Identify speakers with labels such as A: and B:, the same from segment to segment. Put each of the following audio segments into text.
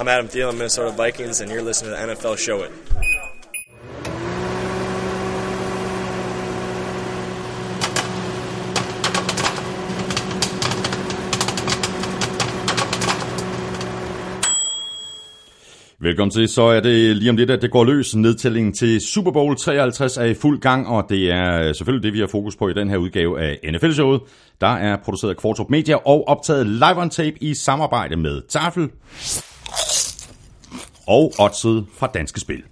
A: I'm Adam Thielen, of Minnesota Vikings, and you're listening to the NFL Show It.
B: Velkommen til. Så er det lige om lidt, at det går løs. Nedtællingen til Super Bowl 53 er i fuld gang, og det er øh, selvfølgelig det, vi har fokus på i den her udgave af NFL-showet. Der er produceret af Kvartrup Media og optaget live on tape i samarbejde med Tafel og oddset fra Danske Spil.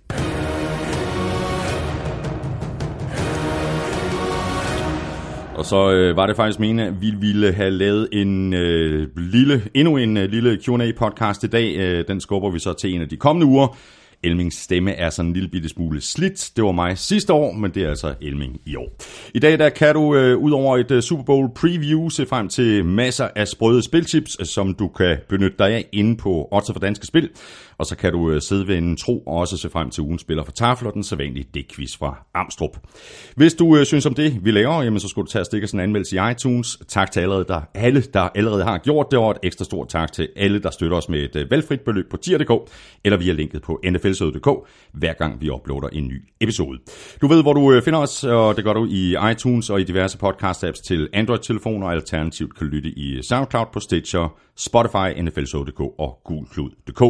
B: Og så øh, var det faktisk meningen, at vi ville have lavet en øh, lille, endnu en øh, lille Q&A-podcast i dag. Øh, den skubber vi så til en af de kommende uger. Elmings stemme er sådan en lille bitte smule slidt. Det var mig sidste år, men det er altså Elming i år. I dag der kan du øh, ud over et øh, Super Bowl preview se frem til masser af sprøde spilchips, øh, som du kan benytte dig af inde på Odds for Danske Spil. Og så kan du øh, sidde ved en tro og også se frem til ugens spiller for Tafel og den sædvanlige dækquiz fra Amstrup. Hvis du øh, synes om det, vi laver, jamen, så skal du tage og stikke sådan en anmeldelse i iTunes. Tak til allerede, der, alle, der allerede har gjort det, og et ekstra stort tak til alle, der støtter os med et øh, valgfrit beløb på tier.dk eller via linket på nflsøde.dk, hver gang vi uploader en ny episode. Du ved, hvor du finder os, og det gør du i iTunes og i diverse podcast-apps til Android-telefoner, og alternativt kan lytte i SoundCloud på Stitcher, Spotify, nflsøde.dk og gulklud.dk.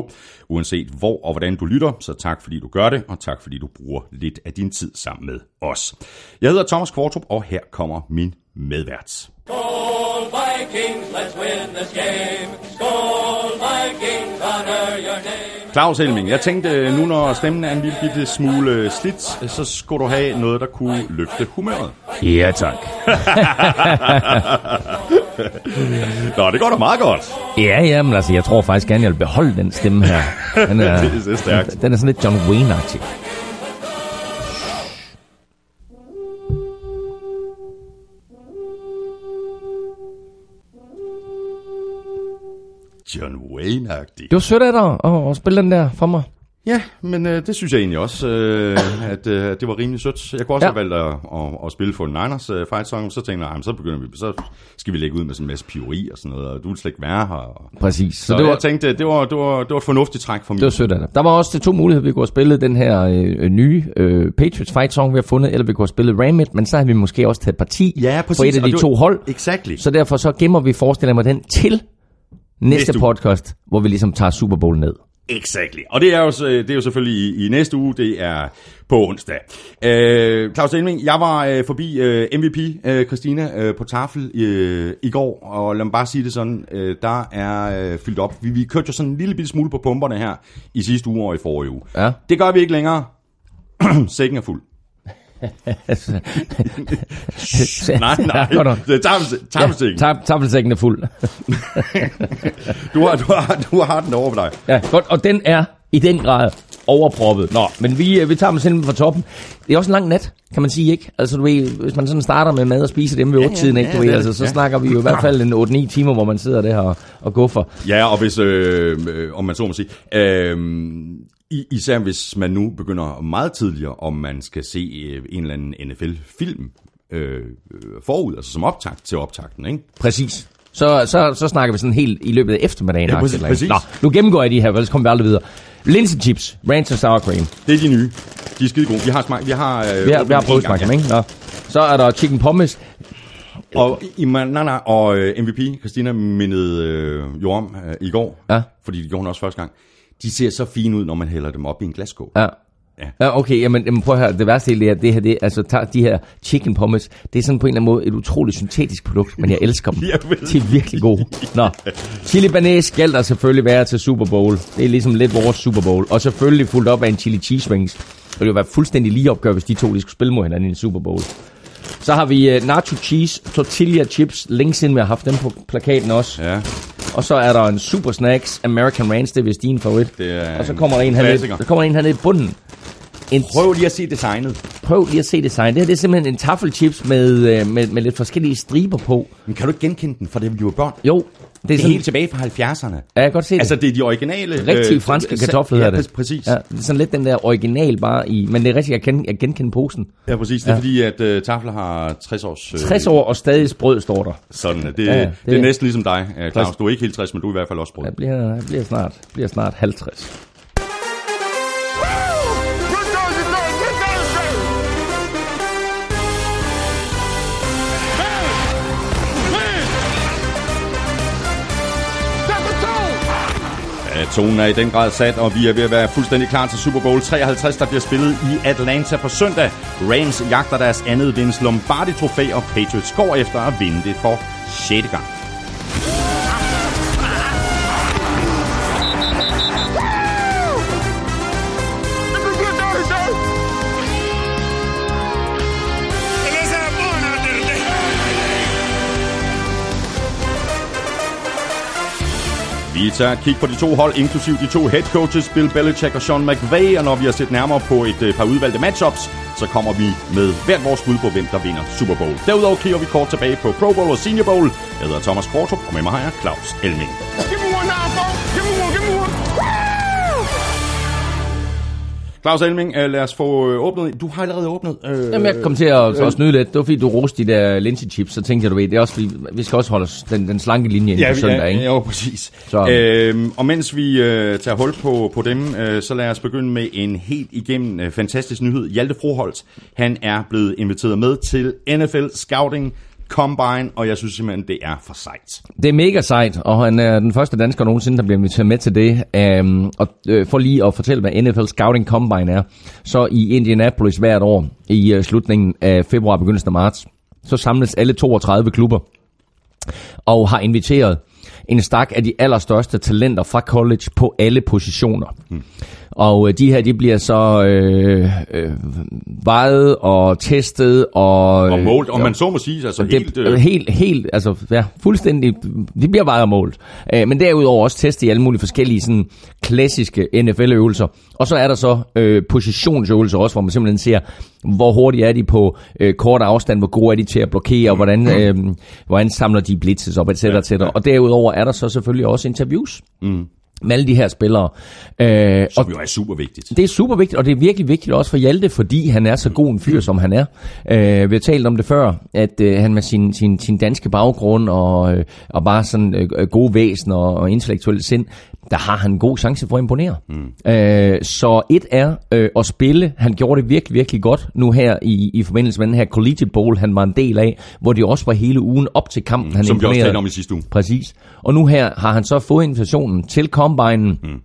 B: Uanset hvor og hvordan du lytter, så tak fordi du gør det, og tak fordi du bruger lidt af din tid sammen med os. Jeg hedder Thomas Kvartrup, og her kommer min medvært.
C: Skål Vikings, let's win this game.
B: Claus Helming, jeg tænkte, nu når stemmen er en lille bitte smule slidt, så skulle du have noget, der kunne løfte humøret.
D: Ja, tak.
B: Nå, det går da meget godt.
D: Ja, ja, men altså, jeg tror faktisk gerne, jeg vil beholde den stemme her. Den er,
B: Det er stærkt.
D: Den er sådan lidt John Wayne-agtig.
B: John Wayne-agtig.
D: Det var sødt af dig at, at spille den der for mig.
B: Ja, men øh, det synes jeg egentlig også, øh, at øh, det var rimelig sødt. Jeg kunne også
D: Ja.
B: have valgt at, at, at spille for Niners øh, fight song, så tænkte jeg, "Ej, men så begynder vi, så skal vi lægge ud med sådan en masse piori og sådan noget, og du vil slet ikke være her. Og...
D: Præcis. Så,
B: Så,
D: det, var,
B: jeg tænkte, det var, det, var, det var et fornuftigt træk for mig.
D: det var sødt af dig. Der var også de to muligheder. Vi kunne have spillet den her øh, nye øh, Patriots fight song, vi har fundet, eller vi kunne have spillet Ram It, men så havde vi måske også taget parti
B: Ja, præcis.
D: på et af de
B: det
D: to
B: var-
D: hold.
B: Exactly.
D: Så derfor så gemmer vi, forestiller mig, den til næste,
B: Næste uge.
D: podcast, hvor vi ligesom tager Super Bowl ned.
B: Exactly. Og det er jo, det er jo selvfølgelig i, i næste uge, det er på onsdag. Øh, Claus Elming, jeg var øh, forbi øh, MVP øh, Christina øh, på tafel øh, i går, og lad mig bare sige det sådan, øh, der er øh, fyldt op. Vi, vi kørte jo sådan en lille bitte smule på pumperne her i sidste uge og i forrige uge.
D: Ja.
B: Det gør vi ikke længere. Sækken er fuld. Nej, nej.
D: Ja,
B: er Tafelsækken.
D: Ja, taffelsækken er fuld.
B: Du har, du, har, du har den over for dig.
D: Ja, godt, og den er i den grad overproppet. Nå, men vi, øh, vi tager dem simpelthen fra toppen. Det er også en lang nat, kan man sige, ikke? Altså, du ved, hvis man sådan starter med mad og spiser dem ved 8-tiden, ikke?
B: ja,
D: Du
B: det
D: ved,
B: er
D: altså, så
B: Ja.
D: snakker vi jo i hvert fald en 8-9 timer, hvor man sidder der og, og guffer.
B: Ja, og hvis, øh, øh, om man så må sige, øh, især hvis man nu begynder meget tidligere, om man skal se øh, en eller anden NFL-film øh, forud, altså som optakt til optakten, ikke?
D: Præcis. Så, så, så snakker vi sådan helt i løbet af eftermiddagen.
B: Ja, præcis, præcis.
D: Nå, nu gennemgår jeg de her, ellers kommer vi aldrig videre. Linse chips, ranch og sour cream.
B: Det er de nye. De er skide gode. Vi har smagt, vi har... Øh,
D: Vi har, vi har prøvet smagt dem, ikke? Nå. Så er der chicken pommes.
B: Og, i, nej, nej, og øh, MVP, Christina, mindede øh, jo om øh, i går,
D: Ja.
B: fordi det gjorde hun også første gang. De ser så fine ud, når man hælder dem op i en glaskål.
D: Ja.
B: Ja.
D: Ja, okay, jamen, jamen prøv at høre, det værste hele er, det her, det, altså tager de her chicken pommes, det er sådan på en eller anden måde et utroligt syntetisk produkt, men jeg elsker dem.
B: Jeg
D: de er virkelig gode. Nå, chili banæs skal der selvfølgelig være til Super Bowl. Det er ligesom lidt vores Super Bowl. Og selvfølgelig fuldt op af en chili cheese wings. Det ville jo være fuldstændig lige opgør, hvis de to de skulle spille mod hinanden i en Super Bowl. Så har vi uh, nacho cheese, tortilla chips, længe siden vi har haft dem på plakaten også.
B: Ja,
D: Og så er der en Super Snacks American Ranch, det er vist din favorit.
B: det er
D: Og så kommer der en hernede,
B: klassiker.
D: der kommer en hernede i bunden. En,
B: Prøv lige at se designet.
D: prøv lige at se design. Det her det er simpelthen en taffelchips med, øh, med, med lidt forskellige striber på.
B: Men kan du ikke genkende den, for det er jo børn?
D: Jo, det er,
B: Det er
D: sådan,
B: helt tilbage fra 70'erne.
D: ja, jeg kan godt se det.
B: Altså, det er de originale...
D: Rigtige
B: øh,
D: franske kartofler
B: ja,
D: det.
B: præ- Præcis.
D: Ja, det er sådan lidt den der original bare i, men det er rigtigt, jeg kan, jeg genkende posen.
B: Ja, præcis. Det er
D: Ja.
B: fordi, at uh, Tafler har 60 års... Øh,
D: 60 år og stadig sprød står der.
B: Sådan, det,
D: Ja,
B: det,
D: det-
B: er næsten ligesom dig, uh, Claus. Du er ikke helt 60, men du er i hvert fald også brød.
D: Jeg bliver, jeg bliver, snart, bliver snart 50.
B: Øh, tonen er i den grad sat, og vi er ved at være fuldstændig klar til Super Bowl 53, der bliver spillet i Atlanta på søndag. Rams jagter deres andet Vince Lombardi-trofæ, og Patriots går efter at vinde det for 6. gang. Vi tager et kig på de to hold, inklusiv de to head coaches, Bill Belichick og Sean McVay, og når vi har set nærmere på et øh, par udvalgte matchups, så kommer vi med hvert vores bud på, hvem der vinder Super Bowl. Derudover kigger vi kort tilbage på Pro Bowl og Senior Bowl. Jeg hedder Thomas Kortrup, og med mig har jeg Claus Elming. Claus Elming, øh, lad os få øh, åbnet. Du har allerede åbnet. Øh,
D: Jamen, jeg kom til at, øh, at nyde lidt. Det var fordi, du roste de der Lindsay chips, så tænkte jeg, du ved, det er også fordi, vi skal også holde os den, den slanke linje ind
B: Ja,
D: på søndag,
B: ja,
D: ikke?
B: ja, jo, præcis.
D: Så-
B: Øhm, og mens vi øh, tager hul på, på dem, øh, så lad os begynde med en helt igennem øh, fantastisk nyhed. Hjalte Froholt, han er blevet inviteret med til NFL Scouting Combine, og jeg synes simpelthen, det er for sejt.
D: Det er mega sejt, og han er den første dansker nogensinde, der bliver inviteret med til det. Um, og øh, for lige at fortælle, hvad NFL Scouting Combine er, så i Indianapolis hvert år, i uh, slutningen af februar og begyndelsen af marts, så samles alle 32 klubber og har inviteret en stak af de allerstørste talenter fra college på alle positioner. Hmm. Og øh, de her, de bliver så øh, øh, vejet og testet og...
B: Og
D: øh,
B: målt, om man så må sige, altså
D: det,
B: helt...
D: øh, helt, helt, altså ja, fuldstændig, de bliver vejet og målt. Øh, men derudover også testet i alle mulige forskellige sådan, klassiske NFL-øvelser. Og så er der så øh, positionsøvelser også, hvor man simpelthen ser, hvor hurtigt er de på øh, kort afstand, hvor gode er de til at blokere, og hvordan, øh, hvordan samler de blitzes op, etc. etc. Og derudover er der så selvfølgelig også interviews. Mm. Med alle de her spillere. Øh, og
B: som jo er super vigtigt.
D: det er super vigtigt, og det er virkelig vigtigt også for Hjalte, fordi han er så god en fyr, som han er. Øh, vi har talt om det før, at øh, han med sin, sin, sin danske baggrund og, øh, og bare sådan øh, gode væsen og, og intellektuelle sind, der har han en god chance for at imponere. Mm. Øh, så et er øh, at spille. Han gjorde det virkelig, virkelig godt nu her i, i forbindelse med den her Collegiate Bowl, han var en del af, hvor det også var hele ugen op til kampen, han
B: Som vi også
D: imponerede.
B: om i sidste uge.
D: Præcis. Og nu her har han så fået invitationen til Combinen, mm.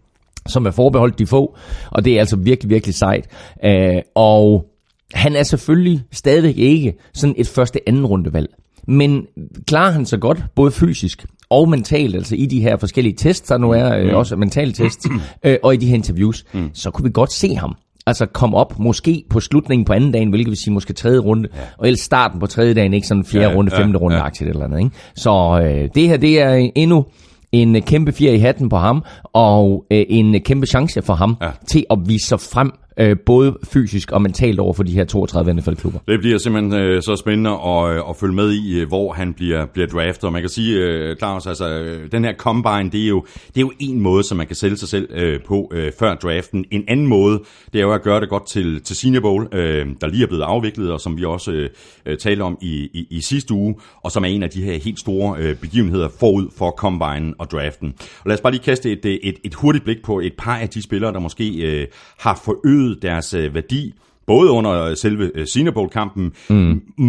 D: som er forbeholdt de få, og det er altså virkelig, virkelig sejt. Uh, og han er selvfølgelig stadigvæk ikke sådan et første anden rundevalg. Men klarer han sig godt, både fysisk og mentalt, altså i de her forskellige tests, der nu er øh, også mentale tests, øh, og i de her interviews, mm. så kunne vi godt se ham altså komme op, måske på slutningen på anden dagen, hvilket vil sige måske tredje runde, ja. og ellers starten på tredje dagen, ikke sådan fjerde
B: Ja,
D: runde,
B: ja,
D: femte runde,
B: ja.
D: aktiet eller andet. Ikke? Så øh, det her, det er endnu en øh, kæmpe fjer i hatten på ham, og øh, en øh, kæmpe chance for ham
B: ja.
D: til at vise sig frem, øh, både fysisk og mentalt over for de her 32 NFL-klubber.
B: Det bliver simpelthen øh, så spændende at, øh, at følge med i, øh, hvor han bliver, bliver draftet. Og man kan sige, øh, Claus, altså, øh, den her combine, det er, jo, det er jo en måde, som man kan sælge sig selv øh, på øh, før draften. En anden måde, det er jo at gøre det godt til, til Senior Bowl, øh, der lige er blevet afviklet, og som vi også øh, talte om i, i, i sidste uge, og som er en af de her helt store øh, begivenheder forud for combine og draften. Og lad os bare lige kaste et, et, et hurtigt blik på et par af de spillere, der måske øh, har forøget deres øh, værdi både under selve øh, Senior Bowl-kampen, mm.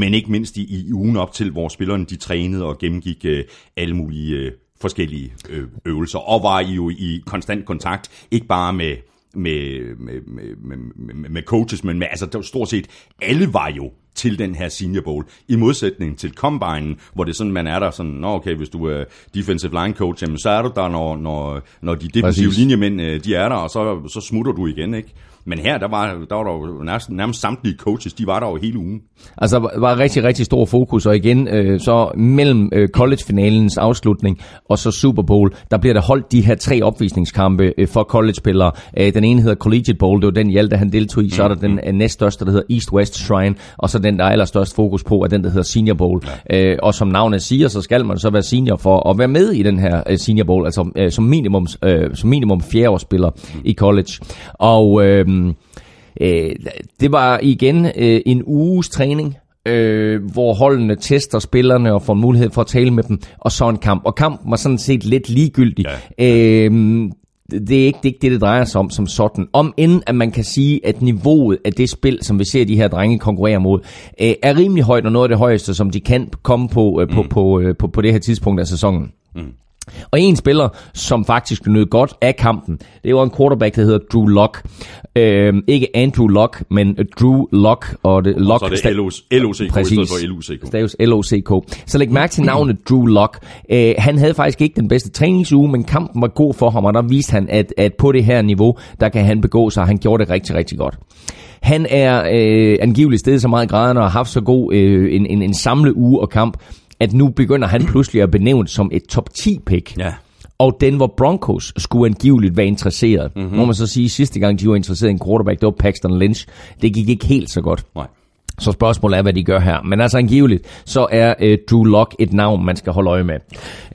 B: men ikke mindst i, i ugen op til, hvor spillerne de trænede og gennemgik øh, alle mulige øh, forskellige øh, øvelser, og var jo i konstant kontakt, ikke bare med med, med, med, med, med, coaches, men med, altså, stort set alle var jo til den her Senior Bowl. I modsætning til Combine, hvor det er sådan, man er der sådan, Nå, okay, hvis du er defensive line coach, jamen, så er du der, når, når, når de defensive
D: Præcis.
B: linjemænd, øh, de er der, og så, så smutter du igen, ikke? Men her, der var der, var der jo nærmest, nærmest samtlige coaches, de var der jo hele ugen.
D: Altså, der var rigtig, rigtig stor fokus, og igen, øh, så mellem øh, college-finalens afslutning og så Super Bowl, der bliver der holdt de her tre opvisningskampe øh, for college-spillere. Øh, den ene hedder Collegiate Bowl, det var den Hjalte, han deltog i. Så er der den øh, næststørste, der hedder East-West Shrine, og så den, der er allerstørst fokus på, er den, der hedder Senior Bowl. Ja. Øh, og som navnet siger, så skal man så være senior for at være med i den her øh, Senior Bowl, altså øh, som minimum, øh, som minimum fjerdeårsspiller i college. Og... Øh, Øh, det var igen øh, en uges træning, øh, hvor holdene tester spillerne og får mulighed for at tale med dem, og så en kamp. Og kampen var sådan set lidt ligegyldig. Ja. Øh, det er ikke det, er ikke det, det drejer sig om som sådan. Om end, at man kan sige, at niveauet af det spil, som vi ser de her drenge konkurrere mod, øh, er rimelig højt, og noget af det højeste, som de kan komme på, øh, på, mm. på, øh, på, på det her tidspunkt af sæsonen. Mm. Og en spiller, som faktisk nød godt af kampen, det var en quarterback, der hedder Drew Lock. Øhm, ikke Andrew Lock, men Drew Lock. Og det, Lock
B: Så er det LOC, LOCK i stedet for LUCK.
D: Staves L-O-C-K. Så læg mærke til navnet Drew Lock. Øh, han havde faktisk ikke den bedste træningsuge, men kampen var god for ham, og der viste han, at, at på det her niveau, der kan han begå sig, og han gjorde det rigtig, rigtig godt. Han er øh, angiveligt stedet så meget grædende og har haft så god øh, en, en, en samle uge og kamp, at nu begynder han pludselig at benævne som et top 10 pick.
B: Ja.
D: Og Denver Broncos skulle angiveligt være interesseret. Mm-hmm. Må man så sige, sidste gang de var interesseret i en quarterback, det var Paxton Lynch. Det gik ikke helt så godt.
B: Nej.
D: Så spørgsmålet er, hvad de gør her. Men altså angiveligt, så er øh, Drew Lock et navn, man skal holde øje med.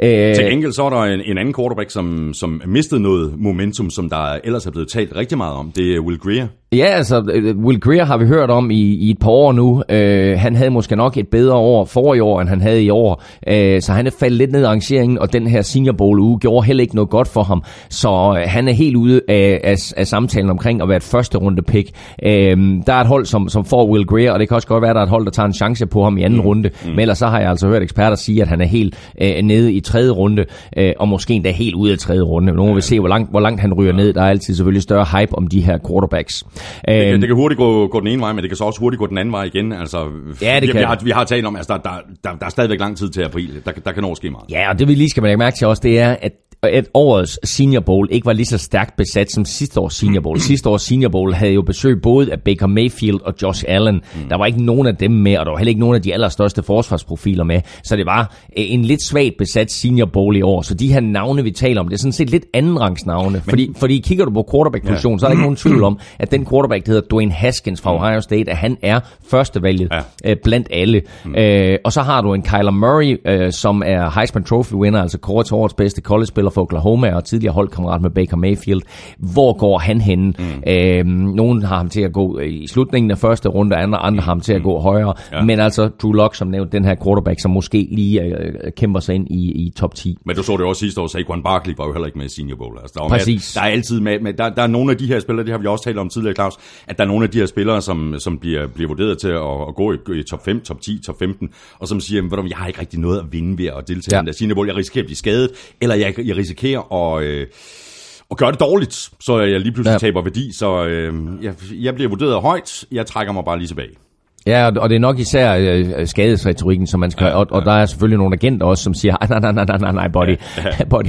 D: Øh,
B: Til gengæld så er der en, en anden quarterback, som, som mistede noget momentum, som der ellers er blevet talt rigtig meget om. Det er Will Greer.
D: Ja, altså, øh, Will Greer har vi hørt om i, i et par år nu. Øh, han havde måske nok et bedre år for i år, end han havde i år. Øh, så han er faldet lidt ned i rangeringen, og den her Senior Bowl uge gjorde heller ikke noget godt for ham. Så øh, han er helt ude af, af, af samtalen omkring at være et første runde pick. Øh, der er et hold, som, som får Will Greer, og det kan også godt være, at der er et hold, der tager en chance på ham i anden mm. runde. Mm. Men ellers så har jeg altså hørt eksperter sige, at han er helt øh, nede i tredje runde, øh, og måske endda helt ude af tredje runde. Nu må vi se, hvor langt, hvor langt han ryger ned. Der er altid selvfølgelig større hype om de her quarterbacks.
B: Det, kan- det kan hurtigt gå, gå den ene vej, men det kan så også hurtigt gå den anden vej igen. Altså,
D: Ja, det
B: vi,
D: kan
B: vi, har, vi har talt om, at altså, der, der, der, der er stadigvæk lang tid til april. Der, der kan nå ske meget.
D: Ja, og det vi lige skal man lægge mærke til også, det er, at at årets Senior Bowl ikke var lige så stærkt besat som sidste års Senior Bowl. Sidste års Senior Bowl havde jo besøg både af Baker Mayfield og Josh Allen. Mm. Der var ikke nogen af dem med, og der var heller ikke nogen af de allerstørste forsvarsprofiler med. Så det var øh, en lidt svagt besat Senior Bowl i år. Så de her navne, vi taler om, det er sådan set lidt andenrangs navne. Fordi, fordi kigger du på quarterback-positionen, ja. så er der ikke nogen tvivl om, at den quarterback, der hedder Dwayne Haskins fra Ohio State, at han er førstevalget
B: Ja.
D: øh, blandt alle. Mm. Øh, og så har du en Kyler Murray, øh, som er Heisman Trophy winner, altså kåret til årets bedste college-spiller for Oklahoma, og tidligere holdkammerat med Baker Mayfield. Hvor går han henne? Mm. Øh, nogen har ham til at gå i slutningen af første runde, andre, andre har ham til at gå højere. Ja. Men altså Drew Lock, som nævnt, den her quarterback, som måske lige øh, kæmper sig ind i, i top 10.
B: Men du så det også sidste år, Saquon Barkley var jo heller ikke med i Senior Bowl. Altså, der, var
D: Præcis.
B: Med, der er altid med, med der, der er nogle af de her spillere, det har vi også talt om tidligere, Claus, at der er nogle af de her spillere, som, som bliver, bliver vurderet til at, at gå i, i top 5, top 10, top 15, og som siger, "Ved du hvad, jeg har ikke rigtig noget at vinde ved at deltage ja. I den der Senior Bowl. Jeg risikerer at blive skadet, eller jeg, jeg risikerer at... Øh, og gøre det dårligt, så jeg lige pludselig. Ja. taber værdi. Så øh, jeg, jeg bliver vurderet højt, jeg trækker mig bare lige tilbage.
D: Ja, og- det er nok især øh, skadesretorikken, som man skal, ja, og, og der er selvfølgelig nogle agenter også, som siger, "Ah, nej, nej, nej, nej, nej, nej, buddy, buddy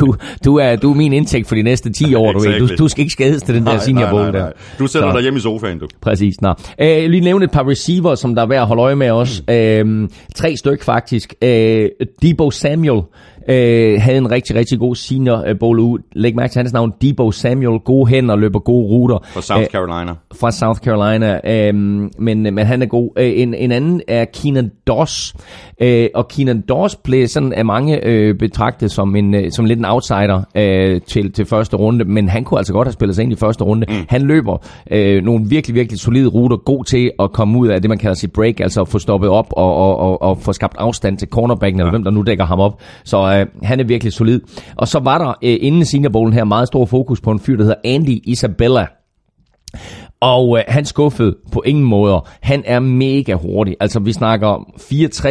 D: du, du, er, du er min indtægt for de næste 10 år, du, ved. du,
B: Exactly.
D: du skal ikke skades til den der senior bowl der.
B: Du sætter
D: Så-
B: dig hjemme i sofaen, du.
D: Præcis, nå. Øh, lige nævne et par receiver, som der er værd at holde øje med også. Øh, tre styk faktisk. Øh, Debo Samuel øh, havde en rigtig, rigtig god senior øh, bowl uge. Læg mærke til hans navn, Debo Samuel. Gode hænder, løber gode ruter.
B: Fra South
D: Øh,
B: Carolina.
D: fra South Carolina, øhm, men, men han er god. Øh, en, en anden er Keenan Doss, øh, og Keenan Doss blev sådan af mange øh, betragtet som, en, øh, som lidt en outsider øh, til, til første runde, men han kunne altså godt have spillet sig ind i første runde. Mm. Han løber øh, nogle virkelig, virkelig solide ruter, god til at komme ud af det, man kalder sit break, altså at få stoppet op og, og, og, og få skabt afstand til cornerbacken, eller hvem der nu dækker ham op. Så øh, han er virkelig solid. Og så var der øh, inden Senior Bowlen her meget stor fokus på en fyr, der hedder Andy Isabella. Og øh, han skuffede på ingen måder. Han er mega hurtig. Altså vi snakker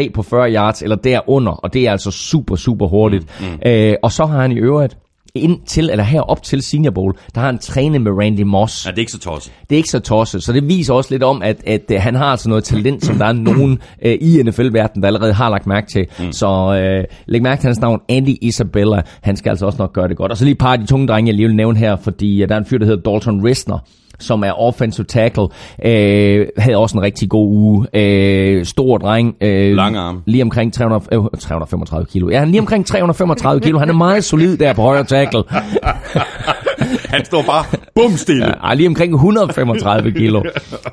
D: 4-3 på 40 yards eller derunder, og det er altså super, super hurtigt. Mm, mm. Øh, og så har han i øvrigt indtil, eller her op til Senior Bowl, der har han trænet med Randy Moss.
B: Ja, det er ikke så tosset.
D: Det er ikke så tosset, så det viser også lidt om, at, at øh, han har altså noget talent, som der er nogen øh, i NFL-verdenen, der allerede har lagt mærke til. Mm. Så øh, læg mærke til hans navn, Andy Isabella. Han skal altså også nok gøre det godt. Og så lige et par af de tunge drenge, jeg lige vil nævne her, fordi øh, der er en fyr, der hedder Dalton Risner, som er offensive tackle, øh, havde også en rigtig god uge. Øh, stor dreng. Øh,
B: Lang arm.
D: Lige omkring 300, øh, 335 kilo. Ja, han lige omkring 335 kilo. Han er meget solid der på højre tackle.
B: Han står bare bum stille.
D: Ja, lige omkring 135 kilo.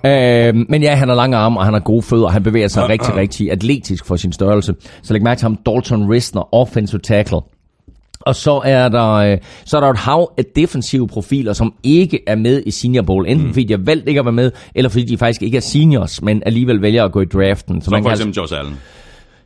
D: øh, men ja, han har lange arme, og han har gode fødder, og han bevæger sig rigtig, rigtig atletisk for sin størrelse. Så læg mærke til ham, Dalton Risner, offensive tackle. Og så er der øh, så er der et hav af defensive profiler, som ikke er med i Senior Bowl. Enten mm. fordi de har valgt ikke at være med, eller fordi de faktisk ikke er seniors, men alligevel vælger at gå i draften. Så
B: Som
D: man
B: for eksempel Josh Allen.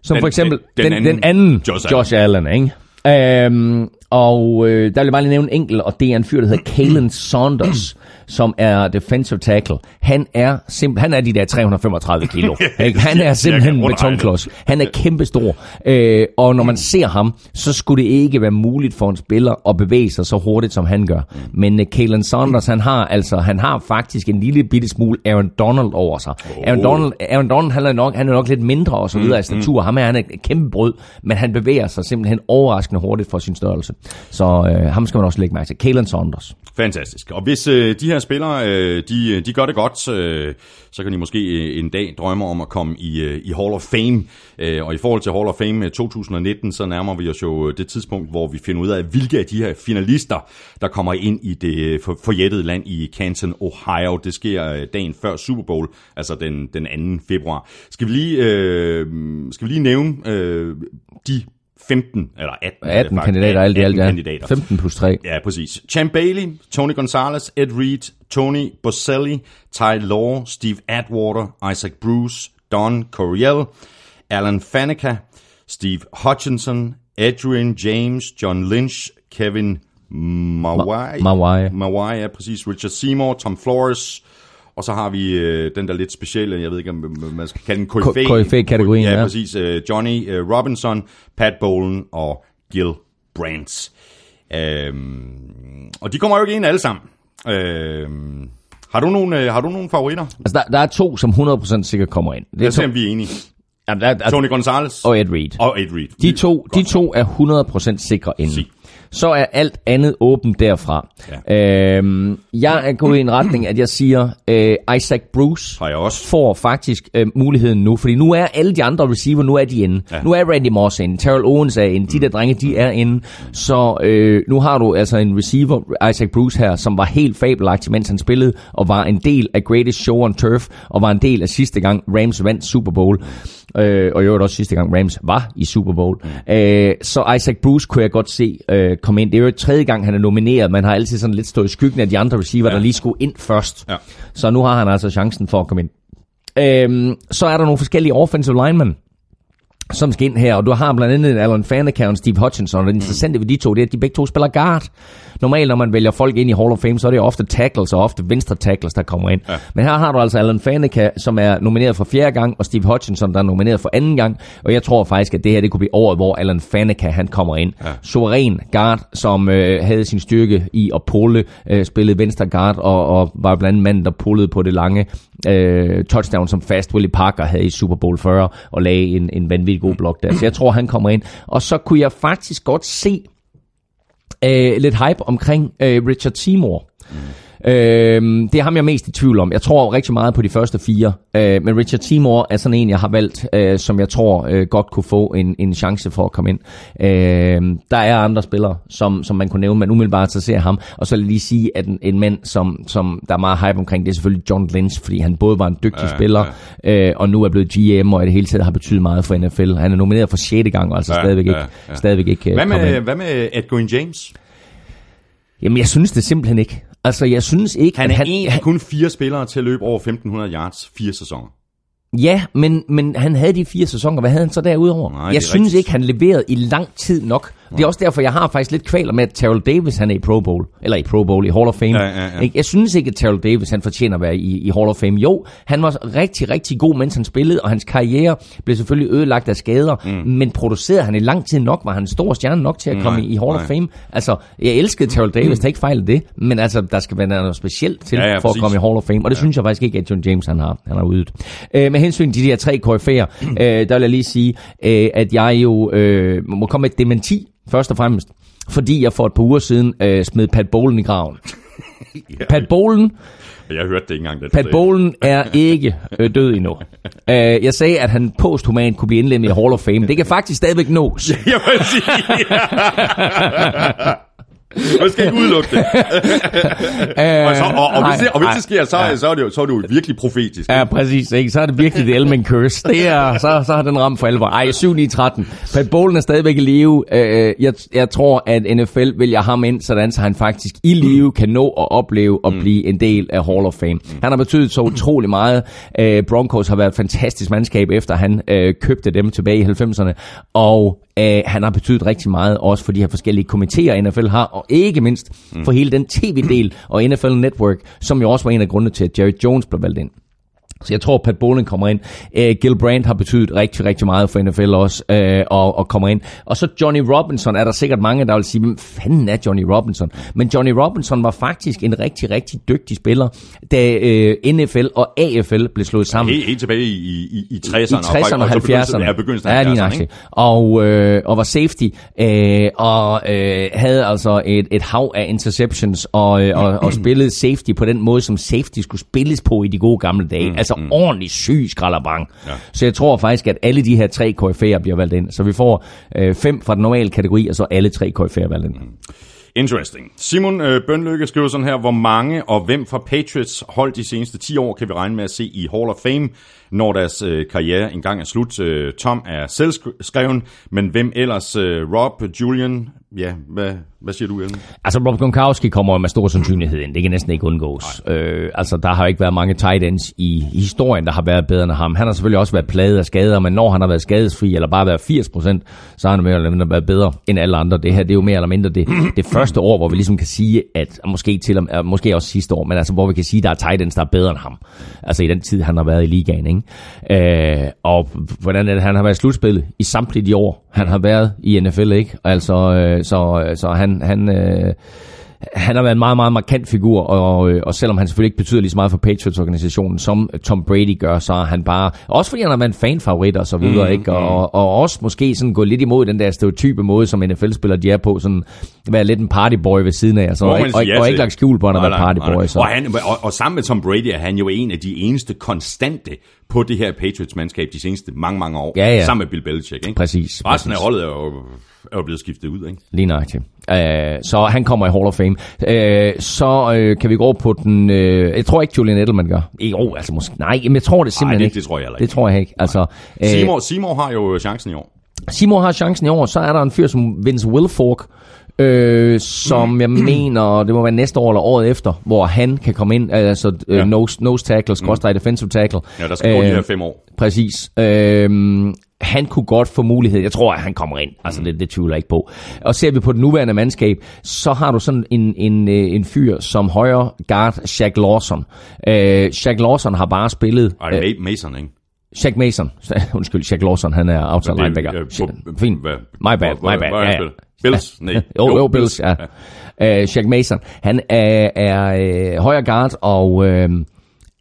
D: som
B: Den-
D: for eksempel
B: den-
D: den,
B: den
D: den,
B: anden
D: den anden
B: Josh
D: Josh, Allen, ikke? Øhm, og øh, der vil jeg bare lige nævne en enkelt, og det er en fyr, der hedder Kalen Saunders, som er defensive tackle. Han er simpel, han er de der 335 kilo. ikke? Han er simpelthen en betonklods. Han er kæmpestor. Øh, og når man ser ham, så skulle det ikke være muligt for en spiller at bevæge sig så hurtigt, som han gør. Men øh, Kalen Saunders, han har altså, han har faktisk en lille bitte smule Aaron Donald over sig. Aaron Donald, Aaron Donald han er, nok, han er nok lidt mindre og så videre i statur. Ham er han er et kæmpe brød, men han bevæger sig simpelthen overraskende hurtigt for sin størrelse. Så øh, ham skal man også lægge mærke til. Kalen Saunders.
B: Fantastisk. Og hvis øh, de her spillere, øh, de, øh, de gør det godt, øh, så kan de måske øh, en dag drømme om at komme i, øh, i Hall of Fame. Øh, og i forhold til Hall of Fame øh, 2019, så nærmer vi os jo øh, det tidspunkt, hvor vi finder ud af, hvilke af de her finalister, der kommer ind i det øh, for, forjættede land i Canton, Ohio. Det sker øh, dagen før Super Bowl, altså den, den 2. februar. Skal vi lige, øh, skal vi lige nævne øh, de 15 eller 18,
D: 18
B: øh,
D: kandidater, alt i alt,
B: 18
D: ja.
B: kandidater.
D: 15 plus 3.
B: Ja, præcis. Champ Bailey, Tony Gonzalez, Ed Reed, Tony Boselli, Ty Law, Steve Atwater, Isaac Bruce, Don Coryell, Alan Faneca, Steve Hutchinson, Adrian James, John Lynch, Kevin Mawai,
D: Ma- Mawai.
B: Mawai, ja, præcis. Richard Seymour, Tom Flores, og så har vi øh, den der lidt specielle, jeg ved ikke, om man skal kalde den KFA.
D: KFA-kategorien,
B: ja.
D: ja.
B: præcis. Øh, Johnny øh, Robinson, Pat Bolen og Gil Brandt. Øhm, og de kommer jo ikke ind alle sammen. Øhm, har, du nogle, øh, har du nogle favoritter?
D: Altså, der, der er to, som 100% sikkert kommer ind. Det er
B: Lad os se,
D: to,
B: om vi er enige.
D: jamen, der, der,
B: Tony Gonzalez
D: og Ed Reed.
B: og Ed Reed.
D: De to, de to er 100% sikre inde.
B: Sig.
D: Så er alt andet åbent derfra. Ja. Øhm, jeg er gået i en retning, at jeg siger, øh, Isaac Bruce
B: Har jeg også.
D: får faktisk øh, muligheden nu, fordi nu er alle de andre receiver, nu er de inde. Ja. Nu er Randy Moss inde, Terrell Owens er inde, de der drenge, de er inde. Så øh, nu har du altså en receiver, Isaac Bruce her, som var helt fabelagtig, mens han spillede, og var en del af Greatest Show on Turf, og var en del af sidste gang Rams vandt Super Bowl. Øh, og i øvrigt også sidste gang Rams var i Super Bowl. Mm. Øh, så Isaac Bruce kunne jeg godt se øh, komme ind. Det er jo tredje gang, han er nomineret. Man har altid sådan lidt stået i skyggen af de andre receiver, ja. der lige skulle ind først.
B: Ja.
D: Så nu har han altså chancen for at komme ind. Øhm, så er der nogle forskellige offensive linemen, som skal ind her, og du har blandt andet Alan Faneca og Steve Hutchinson, og det interessante ved de to, det er, at de begge to spiller guard. Normalt, når man vælger folk ind i Hall of Fame, så er det ofte tackles, og ofte venstre tackles, der kommer ind. Ja. Men her har du altså Alan Faneca, som er nomineret for fjerde gang, og Steve Hutchinson, der er nomineret for anden gang, og jeg tror faktisk, at det her det kunne blive året, hvor Alan Faneca, han kommer ind. Ja. Suveræn guard, som øh, havde sin styrke i at pulle, øh, spillede venstre guard, og, og var blandt andet manden, der pullede på det lange øh, touchdown, som fast Willie Parker havde i Super Bowl 40, og lagde en, en vanvittig god blok der. Så jeg tror, han kommer ind. Og så kunne jeg faktisk godt se øh, lidt hype omkring øh, Richard Seymour. Mm. Øh, det er ham, jeg er mest i tvivl om. Jeg tror rigtig meget på de første fire. Øh, men Richard Seymour er sådan en, jeg har valgt, øh, som jeg tror øh, godt kunne få en, en chance for at komme ind. Øh, der er andre spillere, som, som man kunne nævne, men umiddelbart så ser jeg ham. Og så vil jeg lige sige, at en, en mand, som, som der er meget hype omkring, det er selvfølgelig John Lynch, fordi han både var en dygtig ja, spiller, ja. Øh, og nu er blevet GM, og i det hele taget har betydet meget for NFL. Han er nomineret for 6. gang, og altså
B: Ja,
D: stadigvæk, ikke,
B: ja, ja.
D: stadigvæk ikke øh,
B: Hvad
D: kommet
B: med,
D: ind.
B: hvad med Edwin James?
D: Jamen, jeg synes det simpelthen ikke. Altså, jeg synes ikke,
B: Han er en af kun fire spillere til at løbe over 1500 yards fire sæsoner.
D: Ja, men, men han havde de fire sæsoner. Hvad havde han så derudover?
B: Nej,
D: jeg synes
B: rigtigt.
D: ikke, han leverede i lang tid nok Det er også derfor, jeg har faktisk lidt kvaler med, at Terrell Davis han er i Pro Bowl. Eller i Pro Bowl, i Hall of Fame.
B: Ja, ja, ja.
D: Jeg synes ikke, at Terrell Davis han fortjener at være i, i Hall of Fame. Jo, han var rigtig, rigtig god, mens han spillede, og hans karriere blev selvfølgelig ødelagt af skader. Mm. Men producerede han i lang tid nok? Var han en stor stjerne nok til at komme
B: Nej,
D: i, i Hall of
B: nej.
D: Fame? Altså, jeg elskede Terrell Davis, der ikke fejl det. Men altså, der skal være noget specielt til
B: Ja, ja,
D: for
B: præcis.
D: at komme i Hall of Fame. Og det ja. synes jeg faktisk ikke, at John James han har, han har udet. Øh, med hensyn til de her tre KF'er, øh, der vil jeg lige sige, øh, at jeg jo øh, må komme med et dementi, først og fremmest. Fordi jeg for et par uger siden øh, smed Pat Bowlen i graven.
B: Ja,
D: Pat Bowlen,
B: jeg hørte det ikke engang. Det
D: Pat Bowlen er ikke øh, død endnu. Øh, jeg sagde, at han posthumant kunne blive indlemmet i Hall of Fame. Det kan faktisk stadigvæk nås.
B: Jeg vil sige, Man skal ikke udelukke det. og, så, og, og, hvis det, og hvis det sker, så, så, er det jo, så er det jo virkelig profetisk.
D: Ja, præcis. Ikke? Så er det virkelig det Elmen curse. Det er, så, så har den ramt for alvor. Ej, 7-9-13. Pat Bowlen er stadigvæk i live. Øh, jeg, jeg tror, at NFL vælger ham ind, sådan så han faktisk i live kan nå at opleve at blive en del af Hall of Fame. Han har betydet så utrolig meget. Øh, Broncos har været et fantastisk mandskab, efter han øh, købte dem tilbage i 90'erne. Og øh, han har betydet rigtig meget, også for de her forskellige komiteer, NFL har, og ikke mindst for hele den tv-del og NFL Network, som jo også var en af grundene til, at Jerry Jones blev valgt ind. Så jeg tror, Pat Bowling kommer ind. Uh, Gil Brandt har betydet rigtig, rigtig meget for NFL også, uh, og, og kommer ind. Og så Johnny Robinson er der sikkert mange, der vil sige, hvem fanden er Johnny Robinson? Men Johnny Robinson var faktisk en rigtig, rigtig dygtig spiller, da uh, NFL og AFL blev slået sammen.
B: Helt, helt tilbage i, i, i 60'erne.
D: I 60'erne og
B: så begyndelsen-
D: 70'erne.
B: Ja, begyndelsen
D: Ja,
B: af
D: lige
B: 70'erne.
D: nøjagtigt.
B: ikke?
D: Og, øh, og var safety, øh, og øh, havde altså et, et hav af interceptions, og, øh, og, og spillede safety på den måde, som safety skulle spilles på i de gode gamle dage. Mm, altså mm. ordentlig syg skralderbang.
B: Ja.
D: Så jeg tror faktisk, at alle de her tre KF'er bliver valgt ind. Så vi får øh, fem fra den normale kategori, og så alle tre KF'er valgt ind.
B: Interesting. Simon øh, Bønlykke skriver sådan her, hvor mange og hvem fra Patriots hold de seneste 10 år kan vi regne med at se i Hall of Fame, når deres øh, karriere engang er slut. Øh, Tom er selvskreven, men hvem ellers? Øh, Rob, Julian, ja, hvad, hvad siger du, Ellen?
D: Altså, Rob Gronkowski kommer jo med stor sandsynlighed ind. Det kan næsten ikke undgås. Øh, altså, der har ikke været mange tight ends i, historien, der har været bedre end ham. Han har selvfølgelig også været plaget af skader, men når han har været skadesfri, eller bare været 80% så har han mere eller mindre været bedre end alle andre. Det her, det er jo mere eller mindre det, det første år, hvor vi ligesom kan sige, at måske, til, og- måske også sidste år, men altså, hvor vi kan sige, at der er tight ends, der er bedre end ham. Altså, i den tid, han har været i ligaen, ikke? Øh, og hvordan er det, han har været i slutspillet i samtlige de år, han har været i NFL, ikke? Altså, øh, så, øh, så han, han, øh, han har været en meget, meget markant figur, og, øh, og selvom han selvfølgelig ikke betyder lige så meget for Patriots-organisationen, som Tom Brady gør, så er han bare, også fordi han har været en fanfavorit og så videre, mm, ikke? Og, og også måske sådan gå lidt imod den der stereotype måde, som NFL-spillere de er på, sådan være lidt en partyboy ved siden af, altså, og, og, og, og
B: til.
D: ikke lagt skjul på, at han har været partyboy. Så.
B: Og, han, og, og sammen med Tom Brady er han jo en af de eneste konstante på det her Patriots-mandskab de seneste mange, mange år.
D: Ja, ja.
B: Sammen med Bill Belichick. Ikke?
D: Præcis,
B: Resten af
D: præcis.
B: holdet er jo, er jo blevet skiftet ud. Ikke?
D: Lige nøjagtigt. Uh, så han kommer i Hall of Fame. Uh, så uh, kan vi gå over på den... Uh, jeg tror ikke, Julian Edelman gør. Jo, altså måske... Nej, men jeg tror det simpelthen
B: det-
D: ikke.
B: det tror jeg heller
D: Det
B: ikke.
D: tror jeg ikke. Altså, uh,
B: Seymour, Seymour har jo chancen i år.
D: Simon har chancen i år, så er der en fyr som Vince Wilfork, øh, som jeg mener, det må være næste år eller året efter, hvor han kan komme ind, altså øh,
B: Ja.
D: nose, nose tackle, skråstrej defensive tackle.
B: Ja, der skal gå de
D: Øh,
B: her fem år.
D: Præcis. Øhm, han kunne godt få mulighed. Jeg tror, at han kommer ind. Altså, det, det tvivler jeg ikke på. Og ser vi på det nuværende mandskab, så har du sådan en, en, øh, en fyr som højre guard, Shaq Lawson. Øh, Shaq Lawson har bare spillet...
B: Ej, det Ma- Mason, ikke?
D: Shaq Mason. Undskyld, Shaq Lawson, han er outside
B: Hvad-
D: linebacker.
B: øh,
D: Fint.
B: hvad-
D: My bad,
B: hvor-
D: my bad.
B: hvor
D: Ja, ja.
B: Bills? Nej.
D: Jo, jo, Bills, ja. Uh, Shaq Mason, han er, er øh, højre guard og øh,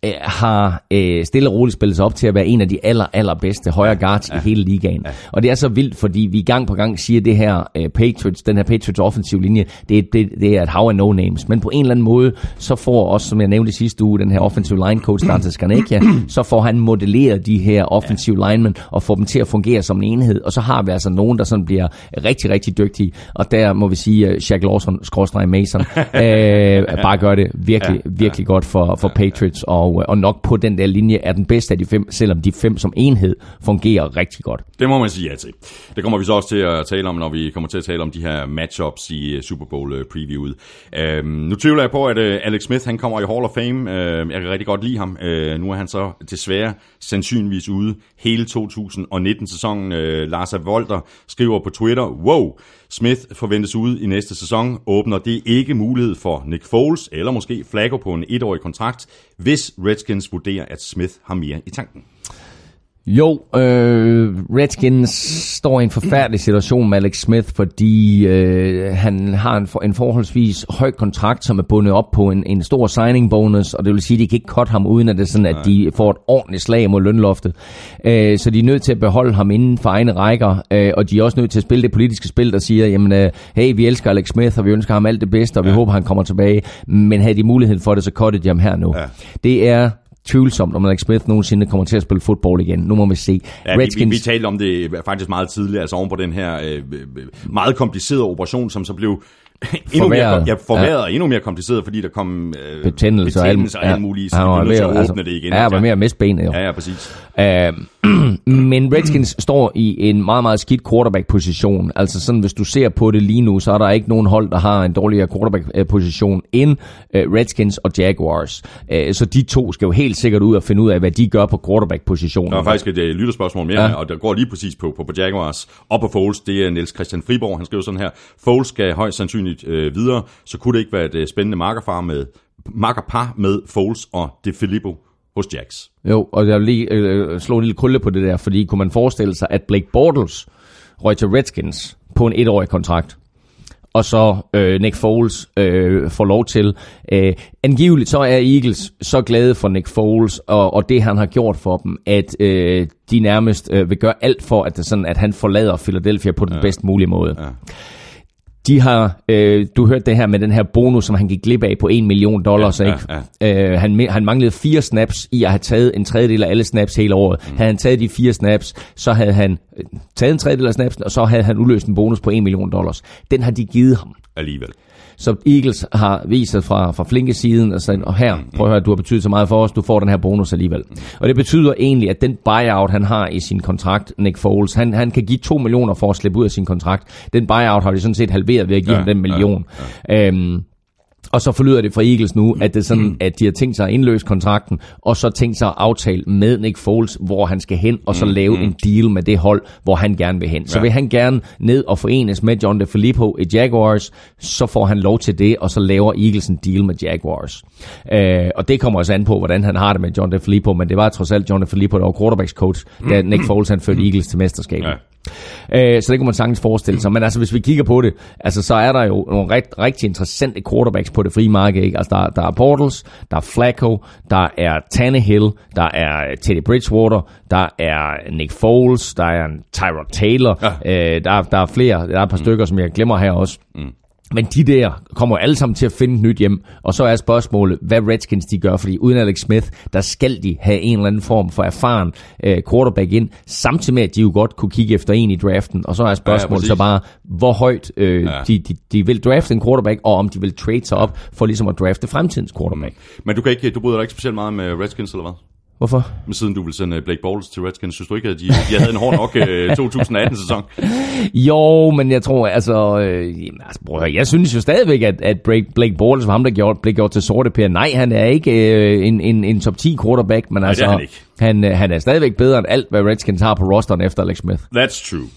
D: øh, har øh, stille og roligt spillet sig op til at være en af de aller, allerbedste højre guards ja. i hele ligaen. Ja. Og det er så vildt, fordi vi gang på gang siger, at det her øh, Patriots, den her Patriots offensiv linje, det, er- det, det er et hav af no-names. Men på en eller anden måde, så får også, som jeg nævnte sidste uge, den her offensive line coach, Dante Scarnecchia, så får han modelleret de her offensive linemen og får dem til at fungere som en enhed. Og så har vi altså nogen, der sådan bliver rigtig, rigtig dygtige. Og der må vi sige, at Shaq Lawson, Mason, øh, bare gør det virkelig, virkelig godt for, for Patriots. Og og, øh, og nok på den der linje er den bedste af de fem, selvom de fem som enhed fungerer rigtig godt.
B: Det må man sige ja til. Det kommer vi så også til at tale om, når vi kommer til at tale om de her matchups i øh, Super Bowl øh, previewet. Øhm, nu tvivler jeg på, at øh, Alex Smith han kommer i Hall of Fame. Øh, jeg kan rigtig godt lide ham. Øh, nu er han så desværre sandsynligvis ude hele 2019-sæsonen. Øh, Lars Volter skriver på Twitter, wow, Smith forventes ude i næste sæson. Åbner det ikke mulighed for Nick Foles eller måske Flacco på en etårig kontrakt, hvis Redskins vurderer, at Smith har mere i tanken?
D: Jo, øh, Redskins står i en forfærdelig situation med Alex Smith, fordi øh, han har en, for, en forholdsvis høj kontrakt, som er bundet op på en, en stor signing bonus, og det vil sige, at de kan ikke cut ham, uden at det er sådan, at de får et ordentligt slag mod lønloftet. Øh, så de er nødt til at beholde ham inden for egne rækker, øh, og de er også nødt til at spille det politiske spil, der siger, jamen, øh, hey, vi elsker Alex Smith, og vi ønsker ham alt det bedste, og vi ja. håber, han kommer tilbage, men havde de muligheden for det, så cuttede de ham her nu. Ja. Det er tvivlsomt, om Alex Smith nogensinde kommer til at spille fodbold igen. Nu må vi se.
B: Ja, Redskins... vi, vi, vi talte om det faktisk meget tidligere, altså oven på den her øh, meget komplicerede operation, som så blev endnu mere, ja, forværret ja. og endnu mere kompliceret, fordi der kom øh,
D: betændelse,
B: og alt, og alt muligt, så de var ved at åbne altså, det igen.
D: Ja, var mere at miste benet jo.
B: Ja, ja, præcis.
D: Uh, men Redskins står i en meget, meget skidt quarterback-position. Altså sådan, hvis du ser på det lige nu, så er der ikke nogen hold, der har en dårligere quarterback-position end uh, Redskins og Jaguars. Uh, så de to skal jo helt sikkert ud og finde ud af, hvad de gør på quarterback-positionen.
B: Der er faktisk et uh, lytterspørgsmål mere, ja. og der går lige præcis på, på, på Jaguars og på Foles. Det er Niels Christian Friborg, han skriver sådan her. Foles skal højst sandsynligt uh, videre, så kunne det ikke være et uh, spændende markerfar med markerpar med Foles og DeFilippo hos Jacks.
D: Jo, og jeg vil lige øh, slå en lille krølle på det der, fordi kunne man forestille sig, at Blake Bortles røg til Redskins på en etårig kontrakt, og så øh, Nick Foles øh, får lov til. Øh, angiveligt så er Eagles så glade for Nick Foles og, og det han har gjort for dem, at øh, de nærmest øh, vil gøre alt for, at, det sådan, at han forlader Philadelphia på den ja. bedst mulige måde. Ja. De har, øh, du hørte det her med den her bonus, som han gik glip af på 1 million dollars, ja, ikke? Ja, ja. Øh, han, han manglede fire snaps i at have taget en tredjedel af alle snaps hele året. Mm. Havde han taget de fire snaps, så havde han øh, taget en tredjedel af snaps, og så havde han udløst en bonus på 1 million dollars. Den har de givet ham.
B: Alligevel.
D: Så Eagles har vist sig fra, fra flinke siden og sagt, og her, prøv at høre, du har betydet så meget for os, du får den her bonus alligevel. Og det betyder egentlig, at den buyout, han har i sin kontrakt, Nick Foles, han, han kan give 2 millioner for at slippe ud af sin kontrakt. Den buyout har de sådan set halveret ved at give ja, ham den million. Ja, ja. Øhm, og så forlyder det fra Eagles nu, at det er sådan, mm. at de har tænkt sig at indløse kontrakten, og så tænkt sig at aftale med Nick Foles, hvor han skal hen, og så mm. lave mm. en deal med det hold, hvor han gerne vil hen. Ja. Så vil han gerne ned og forenes med John DeFilippo i Jaguars, så får han lov til det, og så laver Eagles en deal med Jaguars. Øh, og det kommer også an på, hvordan han har det med John DeFilippo, men det var trods alt John DeFilippo, der var quarterbacks coach, da. Nick Foles han førte Eagles til mesterskabet. Ja. Øh, så det kan man sagtens forestille sig. Men altså, hvis vi kigger på det, altså, så er der jo nogle rigt, rigtig interessante quarterbacks på det frie marked. Ikke? Altså, der, der er Portals, der er Flacco, der er Tannehill, der er Teddy Bridgewater, der er Nick Foles, der er Tyrod Taylor, ja. øh, der, der er flere, der er et par mm. stykker, som jeg glemmer her også. Mm. Men de der kommer alle sammen til at finde et nyt hjem. Og så er spørgsmålet, hvad Redskins de gør. Fordi uden Alex Smith, der skal de have en eller anden form for erfaren uh, quarterback ind. Samtidig med, at de jo godt kunne kigge efter en i draften. Og så er spørgsmålet ja, ja, så bare, hvor højt uh, ja. de, de, de vil drafte en quarterback, og om de vil trade sig op for ligesom at drafte fremtidens quarterback.
B: Men du, kan ikke, du bryder dig ikke specielt meget med Redskins, eller hvad?
D: Hvorfor?
B: Men siden du vil sende Blake Bortles til Redskins, synes du ikke, at de, de havde en hård nok 2018-sæson?
D: jo, men jeg tror, altså, øh, altså bror, jeg synes jo stadigvæk, at, at Blake Bortles var ham, der gjorde, blev gjort til sorte per. Nej, han er ikke øh, en, en, en top 10 quarterback, men
B: Nej,
D: altså,
B: han, ikke.
D: han, øh, han er stadigvæk bedre end alt, hvad Redskins har på rosteren efter Alex Smith.
B: That's true.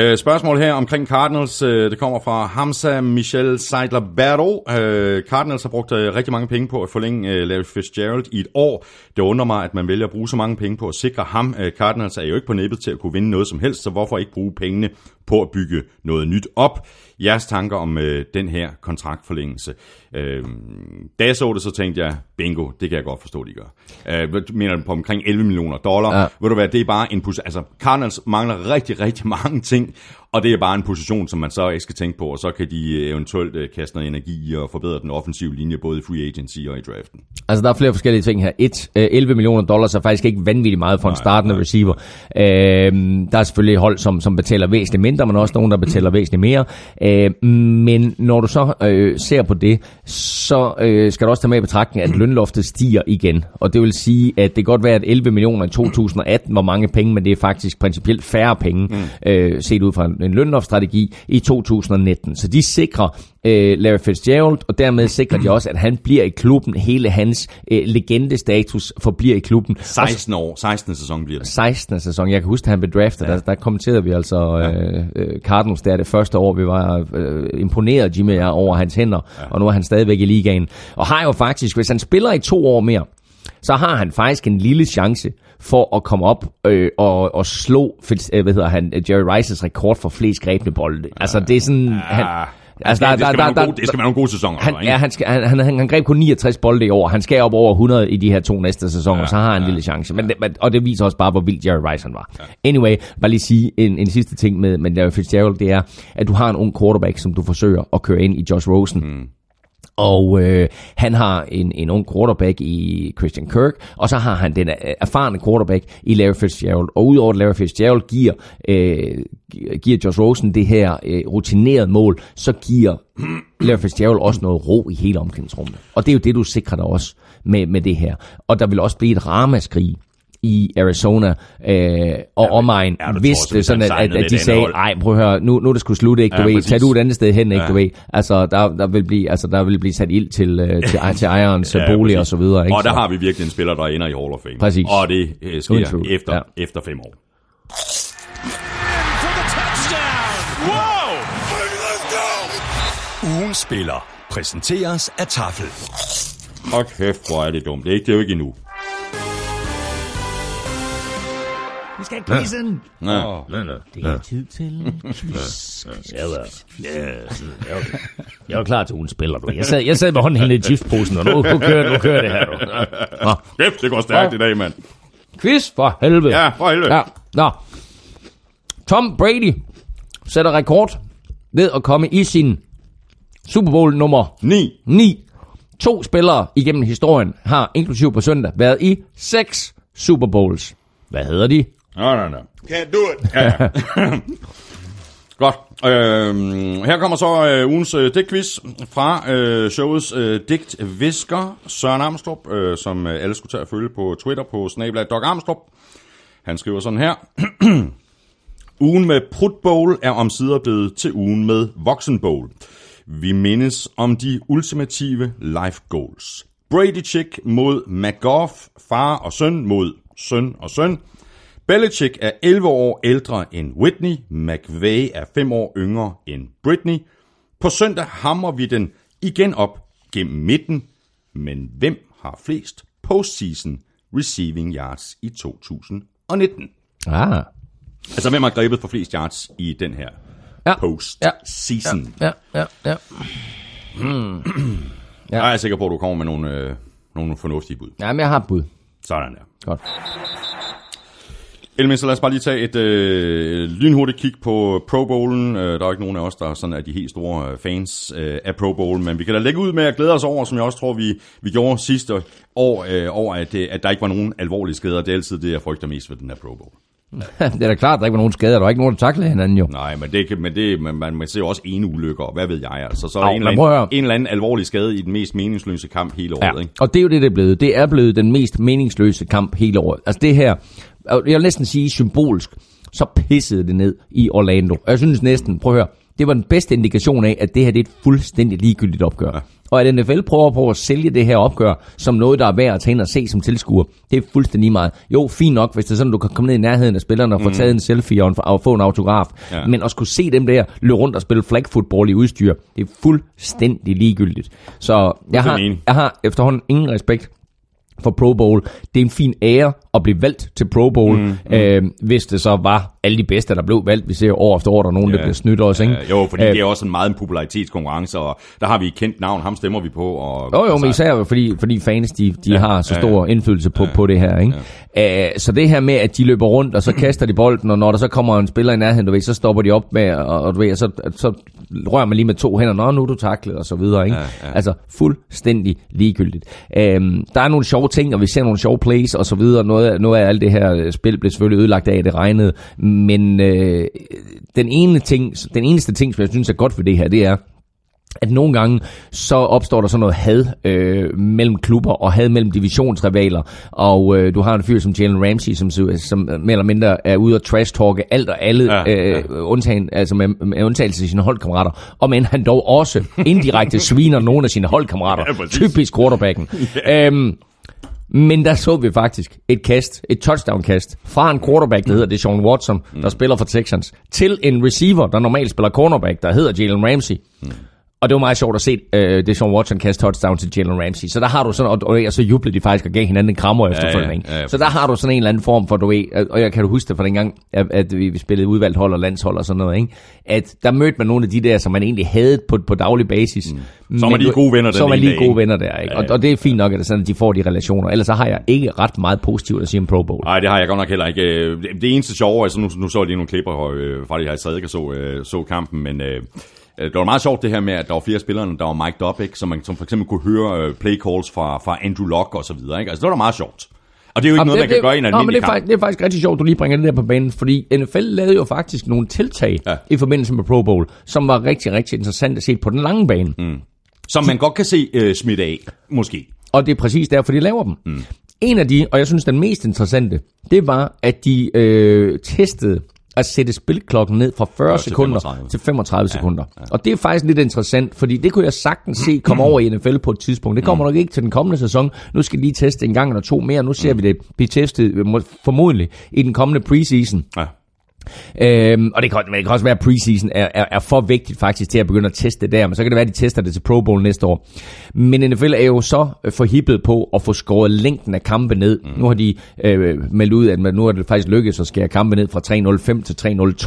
B: Uh, spørgsmål her omkring Cardinals. Øh, det kommer fra Hamza Michel Seidler Berto. Uh, øh, Cardinals har brugt uh, rigtig mange penge på at forlænge Larry Fitzgerald i et år. Det undrer mig, at man vælger at bruge så mange penge på at sikre ham. Cardinals er jo ikke på nippet til at kunne vinde noget som helst, så hvorfor ikke bruge pengene på at bygge noget nyt op? Jeres tanker om øh, den her kontraktforlængelse. Øh, da jeg så det, så tænkte jeg, bingo, det kan jeg godt forstå, de gør. Øh, mener på omkring 11 millioner dollar. Ja. Ved du hvad, det er bare en pus. Altså, Cardinals mangler rigtig, rigtig mange ting, Og det er bare en position, som man så ikke skal tænke på, og så kan de øh, eventuelt øh, kaste noget energi i og forbedre den offensive linje, både i free agency og i draften.
D: Altså, der er flere forskellige ting her. Et, øh, 11 millioner dollars er faktisk ikke vanvittigt meget for en
B: Nej,
D: startende
B: nej.
D: receiver. Øh, der er selvfølgelig hold, som, som betaler væsentligt mindre, men også nogen, der betaler væsentligt mere. Øh, men når du så øh, ser på det, så øh, skal du også tage med i betragtning, at lønloftet stiger igen. Og det vil sige, at det kan godt være, at 11 millioner i 2018 var mange penge, men det er faktisk principielt færre penge, mm. øh, set ud fra en, en lønloftstrategi i 2019. Så de sikrer øh, Larry Fitzgerald, og dermed sikrer de også, at han bliver i klubben. Hele hans øh, legendestatus forbliver i klubben.
B: 16 år, 16. sæson bliver det.
D: 16. sæson. Jeg kan huske, at han blev draftet. Ja. Der, der kommenterede vi altså øh, øh, Cardinals der det første år. Vi var øh, imponeret, Jimmy, over hans hænder. Ja. Og nu er han stadigvæk i ligaen. Og har jo faktisk, hvis han spiller i to år mere, så har han faktisk en lille chance for at komme op øh, og, og slå øh, hvad hedder han, Jerry Rices rekord for flest grebne bolde. Altså, det er sådan... Han,
B: Altså, det, skal være nogle gode, det skal være nogle gode sæsoner.
D: han, ja, han, skal, han, han, han, greb kun 69 bolde i år. Han skal op over 100 i de her to næste sæsoner, ja, så har han en lille chance. Men, men, og det viser også bare, hvor vild Jerry Rice han var. Ja. Anyway, bare lige sige en, en sidste ting med, med Larry Fitzgerald, det er, at du har en ung quarterback, som du forsøger at køre ind i Josh Rosen. Mm. Og øh, han har en, en ung quarterback i Christian Kirk, og så har han den øh, erfarne quarterback i Larry Fitzgerald. Og udover at Larry Fitzgerald giver, øh, giver Josh Rosen det her øh, rutineret mål, så giver Larry Fitzgerald også noget ro i hele omklædningsrummet. Og det er jo det, du sikrer dig også med, med det her. Og der vil også blive et ramaskrig i Arizona øh, og omegn,
B: ja,
D: er
B: hvis han
D: sådan, at, at, at de sagde,
B: hold.
D: ej, prøv at høre, nu, nu er det sgu slut, ikke, du
B: Ja,
D: ved,
B: præcis.
D: tag du et andet sted hen, ikke,
B: Ja.
D: du ved. Altså, der, der, vil blive, altså, der vil blive sat ild til, øh, til, til ejerens
B: Ja,
D: bolig og
B: præcis.
D: så videre, ikke?
B: Og der
D: Så-
B: har vi virkelig en spiller, der ender i Hall of Fame.
D: Præcis.
B: Og det øh, sker
D: tvivl.
B: efter,
D: Ja.
B: efter fem år.
E: Ugen spiller præsenteres af Tafel.
B: Og kæft, hvor er det dumt. Det er, ikke, det er jo ikke endnu.
D: Vi skal have quizzen.
B: Ja.
D: Det er tid til quiz. Jeg var, jeg var klar til ugen spiller, du. Jeg sad, jeg sad med hånden helt i chipsposen, og nu, nu, kører, nu kører det her, du. Nå,
B: Kæft, det går stærkt i dag, mand.
D: quiz for helvede.
B: Ja, for helvede.
D: Ja, nå. Tom Brady sætter rekord ved at komme i sin Super Bowl nummer
B: 9.
D: 9. To spillere igennem historien har, inklusiv på søndag, været i seks Super Bowls. Hvad hedder de?
B: Nej, nej, nej.
F: Can't do it.
B: Godt. Øhm, her kommer så øh, ugens øh, digtquiz fra øh, showets øh, digtvisker Søren Armstrong, øh, som øh, alle skulle tage at følge på Twitter på snablag Doc Armstrong. Han skriver sådan her. ugen med Prut Bowl er omsider blevet til ugen med Voksen Bowl. Vi mindes om de ultimative life goals. Brady Chick mod McGough, far og søn mod søn og søn. Belichick er 11 år ældre end Whitney. McVay er 5 år yngre end Britney. På søndag hammer vi den igen op gennem midten. Men hvem har flest postseason receiving yards i 2019?
D: Ah.
B: Altså, hvem har grebet for flest yards i den her
D: Ja.
B: postseason?
D: Ja, ja, ja.
B: Ja. Jeg er sikker på, at du kommer med nogle, øh, nogle fornuftige bud.
D: Jamen, jeg har et bud.
B: Sådan der.
D: Godt.
B: Elmin, så lad os bare lige tage et øh, lynhurtigt kig på Pro Bowlen. Øh, der er ikke nogen af os, der sådan er de helt store øh, fans øh, af Pro Bowl, men vi kan da lægge ud med at glæde os over, som jeg også tror, vi, vi gjorde sidste år, øh, over at, øh, at der ikke var nogen alvorlige skader. Det er altid det, jeg frygter mest ved den her Pro Bowl.
D: det er da klart, at der ikke var nogen skader. Der var ikke nogen, der taklede hinanden jo.
B: Nej, men, det, kan- men det, man, man, man ser jo også ene ulykker, og hvad ved jeg. Altså, så er
D: Au,
B: en, eller anden, en eller anden alvorlig skade i den mest meningsløse kamp hele året.
D: Ja,
B: Ikke?
D: og det er jo det, det er blevet. Det er blevet den mest meningsløse kamp hele året. Altså det her, jeg vil næsten sige symbolsk, så pissede det ned i Orlando. Og jeg synes næsten, prøv at høre, det var den bedste indikation af, at det her det er et fuldstændig ligegyldigt opgør. Ja. Og at NFL prøver på at sælge det her opgør som noget, der er værd at tage ind og se som tilskuer, det er fuldstændig meget. Jo, fint nok, hvis det er sådan, du kan komme ned i nærheden af spillerne og få taget en selfie og, en, og få en autograf.
B: Ja.
D: Men at skulle se dem der løbe rundt og spille flag football i udstyr, det er fuldstændig ligegyldigt. Så jeg har, jeg har efterhånden ingen respekt for Pro Bowl. Det er en fin ære at blive valgt til Pro Bowl, mm, mm. Øh, hvis det så var alle de bedste, der blev valgt. Vi ser år efter år, der er nogen, ja. der bliver snydt også. Ikke?
B: Ja, jo, fordi
D: Øh,
B: det er også en meget en popularitetskonkurrence, og der har vi et kendt navn, ham stemmer vi på. Og,
D: Jo, jo, men
B: altså,
D: især jo, fordi, fordi fans, de, de
B: Ja,
D: har så
B: ja,
D: stor indflydelse på, på det her. Ikke? Ja. så det her med, at de løber rundt, og så kaster de bolden, og når der så kommer en spiller i nærheden, du ved, så stopper de op med, og, og du ved, så, så rører man lige med to hænder, nå, nu er du taklet, og så videre. Ikke?
B: Ja, ja.
D: Altså, fuldstændig ligegyldigt. Øhm, der er nogle sjove ting, og vi ser nogle sjove plays, og så videre. Noget, noget af alt det her øh, spil blev selvfølgelig ødelagt af, at det regnede. Men øh, den, ene ting, den eneste ting, som jeg synes er godt ved det her, det er, at nogle gange så opstår der sådan noget had øh, mellem klubber og had mellem divisionsrivaler, og øh, du har en fyr som Jalen Ramsey, som, som mere eller mindre er ude og trash-talke alt og alle,
B: Ja,
D: øh, undtagen, altså med, med undtagelse af sine holdkammerater, og men han dog også indirekte sviner nogle af sine holdkammerater.
B: Ja, præcis.
D: Typisk quarterbacken. øhm, men der så vi faktisk et kast, et touchdown-kast, fra en quarterback, der hedder Deshaun Watson, der spiller for Texans, til en receiver, der normalt spiller cornerback, der hedder Jalen Ramsey. Og det var meget sjovt at se uh, Deshaun Watson kaste touchdown til Jalen Ramsey. Så der har du sådan, og, og, og så jublede de faktisk og gav hinanden en krammer efterfølgende. ikke?
B: ja, ja,
D: så der har du sådan en eller anden form for, du ved, og- og jeg kan du huske det fra dengang, at, at vi vi spillede udvalgt hold og landshold og sådan noget, ikke? at der mødte man nogle af de der, som man egentlig havde på, på daglig basis. Mm.
B: Så er man lige gode venner den
D: Så er man lige
B: dag,
D: gode
B: ikke?
D: venner der, ikke?
B: Ja,
D: Og,
B: ja.
D: og det er fint nok, at, det sådan, at de får de relationer. Ellers så har jeg ikke ret meget positivt at sige om Pro Bowl.
B: Nej, det har jeg godt nok heller ikke. Øh, Det, det eneste sjove, altså nu, nu så jeg lige nogle klipper øh, fra det her i tredje, så, øh, så kampen, men øh, øh, det var meget sjovt det her med, at der var flere spillere, der var mic'd up, ikke? Så man som for eksempel kunne høre øh, play calls fra, fra Andrew Luck og så videre. Ikke? Altså det var da meget sjovt. Og det er jo ikke
D: Jamen,
B: noget, man kan gøre i en
D: Nå, men
B: almindelig
D: det er,
B: kamp.
D: faktisk, det er faktisk rigtig sjovt, du lige bringer det der på banen, fordi NFL lavede jo faktisk nogle tiltag
B: Ja.
D: i forbindelse med Pro Bowl, som var rigtig, rigtig interessant at se på den lange bane. Mm.
B: Som man godt kan se øh, smitte af, måske.
D: Og det er præcis derfor, de laver dem. Mm. En af de, og jeg synes den mest interessante, det var, at de øh, testede at sætte spilklokken ned fra 40
B: til
D: sekunder
B: 35.
D: til 35 sekunder. Og det er faktisk lidt interessant, fordi det kunne jeg sagtens se komme over i NFL på et tidspunkt. Det kommer nok ikke til den kommende sæson. Nu skal de lige teste en gang eller to mere. Nu ser vi det blive testet formodentlig i den kommende preseason.
B: Ja.
D: Øhm, og det kan, det kan også være, at preseason er, er, er for vigtigt faktisk til at begynde at teste det der, men så kan det være, at de tester det til Pro Bowl næste år. Men NFL er jo så øh, forhippet på at få skåret længden af kampe ned. Mm. Nu har de øh, meldt ud, at nu er det faktisk lykkedes at skære kampe ned fra 3.05 til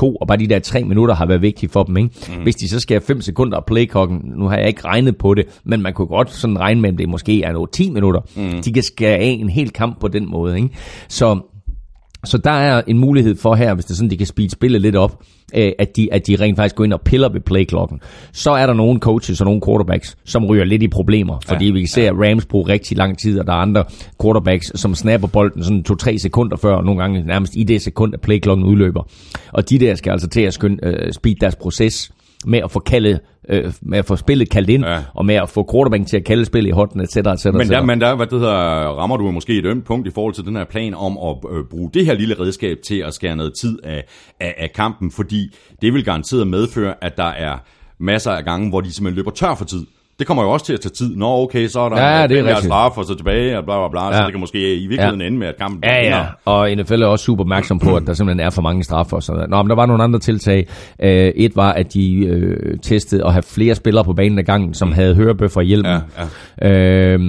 D: 3.02, og bare de der tre minutter har været vigtige for dem. Ikke? Mm. Hvis de så skærer 5 sekunder af playclocken, nu har jeg ikke regnet på det, men man kunne godt sådan regne med, at det måske er noget 10 minutter. Mm. De kan skære af en hel kamp på den måde. Ikke? Så så der er en mulighed for her, hvis det er sådan, de kan speede spillet lidt op, øh, at de, at de rent faktisk går ind og piller ved playklokken. Så er der nogle coaches og nogle quarterbacks, som ryger lidt i problemer, fordi ja, vi kan se, at Rams bruger rigtig lang tid, og der er andre quarterbacks, som snapper bolden sådan 2-3 sekunder før, og nogle gange nærmest i det sekund, at playklokken udløber. Og de der skal altså til at skynde, øh, speed deres proces med at få kaldet, øh, med at få spillet kaldt ind,
B: Ja.
D: og med at få quarterbacken til at kalde spillet i hånden, etc. etc.
B: Men der, men der, hvad det hedder, rammer du måske et ømt punkt i forhold til den her plan om at øh, bruge det her lille redskab til at skære noget tid af, af, af kampen, fordi det vil garanteret medføre, at der er masser af gange, hvor de simpelthen løber tør for tid. Det kommer jo også til at tage tid. Nå, okay, så er der
D: Ja, det er rigtigt.
B: straf, og så tilbage, og bla bla bla, ja. så
D: Ja.
B: det kan måske i virkeligheden ende med, at kampen
D: Ja, ja.
B: vinder.
D: Og NFL er også super opmærksom på, at der simpelthen er for mange straffer. og sådan noget. Nå, men der var nogle andre tiltag. Øh, et var, at de øh, testede at have flere spillere på banen ad gangen, som havde hørebøffer i hjelmen.
B: Ja, ja.
D: Øh,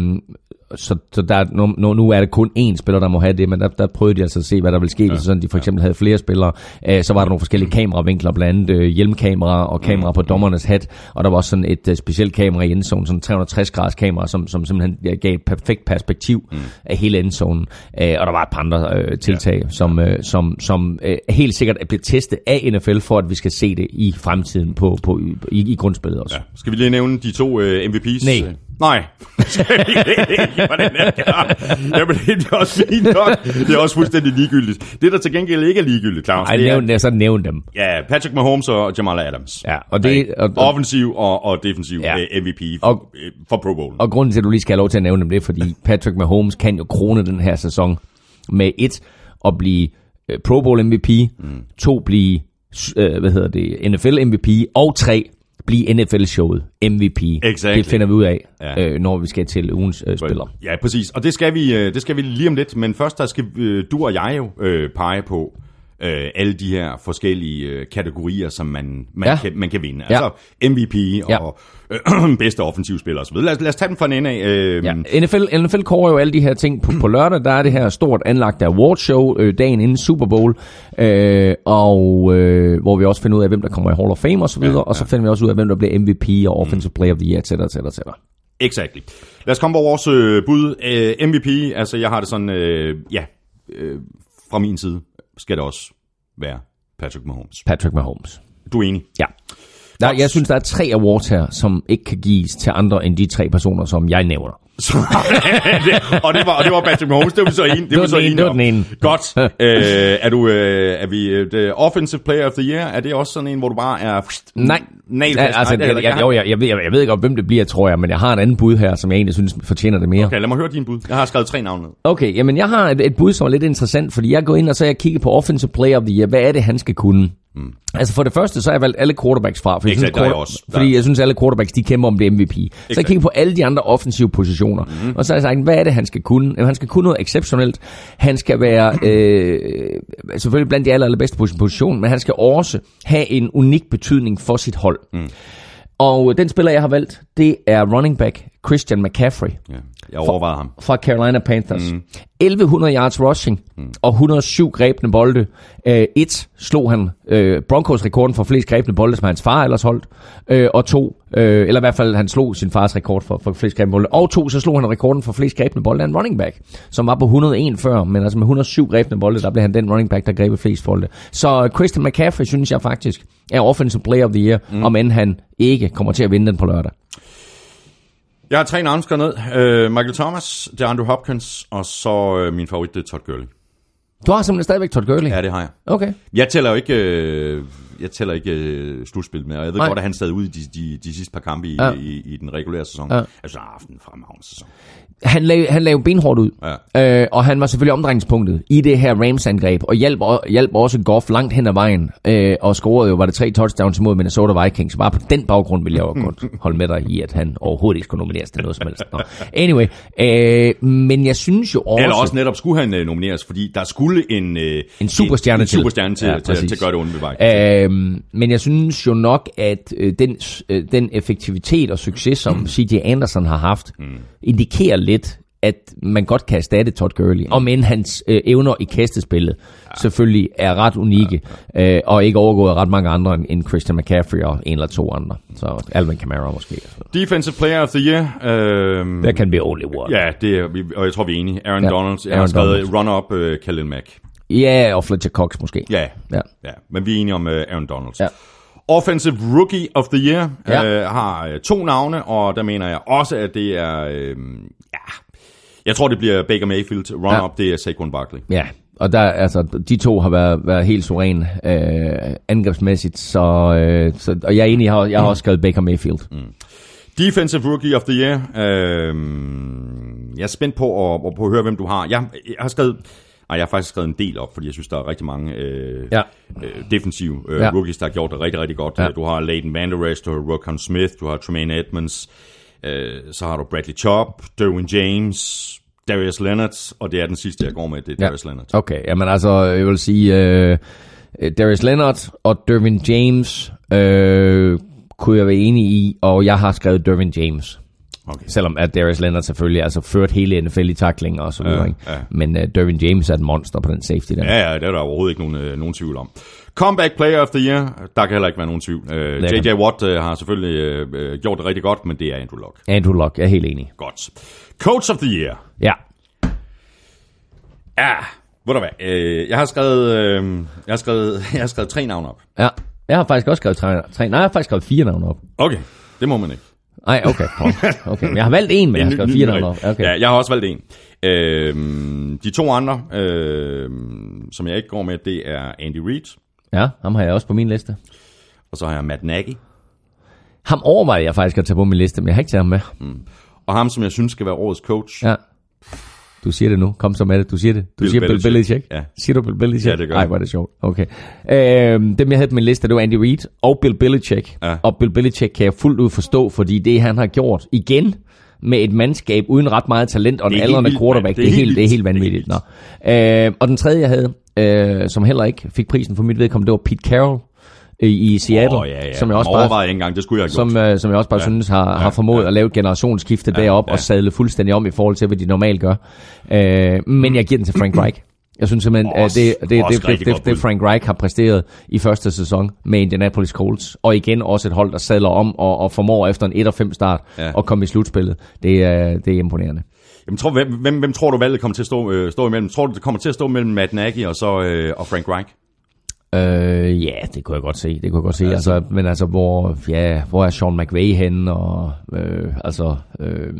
D: så, så der, er- nu, nu, nu er det kun én spiller, der må have det, men der, der prøvede de altså at se, hvad der ville ske, ja. hvis sådan, de for eksempel havde flere spillere. Øh, så var der nogle forskellige kameravinkler, blandt andet øh, hjelmkamera og kamera på dommernes hat, og der var også sådan et øh, specielt kamera i endzone, sådan 360 graders kamera, som, som simpelthen gav et perfekt perspektiv mm. af hele endzonen. Øh, og der var et par andre øh, tiltag, ja. som, øh, som, som øh, helt sikkert er blevet testet af NFL, for at vi skal se det i fremtiden på, på, i, i grundspillet også.
B: Ja. Skal vi lige nævne de to øh, MVP's?
D: Nej.
B: Nej. Det? Jamen, det er også fint nok. Det er også fuldstændig ligegyldigt. Det, der til gengæld ikke er ligegyldigt, Claus,
D: Ej,
B: det er,
D: nævn, så nævn dem.
B: ja, Patrick Mahomes og Jamal Adams.
D: Ja, og det, og, og,
B: Offensiv og, og defensiv
D: Ja.
B: ja. MVP for,
D: Og-
B: øh, for Pro Bowl.
D: Og grunden til, at du lige skal have lov til at nævne dem, det er, fordi Patrick Mahomes kan jo krone den her sæson med et, at blive øh, Pro Bowl MVP, mm. to, blive øh, hvad hedder det, NFL MVP, og tre, blive NFL-showet MVP.
B: Exactly.
D: Det finder vi ud af,
B: Ja.
D: øh, når vi skal til ugens øh, spiller.
B: Ja, præcis. Og det skal vi, øh, det skal vi lige om lidt. Men først der skal øh, du og jeg jo øh, pege på, øh, alle de her forskellige øh, kategorier, som man, man,
D: Ja.
B: ja. kan, man kan vinde.
D: Ja.
B: Altså MVP
D: Ja.
B: og øh, bedste offensivspiller osv. Lad, os- lad os tage dem fra en ende af. Øh,
D: Ja, NFL, NFL kårer jo alle de her ting på, på lørdag. Der er det her stort anlagte awardshow øh, dagen inden Super Bowl, øh, og øh, hvor vi også finder ud af, hvem der kommer i Hall of Fame osv., ja, ja. og så finder vi også ud af, hvem der bliver MVP og Offensive Player of the Year, etc. etc., etc.
B: Exactly. Lad os komme på vores øh, bud. Øh, MVP, altså jeg har det sådan, øh, ja, øh, fra min side skal det også være Patrick Mahomes.
D: Patrick Mahomes.
B: Du er enig?
D: Ja. Der, jeg synes, der er tre awards her, som ikke kan gives til andre end de tre personer, som jeg nævner.
B: Så, og, det var, og det var Patrick Mahomes, det var så enige, det
D: var
B: så om.
D: den ene.
B: Godt. øh, er du, øh, er vi øh, the offensive player of the year? Er det også sådan en, hvor du bare er...
D: Nej, ja, altså,
B: Nej,
D: jeg, jeg, jo, jeg, jeg, ved, jeg, jeg ved ikke, om, hvem det bliver, tror jeg, men jeg har et andet bud her, som jeg egentlig synes fortjener det mere.
B: Okay, lad mig høre din bud. Jeg har skrevet tre navne ned.
D: Okay, jamen jeg har et, et bud, som er lidt interessant, fordi jeg går ind og så jeg kigget på Offensive Player of the Year. Hvad er det, han skal kunne? Mm. Altså for det første, så har jeg valgt alle quarterbacks fra. Fordi, jeg synes,
B: er
D: quarter-
B: også.
D: Fordi jeg synes, alle quarterbacks, de kæmper om det MVP. Så jeg kigger på alle de andre offensive positioner. Mm. Og så har jeg sagt, hvad er det, han skal kunne? Jamen, han skal kunne noget exceptionelt. Han skal være øh, selvfølgelig blandt de aller, allerbedste på sin position, men han skal også have en unik betydning for sit hold. Mm. Og den spiller, jeg har valgt, det er running back Christian McCaffrey
B: Ja, jeg overvejede ham.
D: fra Carolina Panthers. Mm. 1100 yards rushing mm. og 107 grebne bolde. Øh, et slog han øh, Broncos rekorden for flest grebne bolde, som hans far ellers holdt. Øh, og to, øh, eller i hvert fald han slog sin fars rekord for, for flest grebne bolde. Og to, så slog han rekorden for flest grebne bolde af en running back, som var på 101 før, men altså med 107 grebne bolde, der blev han den running back, der greb flest bolde. Så Christian McCaffrey synes jeg faktisk er offensive player of the year, mm. om end han ikke kommer til at vinde den på lørdag.
B: Jeg har tre navne skrevet ned. Uh, Michael Thomas, det er Andrew Hopkins, og så uh, min favorit, det er Todd Gurley.
D: Du har simpelthen stadigvæk Todd Gurley?
B: Ja, det har jeg.
D: Okay.
B: Jeg tæller jo ikke, øh, jeg tæller ikke øh, slutspil med, og jeg ved
D: Nej.
B: godt, at han stadig ude i de, de, de sidste par kampe i,
D: Ja.
B: i, i den regulære sæson.
D: Ja.
B: Altså, har haft en sæson.
D: Han lavede, han lavede benhårdt ud.
B: Ja.
D: Øh, og han var selvfølgelig omdrejningspunktet i det her Rams-angreb, og hjalp, hjalp også Goff langt hen ad vejen, øh, og scorede jo, var det tre touchdowns imod Minnesota Vikings. Bare på den baggrund vil jeg jo godt holde med dig i, at han overhovedet ikke skulle nomineres til noget som helst. Nå. Anyway, øh, men jeg synes jo også...
B: Eller også netop skulle han øh, nomineres, fordi der skulle en, øh,
D: En superstjerne
B: en, en
D: til.
B: superstjerne til,
D: Ja,
B: til, til at gøre det onde ved Vikings.
D: Øhm, men jeg synes jo nok, at øh, den, øh, den effektivitet og succes, som C.J. Anderson har haft, mm. indikerer lidt, at man godt kan erstatte Todd Gurley. Om end hans øh, evner i kastespillet ja. selvfølgelig er ret unikke, ja, ja. Øh, og ikke overgået af ret mange andre end- Christian McCaffrey og en eller to andre. Så Alvin Kamara måske.
B: Defensive Player of the Year. Øh,
D: There can be only one.
B: ja, det er, og jeg tror, vi er enige. Aaron
D: Ja,
B: ja, Donald. Jeg
D: Aaron
B: har skrevet runner-up uh, Khalil Mack.
D: Ja, og Fletcher Cox måske.
B: Ja,
D: Ja.
B: ja. men vi er enige om uh, Aaron Donald.
D: Ja.
B: Offensive Rookie of the Year
D: ja.
B: øh, har øh, to navne, og der mener jeg også, at det er... Øh, ja, jeg tror, det bliver Baker Mayfield. Run-up, ja. det er Saquon Barkley.
D: Ja, og der, altså, de to har været, været helt suveræn øh, angrebsmæssigt, så, øh, så, og jeg er enig, jeg har, jeg har også skrevet Baker Mayfield. Mm.
B: Defensive Rookie of the Year. Øh, jeg er spændt på at, på at høre, hvem du har. Jeg, jeg har skrevet... Nej, jeg har faktisk skrevet en del op, fordi jeg synes, der er rigtig mange øh,
D: Ja.
B: øh, defensive øh,
D: Ja.
B: rookies, der har gjort det rigtig, rigtig godt.
D: Ja.
B: Du har Leighton Van Der Esch, du har Rokon Smith, du har Tremaine Edmonds, øh, så har du Bradley Chubb, Derwin James, Darius Leonard, og det er den sidste, jeg går med, det er
D: Ja.
B: Darius Leonard.
D: Okay, jamen altså, jeg vil sige, øh, øh, Darius Leonard og Dervin James øh, kunne jeg være enig i, og jeg har skrevet Dervin James.
B: Okay.
D: Selvom at Darius Leonard selvfølgelig altså ført hele NFL i taklinger og så videre.
B: Ja, ja.
D: Men uh, Dervin James er et monster på den safety der.
B: Ja, ja, det er der overhovedet ikke nogen, øh, nogen tvivl om. Comeback Player of the Year, der kan heller ikke være nogen tvivl. Øh. J.J. Watt øh, har selvfølgelig øh, øh, gjort det rigtig godt, men det er Andrew Luck.
D: Andrew Luck, jeg er helt enig.
B: Godt. Coach of the Year.
D: Ja,
B: Ja, ved du hvad, øh, jeg har skrevet, øh, jeg har skrevet, jeg har skrevet tre navne op.
D: ja. Jeg har faktisk også skrevet tre, tre nej, jeg har faktisk skrevet fire navne op.
B: Okay, det må man ikke.
D: Nej, okay. okay. Men jeg har valgt en, men jeg har skrevet fire navne op. Okay.
B: Ja, jeg har også valgt en. Øhm, de to andre, øhm, som jeg ikke går med, det er Andy Reid,
D: ja, ham har jeg også på min liste.
B: og så har jeg Matt Nagy.
D: Ham overvejer jeg faktisk at tage på min liste, men jeg har ikke taget ham med.
B: Og ham, som jeg synes skal være årets coach.
D: Ja. Du siger det nu. Kom så med det. Du siger det. Du
B: Bill
D: siger Bill
B: Belichick.
D: Belichick.
B: Ja.
D: Siger du Bill Belichick?
B: Ja, det gør
D: Ej,
B: jeg.
D: hvor er det sjovt. Okay. Øhm, dem, jeg havde på min liste, det var Andy Reid og Bill Belichick.
B: Ja.
D: Og Bill Belichick kan jeg fuldt ud forstå, fordi det, han har gjort igen, med et mandskab uden ret meget talent og en
B: Det er helt
D: aldrende quarterback.
B: mand.
D: Det er, helt, det er helt vanvittigt. Nå. Øh, og den tredje, jeg havde, øh, som heller ikke fik prisen for mit vedkommende, det var Pete Carroll i, i Seattle.
B: Åh, ja, ja.
D: Som jeg også bare
B: ikke engang, det skulle jeg have
D: som, øh, som jeg også bare ja. synes har, har formået ja. at lave et generationsskifte ja. derop
B: ja.
D: og sadle fuldstændig om i forhold til, hvad de normalt gør. Øh, men jeg giver den til Frank Reich. Jeg synes simpelthen, at det, det, det, det, det, det. Frank Reich har præsteret i første sæson med Indianapolis Colts, og igen også et hold, der sadler om og, og formår efter en 1-5 start
B: Ja.
D: at komme i slutspillet. Det er, det er imponerende.
B: Jamen, tror, hvem, hvem, hvem tror du valget kommer til at stå, øh, stå imellem? Tror du, det kommer til at stå mellem Matt Nagy og, så, øh, og Frank Reich?
D: Øh, ja, det kunne jeg godt se. Det kunne jeg godt se. Altså, altså, men altså, hvor, ja, hvor er Sean McVay henne? Og, øh, altså, øh,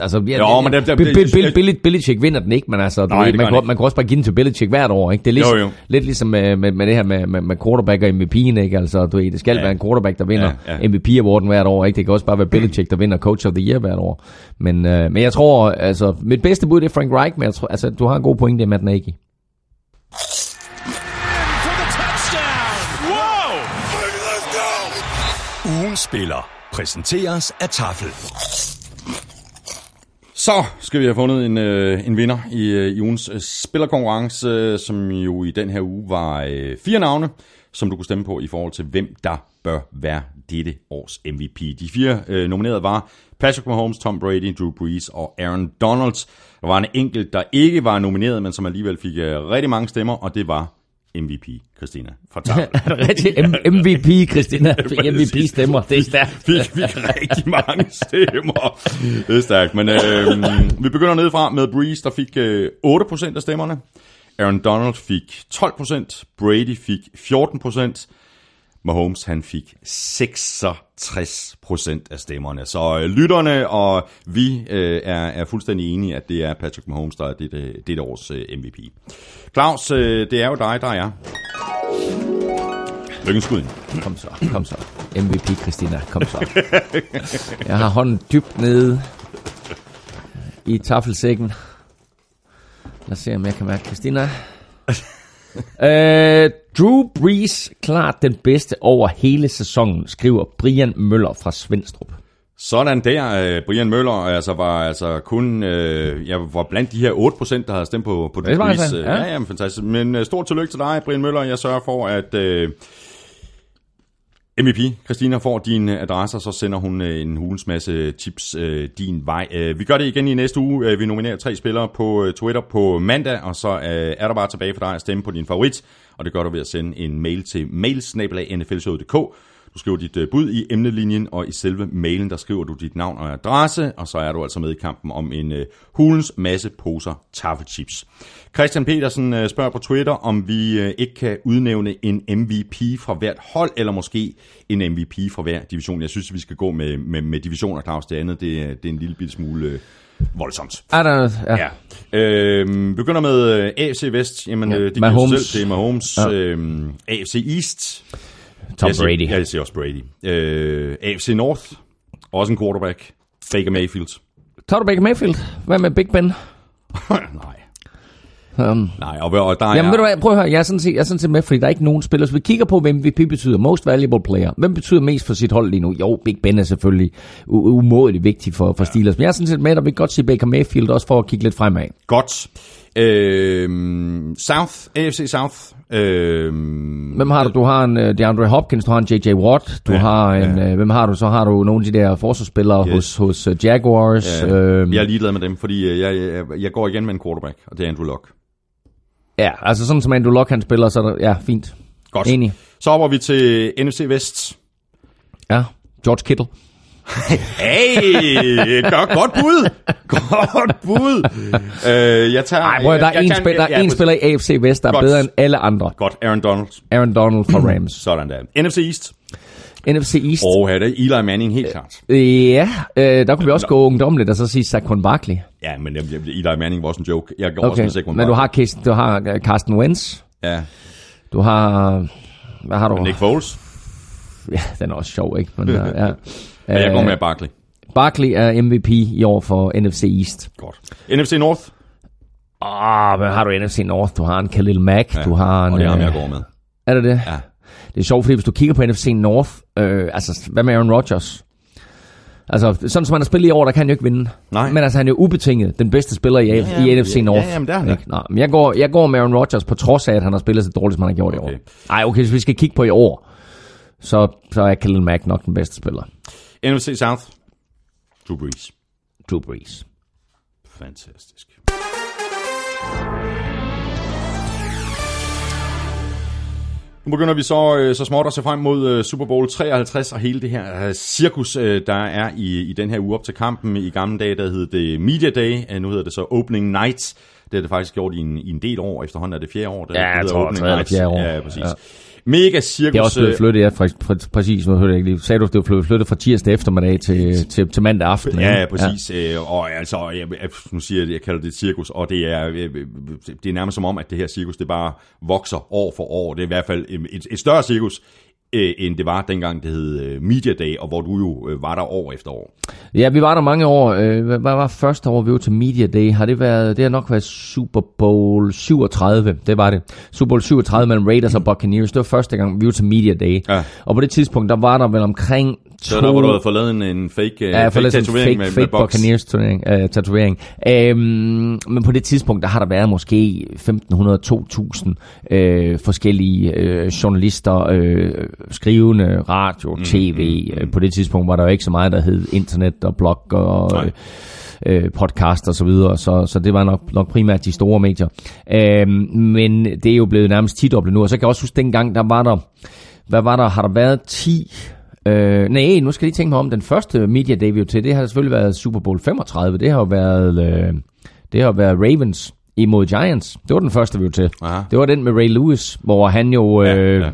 D: altså, ja,
B: Jo, men det- det-
D: Bill,
B: det-
D: Bill, Bill, Bill, Belichick vinder den ikke, men altså,
B: Nej,
D: ved, man, kan,
B: ikke.
D: man kan også bare give den til Belichick hvert år, ikke? Det er ligesom,
B: Jo, jo.
D: lidt ligesom med, med, med det her med, med, med quarterback og MVP'en, ikke? Altså, du ved, det skal
B: Ja.
D: være en quarterback, der vinder
B: Ja,
D: ja. MVP-awarden hvert år, ikke? Det kan også bare være Belichick, der vinder Coach of the Year hvert år. Men, øh, men jeg tror, altså, mit bedste bud det er Frank Reich, men jeg tror, altså, du har en god point, det er Matt Nagy.
E: Ugens spiller præsenteres af Tafel.
B: Så skal vi have fundet en, øh, en vinder i, øh, i ugens øh, spillerkonkurrence, øh, som jo i den her uge var øh, fire navne, som du kunne stemme på i forhold til, hvem der bør være dette års MVP. De fire øh, nominerede var Patrick Mahomes, Tom Brady, Drew Brees og Aaron Donald. Der var en enkelt, der ikke var nomineret, men som alligevel fik øh, rigtig mange stemmer, og det var MVP, Christina fra.
D: Er det rigtigt? M- MVP, Christina. MVP stemmer. Det er stærkt.
B: fik, fik rigtig mange stemmer. Det er stærkt. Men øh, vi begynder nedefra med Breeze, der fik øh, 8% af stemmerne. Aaron Donald fik 12%. Brady fik 14%. Mahomes han fik 66% af stemmerne. Så øh, lytterne og vi øh, er, er fuldstændig enige, at det er Patrick Mahomes, der er dette, dette års øh, MVP. Claus, øh, det er jo dig, der er. Lykkens skud ind.
D: Kom så, kom så. MVP, Christina, kom så. Jeg har hånden dybt nede i taffelsækken. Lad os se, om jeg kan mærke Christina. uh, Drew Brees klart den bedste over hele sæsonen, skriver Brian Møller fra Svendstrup.
B: Sådan der, øh, Brian Møller altså var altså kun øh, jeg var blandt de her 8%, der havde stemt på, på
D: Det var
B: Øh,
D: ja.
B: ja, ja, men fantastisk. Men øh, stort tillykke til dig, Brian Møller. Jeg sørger for, at øh, MVP, Christina, får din adresse, og så sender hun øh, en hulens masse tips øh, din vej. Vi gør det igen i næste uge. Vi nominerer tre spillere på Twitter på mandag, og så øh, er der bare tilbage for dig at stemme på din favorit, og det gør du ved at sende en mail til mailsnabelag.nflshowet.dk. Du skriver dit øh, bud i emnelinjen, og i selve mailen, der skriver du dit navn og adresse, og så er du altså med i kampen om en øh, hulens masse poser taffelchips. Christian Petersen øh, spørger på Twitter, om vi øh, ikke kan udnævne en MVP fra hvert hold, eller måske en MVP fra hver division. Jeg synes, vi skal gå med, med, med divisioner, Claus. Det andet, det, er- det er en lille bitte smule øh, voldsomt.
D: Er der, ja.
B: Ja. Øhm, begynder med øh, AFC Vest. Jamen,
D: Ja.
B: øh, det
D: Mahomes.
B: sig selv. Det er Mahomes.
D: Ja.
B: Øhm, AFC East.
D: Tom
B: jeg siger,
D: Brady.
B: Jeg siger også Brady. Øh, AFC North. Også en quarterback. Baker Mayfield.
D: Tager du Baker Mayfield? Hvad med Big Ben?
B: Nej.
D: Um,
B: Nej, og, og der
D: Jamen
B: er...
D: ved du hvad, prøv at høre, jeg er, sådan set, jeg er sådan set med, fordi der er ikke nogen spillere. Så vi kigger på, hvem MVP betyder. Most valuable player. Hvem betyder mest for sit hold lige nu? Jo, Big Ben er selvfølgelig umådeligt vigtig for, for Steelers. Men jeg er sådan set med, at vi kan godt sige Baker Mayfield, også for at kigge lidt fremad.
B: Godt. Øhm, South. AFC South. Øhm,
D: Hvem har du? Du har en uh, DeAndre Hopkins, du har en J.J. Watt, du
B: Ja,
D: har en,
B: ja.
D: uh, hvem har du? Så har du nogle af de der forsvarsspillere
B: Yes.
D: hos, hos uh, Jaguars.
B: Ja,
D: øhm,
B: jeg er ligeglad med dem, fordi øh, jeg, jeg, jeg går igen med en quarterback, og det er Andrew Luck.
D: ja, altså sådan som Andrew Luck han spiller, så er der, ja, fint.
B: Godt.
D: Enig.
B: Så hopper vi til NFC Vest.
D: Ja, George Kittle.
B: Hey, godt, godt bud. Godt bud. Øh, jeg tager...
D: Prøv at, der er en, spil, der er
B: ja,
D: en spiller i AFC Vest, der er
B: Godt.
D: bedre end alle andre.
B: Godt, Aaron Donald.
D: Aaron Donald fra Rams.
B: Sådan der. NFC East.
D: NFC East.
B: Og her er det Eli Manning helt klart.
D: Ja, øh, der kunne vi også gå ungdomligt og så sige Saquon Barkley.
B: Ja, men jeg- jeg- Eli Manning var også en joke. Jeg går også
D: Okay,
B: med Saquon
D: men du har, Kirsten, du har øh, Carsten Wentz.
B: Ja,
D: Du har... Hvad har du?
B: Nick Foles.
D: Ja, den er også sjov, ikke? Men, uh, ja.
B: Men jeg går
D: Øh,
B: med Barkley.
D: Barkley er MVP i år for NFC East.
B: Godt. NFC North.
D: Ah, hvad har du NFC North? Du har en Khalil Mack.
B: Ja,
D: du har en,
B: og det er ham,
D: øh,
B: jeg går med.
D: Er det det?
B: Ja.
D: Det er sjovt, fordi hvis du kigger på NFC North, øh, altså hvad med Aaron Rodgers? Altså, sådan som han har spillet i år, der kan han jo ikke vinde.
B: Nej.
D: Men altså, han er jo ubetinget den bedste spiller i, ja,
B: ja,
D: i NFC North.
B: ja, jamen, det er han.
D: Ikke? Nå, men jeg går, jeg går med Aaron Rodgers på trods af, at han har spillet så dårligt, som han har gjort
B: Okay.
D: i år. Nej, okay, hvis vi skal kigge på i år, så, så er Khalil Mack nok den bedste spiller.
B: NFC South. Drew Brees.
D: Drew Brees.
B: Fantastisk. Nu begynder vi så, øh, så småt at se frem mod øh, Super Bowl 53 og hele det her øh, cirkus, der er i, i den her uge op til kampen. I gamle dage, der hed det Media Day, nu hedder det så Opening Night. Det har det faktisk gjort i en, i en del år. Efterhånden er det fjerde år. Der
D: Ja, jeg
B: hedder
D: tror,
B: Opening
D: tredje eller
B: Night.
D: fjerde år.
B: Ja, præcis.
D: Ja.
B: Mega cirkus.
D: Det er også blevet
B: øh,
D: flyttet, ja, fra, fra, præcis, nu hørte jeg ikke lige. Sagde du, det var blevet flyttet fra tirsdag eftermiddag til, til, til mandag aften?
B: Ja, ja, præcis. Ja. Øh, og altså, jeg, nu siger jeg, jeg kalder det et cirkus, og det er, øh, det er nærmest som om, at det her cirkus, det bare vokser år for år. Det er i hvert fald et, et større cirkus, øh, end det var dengang, det hed øh, Media Day, og hvor du jo øh, var der år efter år.
D: Ja, vi var der mange år. Øh, Hvad var første år, vi var til Media Day? Har det været, det har nok været Super Bowl 37, det var det. Super Bowl 37 mellem Raiders og Buccaneers, det var første gang, vi var til Media Day.
B: Ja.
D: Og på det tidspunkt, der var der vel omkring
B: Så der, hvor du havde fået lavet en, en fake, øh,
D: Ja, jeg får
B: fake
D: lavet
B: tatovering
D: fake,
B: med,
D: fake
B: med boks.
D: Buccaneers turnering, uh, tatovering. Um, men på det tidspunkt, der har der været måske 1.500-2.000 øh, forskellige øh, journalister, øh, skrivende, radio,
B: Mm,
D: tv. Mm, mm. På det tidspunkt var der jo ikke så meget, der hed internet og blog og
B: Nej.
D: øh, podcast og så videre, så, så det var nok, nok primært de store medier. Øhm, men det er jo blevet nærmest 10 nu, og så kan jeg også huske, dengang der var der, hvad var der, har der været 10 Øh, nej, nu skal jeg lige tænke mig om den første media day, vi til. Det har selvfølgelig været Super Bowl 35. Det har jo været, øh, det har været Ravens imod Giants. Det var den første, vi var til.
B: Aha.
D: Det var den med Ray Lewis, hvor han jo øh,
B: Ja,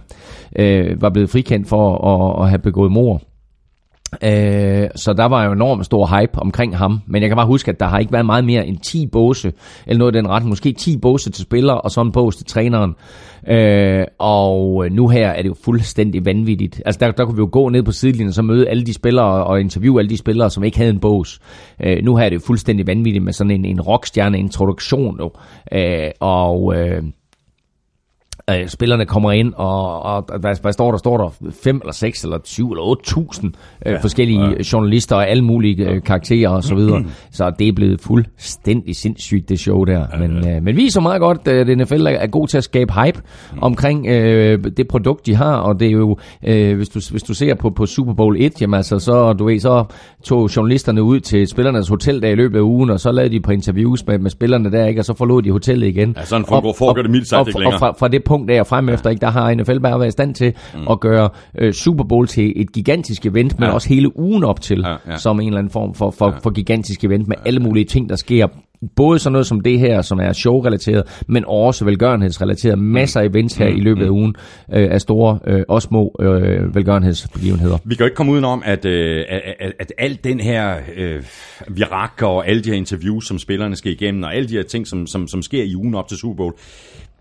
D: Øh, var blevet frikendt for at, at have begået mord. Øh, så der var jo enormt stor hype omkring ham. Men jeg kan bare huske, at der har ikke været meget mere end 10 båse, eller noget af den ret, Måske 10 båse til spillere, og så en båse til træneren. Øh, og nu her er det jo fuldstændig vanvittigt. Altså der, der kunne vi jo gå ned på sidelinjen og så møde alle de spillere og interviewe alle de spillere, som ikke havde en bås. Øh, nu her er det jo fuldstændig vanvittigt med sådan en, en rockstjerne introduktion nu. Øh, og... Øh, øh, spillerne kommer ind, og, og hvad, hvad står der? Står der fem eller seks eller syv eller otte tusind øh, ja, forskellige ja. journalister og alle mulige øh, karakterer og så videre. så det er blevet fuldstændig sindssygt, det show der. Ja, men, øh, men viser meget godt, at NFL er, er god til at skabe hype mm. omkring øh, det produkt, de har, og det er jo, øh, hvis, du, hvis du ser på, på Super Bowl 1, jamen altså, så, du ved, så tog journalisterne ud til spillernes hotel der i løbet af ugen, og så lavede de på interviews med, med spillerne der, ikke? og så forlod de hotellet igen.
B: Ja, sådan foregår- foregår det mildt sagt
D: og,
B: ikke længere.
D: og fra, fra det punkt af og frem efter, ikke, der har NFL bare været i stand til mm. at gøre øh, Super Bowl til et gigantisk event, men
B: Ja.
D: også hele ugen op til,
B: Ja, ja.
D: som en eller anden form for, for, for gigantisk event med alle mulige ting, der sker. Både sådan noget som det her, som er show-relateret, men også velgørenhedsrelateret. Masser af events her i løbet af ugen øh, af store øh, og små øh, velgørenhedsbegivenheder.
B: Vi kan jo ikke komme udenom, at, øh, at, at, at alt den her øh, virak og alle de her interviews, som spillerne skal igennem, og alle de her ting, som, som, som sker i ugen op til Super Bowl,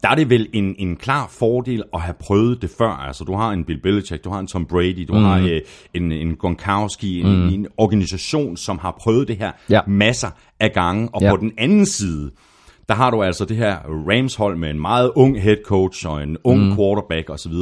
B: der er det vel en, en klar fordel at have prøvet det før. Altså, du har en Bill Belichick, du har en Tom Brady, du mm. har øh, en, en Gronkowski, en, mm. en organisation, som har prøvet det her
D: Ja.
B: masser af gange. Og
D: Ja.
B: på den anden side, der har du altså det her Rams-hold med en meget ung head coach og en ung mm. quarterback osv.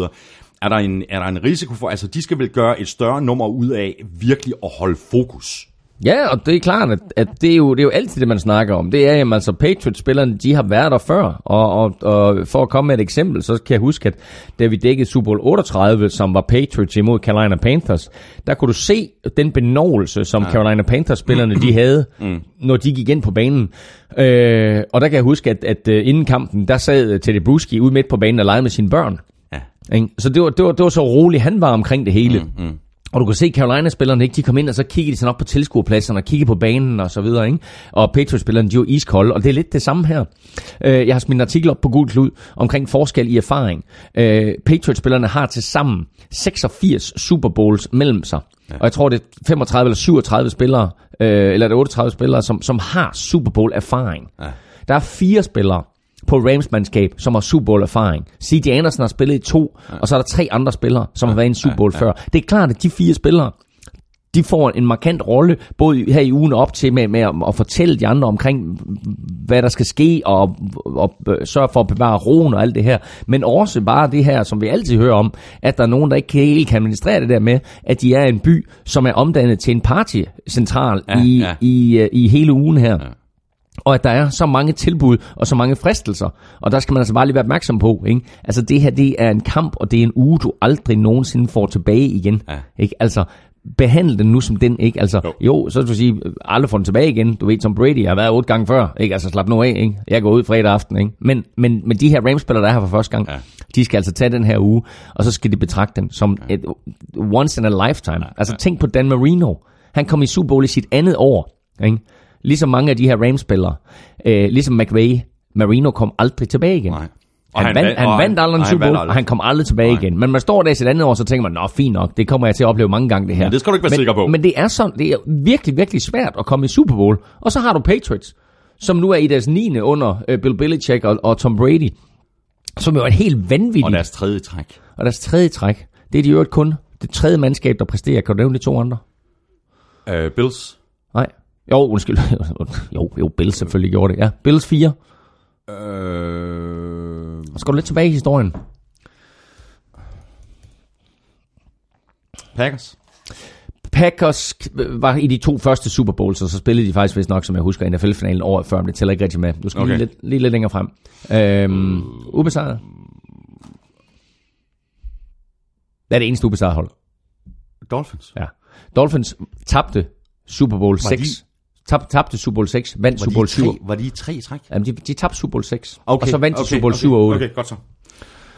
B: Er der, en, er der en risiko for, altså de skal vel gøre et større nummer ud af virkelig at holde fokus?
D: Ja, og det er klart, at, at det, er jo, det er jo altid det, man snakker om. Det er, jamen altså, Patriots-spillerne, de har været der før. Og, og, og for at komme med et eksempel, så kan jeg huske, at da vi dækkede Super Bowl 38, som var Patriots imod Carolina Panthers, der kunne du se den benåelse, som ja. Carolina Panthers-spillerne, de havde, mm. når de gik ind på banen. Øh, og der kan jeg huske, at, at uh, inden kampen, der sad Teddy Bruschi ude midt på banen og legede med sine børn.
B: Ja.
D: Så det var, det, var, det var så roligt, han var omkring det hele. Mm, mm. Og du kan se Carolina-spillerne, ikke? de kom ind, og så kiggede de sådan op på tilskuerpladserne, og kiggede på banen og så videre. Ikke? Og Patriots-spillerne, de var iskolde, og det er lidt det samme her. Øh, jeg har smidt en artikel op på Gul Klud omkring forskel i erfaring. Øh, Patriots-spillerne har til sammen 86 Super Bowls mellem sig. Ja. Og jeg tror, det er 35 eller 37 spillere, øh, eller er det 38 spillere, som, som har Super Bowl-erfaring. Ja. Der er fire spillere, på Rams-mandskab, som har Super Bowl-erfaring. C.J. Anderson har spillet i to, ja. og så er der tre andre spillere, som har været i en Super Bowl ja, ja. før. Det er klart, at de fire spillere, de får en markant rolle, både her i ugen op til med, med at, at fortælle de andre omkring, hvad der skal ske, og, og øh, sørge for at bevare roen og alt det her. Men også bare det her, som vi altid hører om, at der er nogen, der ikke helt kan administrere det der med, at de er en by, som er omdannet til en partycentral
B: Ja,
D: i,
B: ja.
D: I, øh, i hele ugen her. Ja og at der er så mange tilbud og så mange fristelser. Og der skal man altså bare lige være opmærksom på. Ikke? Altså det her, det er en kamp, og det er en uge, du aldrig nogensinde får tilbage igen.
B: Ja.
D: Ikke? Altså behandle den nu som den, ikke? Altså,
B: Jo.
D: jo, så vil du sige, aldrig få den tilbage igen. Du ved, som Brady har været otte gange før, ikke? Altså, slap nu af, ikke? Jeg går ud fredag aften, ikke? Men, men, men de her Rams-spillere, der er her for første gang,
B: Ja.
D: ja. de skal altså tage den her uge, og så skal de betragte den som et once in a lifetime. Ja. Altså, tænk på Dan Marino. Han kom i Super Bowl i sit andet år, ikke? Ligesom mange af de her Rams-spillere. Øh, ligesom McVay. Marino kom aldrig tilbage igen.
B: Nej. Og
D: Han,
B: han
D: vandt,
B: vandt-
D: han
B: og
D: vandt
B: han-
D: aldrig en
B: han
D: Super Bowl, og han kom aldrig tilbage
B: Nej.
D: igen. Men man står der i sit andet år, så tænker man, nå fint nok, det kommer jeg til at opleve mange gange det her.
B: Men det skal du ikke være
D: men,
B: sikker på.
D: Men det er sådan, det er virkelig, virkelig svært at komme i Super Bowl. Og så har du Patriots, som nu er i deres 9. under uh, Bill Belichick og, og Tom Brady, som jo er et helt vanvittigt.
B: Og deres tredje træk.
D: og deres tredje træk, det er de jo kun det tredje mandskab, der præsterer. Kan du nævne de to andre?
B: Uh, Bills.
D: Nej. Jo, undskyld. jo, jo, Bills selvfølgelig gjorde det. Ja, Bills 4.
B: Uh,
D: Og skal du lidt tilbage i historien.
B: Packers.
D: Packers var i de to første Super Bowls, og så spillede de faktisk, hvis nok, som jeg husker, NFL-finalen året før, men det tæller ikke rigtig med. Nu skal okay. Lige, lidt, lige lidt længere frem. Øhm, ubesejret. Det er det eneste ubesejret hold.
B: Dolphins.
D: Ja. Dolphins tabte Super Bowl 6. Tab, tabte Super Bowl 6, vandt Super Bowl 7.
B: var de i tre træk?
D: Jamen, de, de tabte Super Bowl 6, og så vandt de Super Bowl
B: okay,
D: 7 og 8.
B: Okay, godt så.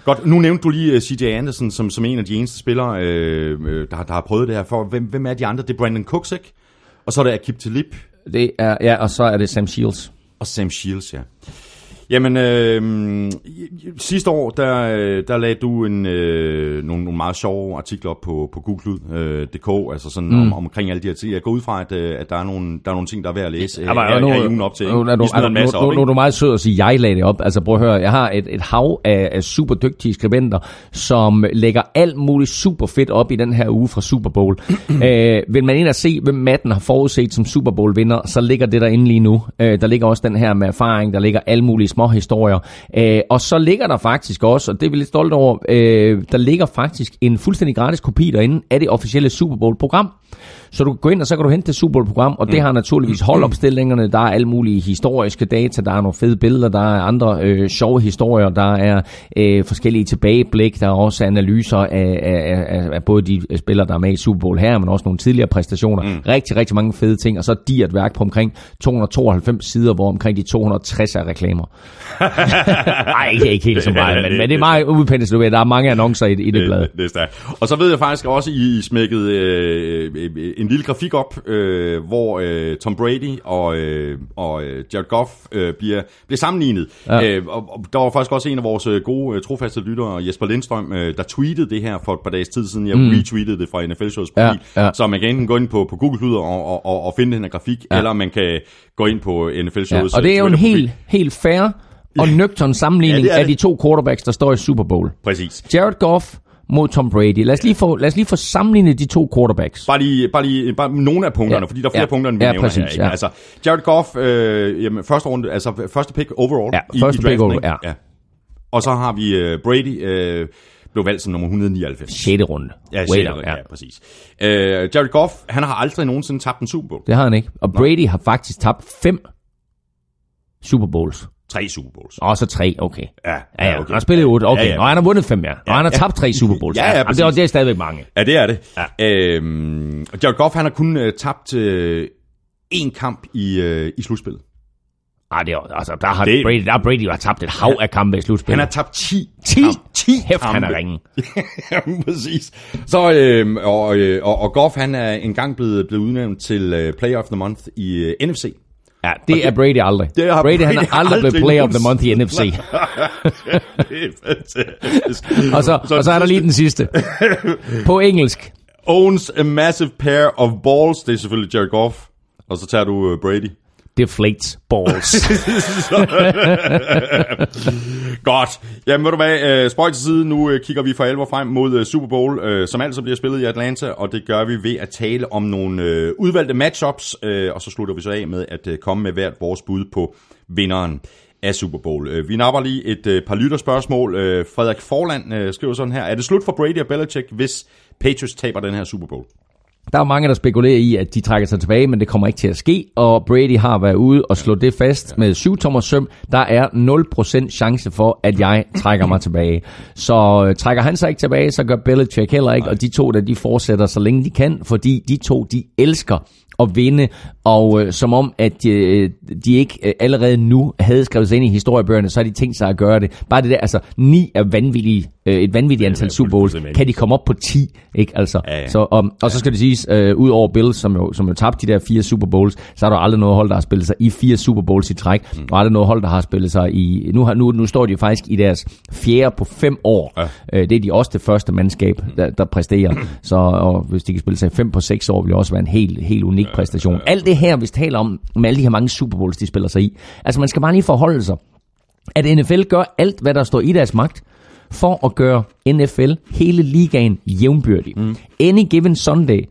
B: Godt, nu nævnte du lige uh, CJ Anderson som, som en af de eneste spillere, øh, øh, der, der har prøvet det her. For hvem, hvem er de andre? Det er Brandon Cooks, ikke? Og så er det Akib Talib
D: Det er, ja, og så er det Sam Shields.
B: og Sam Shields, ja. Jamen, øh, sidste år, der, øh, der lagde du en, øh, nogle, nogle meget sjove artikler op på, på googlelyd.dk, øh, altså sådan mm. om, omkring alle de her ting. Jeg går ud fra, at, øh, at der, er nogle, der er nogle ting, der er værd at læse øh, her, her, i ugen op til.
D: Nu, nu, nu,
B: masse
D: nu, nu, nu er du meget sød at sige, at jeg lagde det op. Altså prøv at høre, jeg har et, et hav af, af super dygtige skribenter, som lægger alt muligt super fedt op i den her uge fra Super Bowl. øh, vil man ind og se, hvem Madden har forudset som Super Bowl vinder, så ligger det derinde lige nu. Øh, der ligger også den her med erfaring, der ligger alle mulige små historier. Øh, og så ligger der faktisk også, og det er vi lidt stolte over, øh, der ligger faktisk en fuldstændig gratis kopi derinde af det officielle Super Bowl program. Så du kan gå ind, og så kan du hente det Super Bowl-program, og det har naturligvis holdopstillingerne, der er alle mulige historiske data, der er nogle fede billeder, der er andre øh, sjove historier, der er øh, forskellige tilbageblik, der er også analyser af, af, af, af både de spillere, der er med i Super Bowl her, men også nogle tidligere præstationer. Mm. Rigtig, rigtig mange fede ting, og så et digert værk på omkring 292 sider, hvor omkring de 260 er reklamer. Nej, ikke, ikke helt så meget, men, men det er meget udpændigt, der er mange annoncer i, i det blad.
B: Det, det er stærkt. Og så ved jeg faktisk også, I smækket øh, øh, en lille grafik op, øh, hvor øh, Tom Brady og, øh, og øh, Jared Goff øh, bliver, bliver sammenlignet.
D: Ja.
B: Ja. Øh, og, og der var faktisk også en af vores øh, gode, øh, trofaste lyttere, Jesper Lindstrøm, øh, der tweetede det her for et par dages tid siden. Jeg mm. retweetede det fra NFL-shows
D: Ja,
B: profil.
D: ja.
B: Så man kan enten gå ind på, på Google Lyd og, og, og, og finde den her grafik,
D: Ja.
B: ja. eller man kan gå ind på NFL-shows
D: Ja, og det er jo en helt, helt fair og nøgtern sammenligning
B: Ja, det er
D: af de
B: det.
D: to quarterbacks, der står i Super Bowl.
B: Præcis.
D: Jared Goff mod Tom Brady. Lad os lige få, lad os lige få sammenlignet de to quarterbacks.
B: Bare lige, bare lige bare nogle af punkterne,
D: Ja.
B: fordi der er flere
D: Ja.
B: punkter, end vi
D: Ja,
B: nævner
D: præcis,
B: her. Ikke?
D: ja.
B: Altså, Jared Goff, øh, jamen, første, runde, altså, første pick overall
D: Ja,
B: i,
D: første
B: i
D: pick overall, ja.
B: ja. Og så har vi øh, Brady, øh, blev valgt som nummer 199.
D: 6. runde.
B: Ja,
D: Way
B: shit,
D: down,
B: ja. ja, præcis. Øh, Jared Goff, han har aldrig nogensinde tabt en Super Bowl.
D: Det har han ikke. Og Brady har faktisk tabt fem Super Bowls.
B: Tre Super Bowls.
D: Og så tre, okay.
B: Ja,
D: Ja, ja, okay.
B: okay.
D: Han har spillet otte, okay.
B: Ja, ja.
D: Og han har vundet fem, ja. Og
B: Ja,
D: han har
B: ja.
D: tabt tre Super Bowls.
B: Ja, ja,
D: Jamen, det, er, det er stadigvæk mange.
B: Ja, det er det. Ja. Øhm, Jared Goff, han har kun øh, tabt øh, én kamp i, øh, i slutspillet.
D: Ej, det er, altså, der har
B: Det-
D: Brady, der har Brady jo tabt et hav af kampe i slutspillet.
B: Han har tabt 10
D: 10?
B: kamp, 10
D: Hæft, han
B: kampe.
D: er ringen.
B: Jamen, præcis. Så, øh, og, øh, og, og Goff, han er engang blevet, blevet udnævnt til øh, Player of the Month i øh, NFC.
D: Ja, det er Brady aldrig.
B: det har
D: Brady, han
B: Brady
D: har aldrig blevet
B: aldrig
D: player of the month i NFC.
B: det er.
D: Og så, og så er der lige den sidste. På engelsk.
B: Owns a massive pair of balls. Det er selvfølgelig Jared Goff. Og så tager du uh, Brady
D: deflates balls.
B: Godt. Jamen, ved du hvad, øh, spøj til side, nu øh, kigger vi for alvor frem mod øh, Super Bowl, som altså bliver spillet i Atlanta, og det gør vi ved at tale om nogle udvalgte matchups, og så slutter vi så af med at komme med hvert vores bud på vinderen af Super Bowl. Vi napper lige et par lytterspørgsmål. Frederik Forland skriver sådan her, er det slut for Brady og Belichick, hvis Patriots taber den her Super Bowl?
D: Der er mange, der spekulerer i, at de trækker sig tilbage, men det kommer ikke til at ske. Og Brady har været ude og slå det fast med 7 tommer søm. Der er 0% chance for, at jeg trækker mig tilbage. Så øh, trækker han sig ikke tilbage, så gør Belichick heller ikke. Og de to, der de fortsætter så længe de kan, fordi de to, de elsker at vinde, og øh, som om, at øh, de ikke øh, allerede nu havde skrevet sig ind i historiebøgerne, så har de tænkt sig at gøre det. Bare det der, altså ni er vanvittige, øh, et vanvittigt antal Super Bowls. Kan de komme op på 10, ikke? Altså,
B: Ja, ja.
D: Så, og, og så skal det siges, øh, ud over Bills, som jo, som jo tabte de der fire Super Bowls, så er der aldrig noget hold, der har spillet sig i fire Super Bowls i træk, mm. og aldrig noget hold, der har spillet sig i... Nu, har, nu, nu står de jo faktisk i deres fjerde på fem år.
B: Ja.
D: Øh, det er de også det første mandskab, der, der præsterer. Så og hvis de kan spille sig fem på seks år, vil det også være en helt, helt unik præstation. Alt det her, vi taler om, med alle de her mange Super Bowls, de spiller sig i. Altså man skal bare lige forholde sig, at NFL gør alt, hvad der står i deres magt, for at gøre NFL, hele ligaen, jævnbyrdig. Mm. Any given Sunday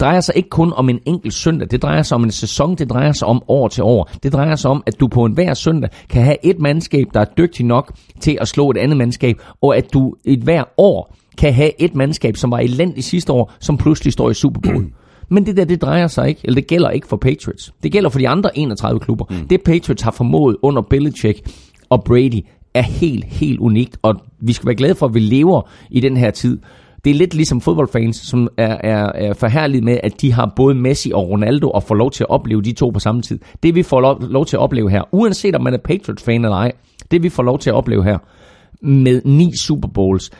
D: drejer sig ikke kun om en enkelt søndag, det drejer sig om en sæson, det drejer sig om år til år. Det drejer sig om, at du på en hver søndag kan have et mandskab, der er dygtig nok til at slå et andet mandskab, og at du et hver år kan have et mandskab, som var elendigt sidste år, som pludselig står i Super Bowl. Men det der, det drejer sig ikke, eller det gælder ikke for Patriots. Det gælder for de andre 31 klubber. Mm. Det Patriots har formået under Belichick og Brady er helt, helt unikt, og vi skal være glade for, at vi lever i den her tid. Det er lidt ligesom fodboldfans, som er, er, er forhærligt med, at de har både Messi og Ronaldo og får lov til at opleve de to på samme tid. Det vi får lov, lov til at opleve her, uanset om man er Patriots-fan eller ej, det vi får lov til at opleve her, med ni Super Bowls,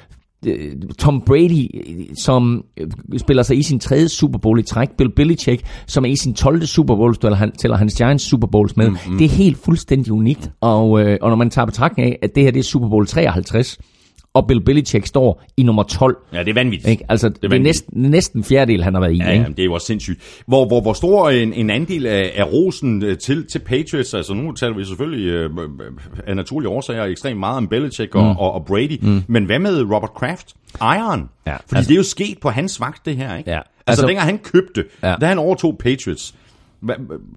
D: Tom Brady, øh, som øh, spiller sig i sin tredje Super Bowl i træk, Bill Belichick, som er i sin 12. Super Bowl, tæller, han, tæller hans Giants Super Bowls med. Mm-hmm. Det er helt fuldstændig unikt, og, øh, og når man tager betragtning af, at det her det er Super Bowl 53, og Bill Belichick står i nummer 12,
B: Ja, det er vanvittigt.
D: ikke? altså det er, det er
B: vanvittigt.
D: næsten, næsten en fjerdedel, han har været i.
B: Ja,
D: ikke?
B: ja, det er jo også sindssygt. Hvor, hvor, hvor stor en, en andel af, af rosen øh, til, til Patriots, altså nu taler vi selvfølgelig øh, af naturlige årsager ekstremt meget om Belichick og, mm. og, og Brady, mm. men hvad med Robert Kraft? Ejeren?
D: Ja,
B: Fordi
D: altså-
B: det er jo sket på hans vagt, det her, ikke?
D: Ja.
B: Altså,
D: Altså-
B: dengang han købte,
D: Ja.
B: da han overtog Patriots, hvad,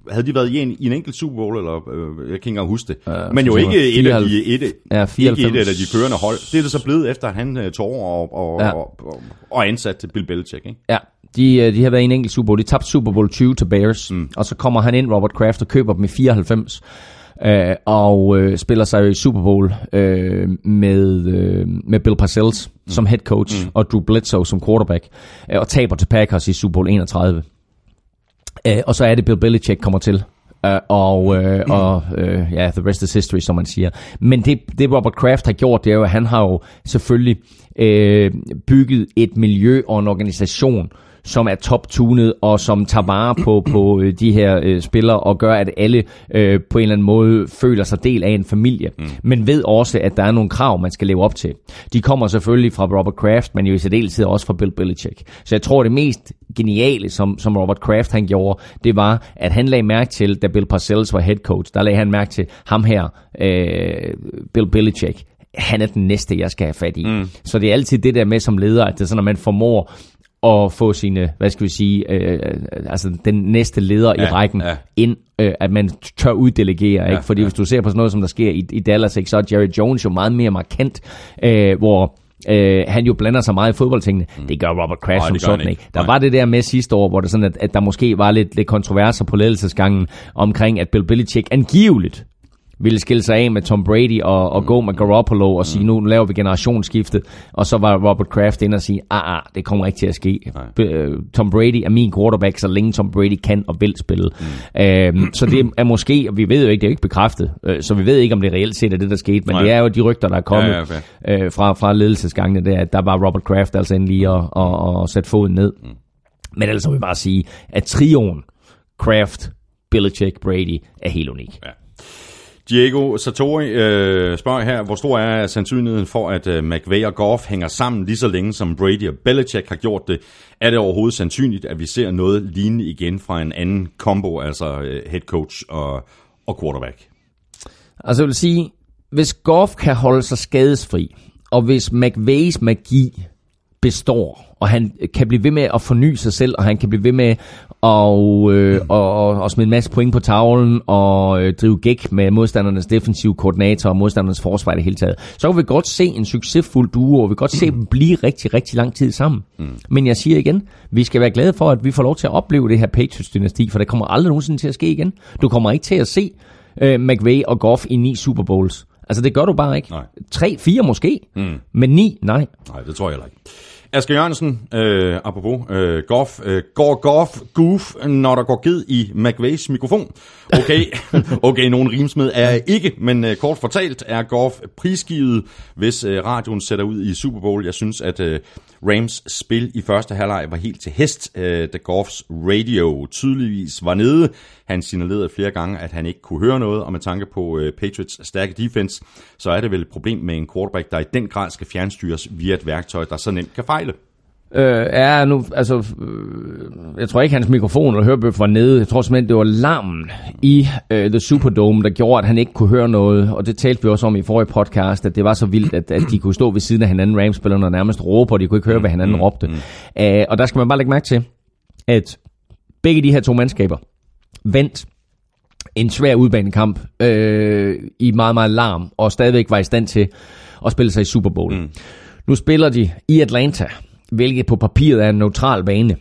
B: havde de været i en, i en enkelt Super Bowl, eller øh, jeg kan ikke engang huske det.
D: Øh,
B: men jo ikke et af,
D: 94.
B: de, et,
D: Ja,
B: ikke
D: 94.
B: et af de førende hold. Det er det så blevet, efter han øh, tog over og, og,
D: Ja.
B: ja. og, og, og ansat til Bill Belichick, ikke?
D: Ja, de, øh, de har været i en enkelt Super Bowl. De tabte Super Bowl 20 til Bears, mm. og så kommer han ind, Robert Kraft, og køber dem i 94. Øh, og øh, spiller sig i Super Bowl øh, med, øh, med Bill Parcells mm. som head coach, mm. og Drew Bledsoe som quarterback, øh, og taber til Packers i Super Bowl 31. Øh, og så er det Bill Belichick kommer til. Øh, og øh, og øh, ja, the rest is history, som man siger. Men det, det Robert Kraft har gjort, det er jo, at han har jo selvfølgelig øh, bygget et miljø og en organisation, som er top-tunet og som tager vare på, på øh, de her øh, spillere og gør, at alle øh, på en eller anden måde føler sig del af en familie. Mm. Men ved også, at der er nogle krav, man skal leve op til. De kommer selvfølgelig fra Robert Kraft, men jo i særdeleshed også fra Bill Belichick. Så jeg tror, det mest geniale, som, som Robert Kraft han gjorde, det var, at han lagde mærke til, da Bill Parcells var head coach, der lagde han mærke til ham her, øh, Bill Belichick, han er den næste, jeg skal have fat i. Mm. Så det er altid det der med som leder, at det er sådan, at man formår at få sine, hvad skal vi sige, øh, altså den næste leder ja, i rækken
B: ja.
D: ind, øh, at man tør uddelegere, ikke? Fordi
B: ja.
D: hvis du ser på sådan noget, som der sker i, i Dallas, ikke, så er Jerry Jones jo meget mere markant, øh, hvor øh, han jo blander sig meget i fodboldtingene. Mm. Det gør Robert Kraft som sådan
B: ikke.
D: Der
B: Nej.
D: var det der med sidste år, hvor det sådan, at, at der måske var lidt, lidt kontroverser på ledelsesgangen omkring, at Bill Belichick angiveligt ville skille sig af med Tom Brady og, og gå med Garoppolo og sige, nu laver vi generationsskiftet. Og så var Robert Kraft inde og sige, ah, ah, det kommer ikke til at ske. B- øh, Tom Brady er min quarterback, så længe Tom Brady kan og vil spille. Mm. Øhm, så det er måske, og vi ved jo ikke, det er jo ikke bekræftet, øh, så vi ved ikke, om det reelt set er det, der skete, men
B: Nej.
D: det er jo de rygter, der er kommet
B: Ja, ja,
D: øh, fra, fra ledelsesgangene, der, at der var Robert Kraft altså endelig lige at, at, at sætte foden ned. Mm. Men ellers vil jeg bare sige, at trioen Kraft, Belichick, Brady er helt unik.
B: Ja. Diego Satori øh, spørger her, hvor stor er sandsynligheden for, at øh, McVay og Goff hænger sammen lige så længe som Brady og Belichick har gjort det? Er det overhovedet sandsynligt, at vi ser noget lignende igen fra en anden combo, altså øh, head coach og, og quarterback?
D: Altså jeg vil sige, hvis Goff kan holde sig skadesfri, og hvis McVays magi består, og han kan blive ved med at forny sig selv, og han kan blive ved med at, øh, og, og, og smide en masse point på tavlen, og øh, drive gæk med modstandernes defensive koordinator og modstandernes forsvar i det hele taget, så kan vi godt se en succesfuld duo, og vi kan godt se dem blive rigtig, rigtig lang tid sammen. Mm. Men jeg siger igen, vi skal være glade for, at vi får lov til at opleve det her Patriots-dynasti, for det kommer aldrig nogensinde til at ske igen. Du kommer ikke til at se øh, McVay og Goff i ni Super Bowls. Altså det gør du bare ikke.
B: Nej.
D: Tre, fire måske, mm. men ni, nej.
B: Nej, det tror jeg heller ikke. Asger Jørgensen, øh, apropos øh, Goff, øh, går Goff goof, når der går ged i McVays mikrofon? Okay, okay nogen rimsmed er ikke, men øh, kort fortalt er Goff prisgivet, hvis øh, radioen sætter ud i Super Bowl. Jeg synes, at øh, Rams spil i første halvleg var helt til hest, øh, da Goffs radio tydeligvis var nede. Han signalerede flere gange, at han ikke kunne høre noget, og med tanke på øh, Patriots stærke defense, så er det vel et problem med en quarterback, der i den grad skal fjernstyres via et værktøj, der så nemt kan fejle.
D: Øh, ja, nu, altså, øh, jeg tror ikke, hans mikrofon eller hørebøf var nede. Jeg tror simpelthen, det var larmen i øh, The Superdome, der gjorde, at han ikke kunne høre noget. Og det talte vi også om i forrige podcast, at det var så vildt, at, at de kunne stå ved siden af hinanden, Rams-spillerne, og nærmest råbe, og de kunne ikke høre, hvad hinanden råbte. Øh, og der skal man bare lægge mærke til, at begge de her to mandskaber vandt en svær udbanekamp øh, i meget, meget larm, og stadigvæk var i stand til at spille sig i Super Bowl. Mm. Nu spiller de i Atlanta, hvilket på papiret er en neutral bane.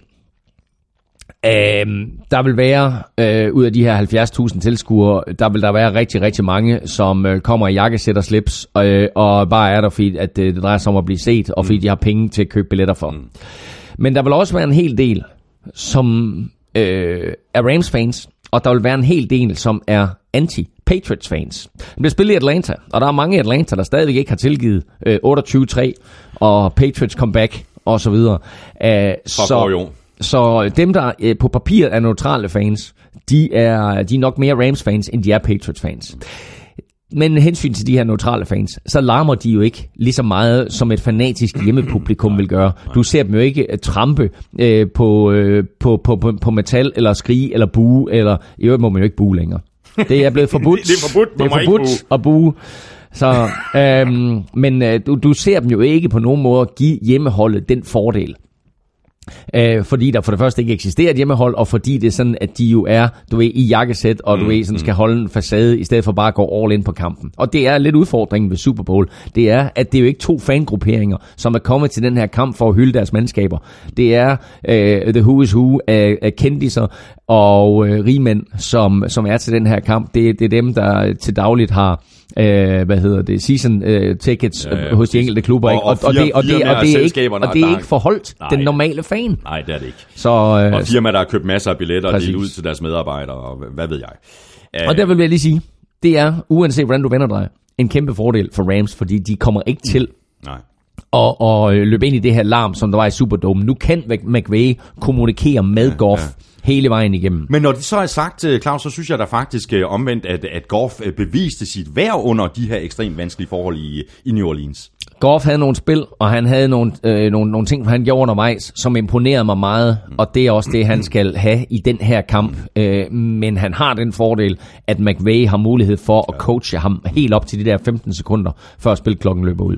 D: Øhm, der vil være, øh, ud af de her 70.000 tilskuere, der vil der være rigtig, rigtig mange, som øh, kommer i jakkesæt og slips, øh, og bare er der, fordi at, øh, det drejer sig om at blive set, og fordi de har penge til at købe billetter for. Mm. Men der vil også være en hel del, som øh, er Rams-fans, og der vil være en hel del, som er anti-Patriots fans. Det bliver spillet i Atlanta, og der er mange i Atlanta, der stadigvæk ikke har tilgivet øh, 28-3 og Patriots comeback og så videre. Æh,
B: forrige år.
D: så dem, der øh, på papiret er neutrale fans, de er, de er nok mere Rams-fans, end de er Patriots-fans. Men hensyn til de her neutrale fans, så larmer de jo ikke lige så meget, som et fanatisk hjemmepublikum vil gøre. Du ser dem jo ikke uh, trampe øh, på, øh, på, på, på, på metal, eller skrige, eller bue, eller i øvrigt må man jo ikke bue længere. Det er blevet forbudt.
B: Det er forbudt.
D: Det er forbudt at bue. Så, øhm, men øh, du, du ser dem jo ikke på nogen måde give hjemmeholdet den fordel. Øh, fordi der for det første ikke eksisterer et hjemmehold, og fordi det er sådan, at de jo er, du ved, i jakkesæt, og du ved, sådan skal holde en facade, i stedet for bare at gå all in på kampen. Og det er lidt udfordringen ved Super Bowl. Det er, at det er jo ikke to fangrupperinger, som er kommet til den her kamp for at hylde deres mandskaber. Det er øh, the who is who af, af kendiser og øh, rigmænd, som, som er til den her kamp. Det, det er dem, der til dagligt har øh, hvad hedder det, season øh, tickets
B: Ja, ja,
D: øh, hos de enkelte klubber.
B: Og-
D: ikke?
B: og
D: og,
B: fire-
D: det, og, det, og, det er ikke, og det er ikke forholdt
B: Nej.
D: den normale fan.
B: Nej, det er det ikke.
D: Så,
B: Og
D: øh,
B: firmaer, der har købt masser af billetter og
D: Præcis.
B: delt ud til deres medarbejdere, og hvad- ved jeg. Øh,
D: og der vil jeg lige sige, det er, uanset hvordan du vender dig, en kæmpe fordel for Rams, fordi de kommer ikke til
B: Nej.
D: at, at øh, løbe ind i det her larm, som der var i Superdome. Nu kan Mc- McVay kommunikere med ja, Goff ja. Hele vejen igennem.
B: Men når det så er sagt, øh, Claus, så synes jeg da faktisk øh, omvendt, at, at Goff øh, beviste sit værd under de her ekstremt vanskelige forhold i, i New Orleans.
D: Goff havde nogle spil, og han havde nogle, øh, nogle, nogle ting, han gjorde undervejs, som imponerede mig meget, og det er også det, han skal have i den her kamp. Øh, men han har den fordel, at McVay har mulighed for at coache ham helt op til de der 15 sekunder, før spilklokken løber ud.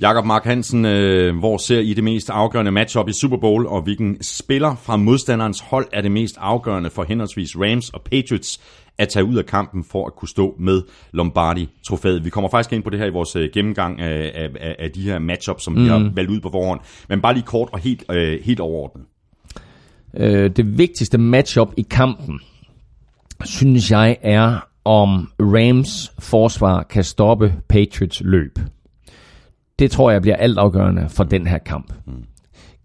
B: Jakob Mark Hansen, øh, hvor ser I det mest afgørende matchup i Super Bowl, og hvilken spiller fra modstanderens hold er det mest afgørende for henholdsvis Rams og Patriots at tage ud af kampen for at kunne stå med Lombardi-trofæet. Vi kommer faktisk ind på det her i vores øh, gennemgang af, af, af, af de her matchup, som mm. vi har valgt ud på forhånd. Men bare lige kort og helt, øh, helt overordnet.
D: Øh, det vigtigste matchup i kampen, synes jeg, er om Rams forsvar kan stoppe Patriots løb. Det tror jeg bliver altafgørende for den her kamp.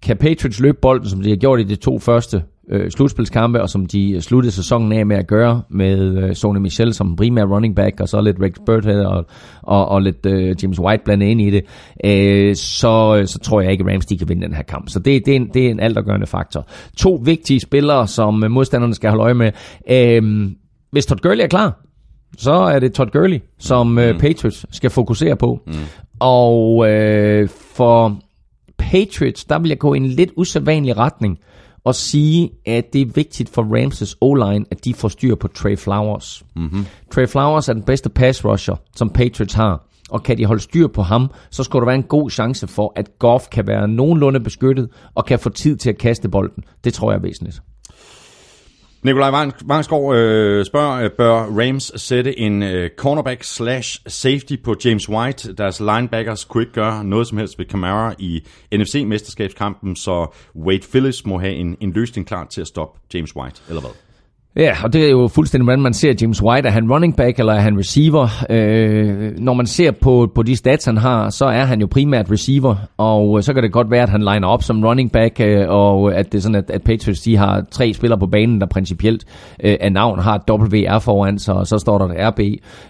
D: Kan Patriots løbe bolden, som de har gjort i de to første øh, slutspilskampe, og som de sluttede sæsonen af med at gøre, med øh, Sony Michel som primær running back, og så lidt Rex Burkhead og, og, og lidt øh, James White blandet ind i det, øh, så, så tror jeg ikke, at Rams de kan vinde den her kamp. Så det, det, er, en, det er en altafgørende faktor. To vigtige spillere, som øh, modstanderne skal holde øje med. Øh, hvis Todd Gurley er klar, så er det Todd Gurley, som mm. øh, Patriots skal fokusere på. Mm. Og øh, for Patriots, der vil jeg gå i en lidt usædvanlig retning og sige, at det er vigtigt for Ramses O-line, at de får styr på Trey Flowers. Mm-hmm. Trey Flowers er den bedste pass rusher, som Patriots har. Og kan de holde styr på ham, så skal der være en god chance for, at Goff kan være nogenlunde beskyttet og kan få tid til at kaste bolden. Det tror jeg er væsentligt.
B: Nikolaj Vangsgaard øh, spørger, øh, bør Rams sætte en øh, cornerback slash safety på James White? Deres linebackers kunne ikke gøre noget som helst ved Camara i NFC-mesterskabskampen, så Wade Phillips må have en, en løsning klar til at stoppe James White, eller hvad?
D: Ja, og det er jo fuldstændig, hvordan man ser James White. Er han running back, eller er han receiver? Øh, når man ser på, på de stats, han har, så er han jo primært receiver, og øh, så kan det godt være, at han liner op som running back, øh, og at det er sådan, at, at Patriots de har tre spillere på banen, der principielt øh, af navn har WR foran sig, og så står der et RB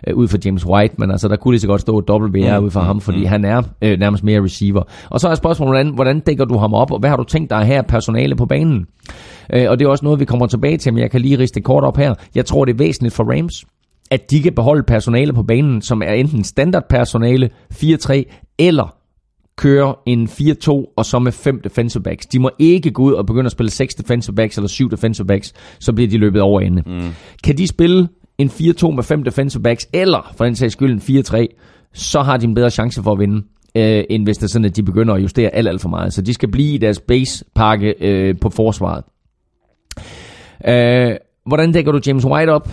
D: øh, ud for James White, men altså der kunne lige så godt stå WR mm, ud for ham, fordi han er øh, nærmest mere receiver. Og så er spørgsmålet, hvordan, hvordan dækker du ham op, og hvad har du tænkt dig her personale på banen? Øh, og det er også noget, vi kommer tilbage til, men jeg kan lige riste det kort op her. Jeg tror, det er væsentligt for Rams, at de kan beholde personale på banen, som er enten standardpersonale, 4-3, eller køre en 4-2 og så med fem defensive backs. De må ikke gå ud og begynde at spille 6 defensive backs eller 7 defensive backs, så bliver de løbet over ende. Mm. Kan de spille en 4-2 med fem defensive backs, eller for den sags skyld en 4-3, så har de en bedre chance for at vinde øh, end hvis det er sådan, at de begynder at justere alt, alt for meget. Så de skal blive i deres base-pakke øh, på forsvaret. Øh, hvordan dækker du James White op?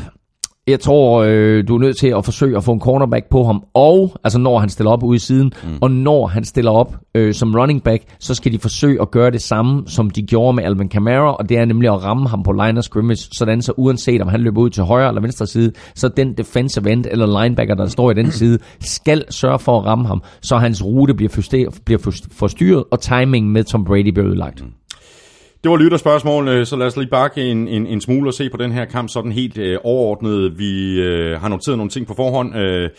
D: Jeg tror, øh, du er nødt til at forsøge at få en cornerback på ham, og altså når han stiller op ude i siden, mm. og når han stiller op øh, som running back, så skal de forsøge at gøre det samme, som de gjorde med Alvin Kamara, og det er nemlig at ramme ham på line of scrimmage, sådan så uanset om han løber ud til højre eller venstre side, så den defensive end eller linebacker, der står i den side, skal sørge for at ramme ham, så hans rute bliver, bliver forstyrret, og timingen med Tom Brady bliver ødelagt. Mm.
B: Det var lytterspørgsmål, øh, så lad os lige bakke en, en, en smule og se på den her kamp sådan helt øh, overordnet. Vi øh, har noteret nogle ting på forhånd. Øh,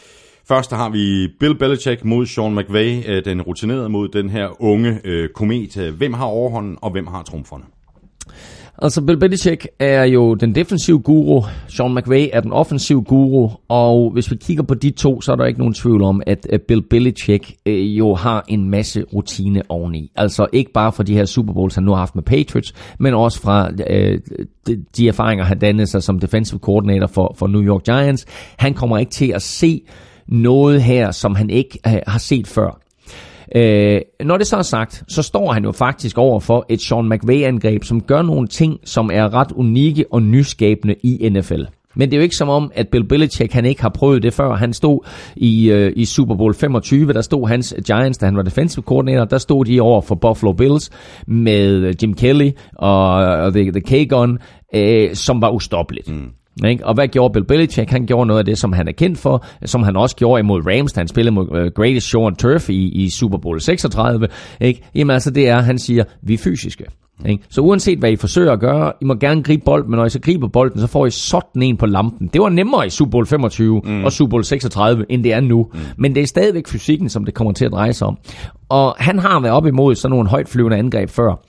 B: først har vi Bill Belichick mod Sean McVay, øh, den rutinerede mod den her unge øh, komet. Øh, hvem har overhånden, og hvem har trumferne?
D: Altså Bill Belichick er jo den defensive guru, Sean McVay er den offensive guru, og hvis vi kigger på de to, så er der ikke nogen tvivl om, at Bill Belichick øh, jo har en masse rutine oveni. Altså ikke bare fra de her Super Bowls, han nu har haft med Patriots, men også fra øh, de, de erfaringer, han dannede sig som defensive coordinator for, for New York Giants. Han kommer ikke til at se noget her, som han ikke øh, har set før. Øh, når det så er sagt, så står han jo faktisk over for et Sean McVay-angreb, som gør nogle ting, som er ret unikke og nyskabende i NFL. Men det er jo ikke som om, at Bill Belichick han ikke har prøvet det før. Han stod i, øh, i Super Bowl 25, der stod hans Giants, da han var defensive coordinator, der stod de over for Buffalo Bills med Jim Kelly og, og The, the K-Gun, øh, som var ustoppeligt. Mm. Ikke? Og hvad gjorde Bill Belichick? Han gjorde noget af det, som han er kendt for, som han også gjorde imod Rams, da han spillede mod uh, Greatest Show on Turf i, i Super Bowl 36. Ikke? Jamen altså, det er, han siger, vi er fysiske. Ikke? Så uanset hvad I forsøger at gøre, I må gerne gribe bolden, men når I så griber bolden, så får I sådan en på lampen. Det var nemmere i Super Bowl 25 mm. og Super Bowl 36, end det er nu. Mm. Men det er stadigvæk fysikken, som det kommer til at dreje sig om. Og han har været op imod sådan nogle højtflyvende angreb før.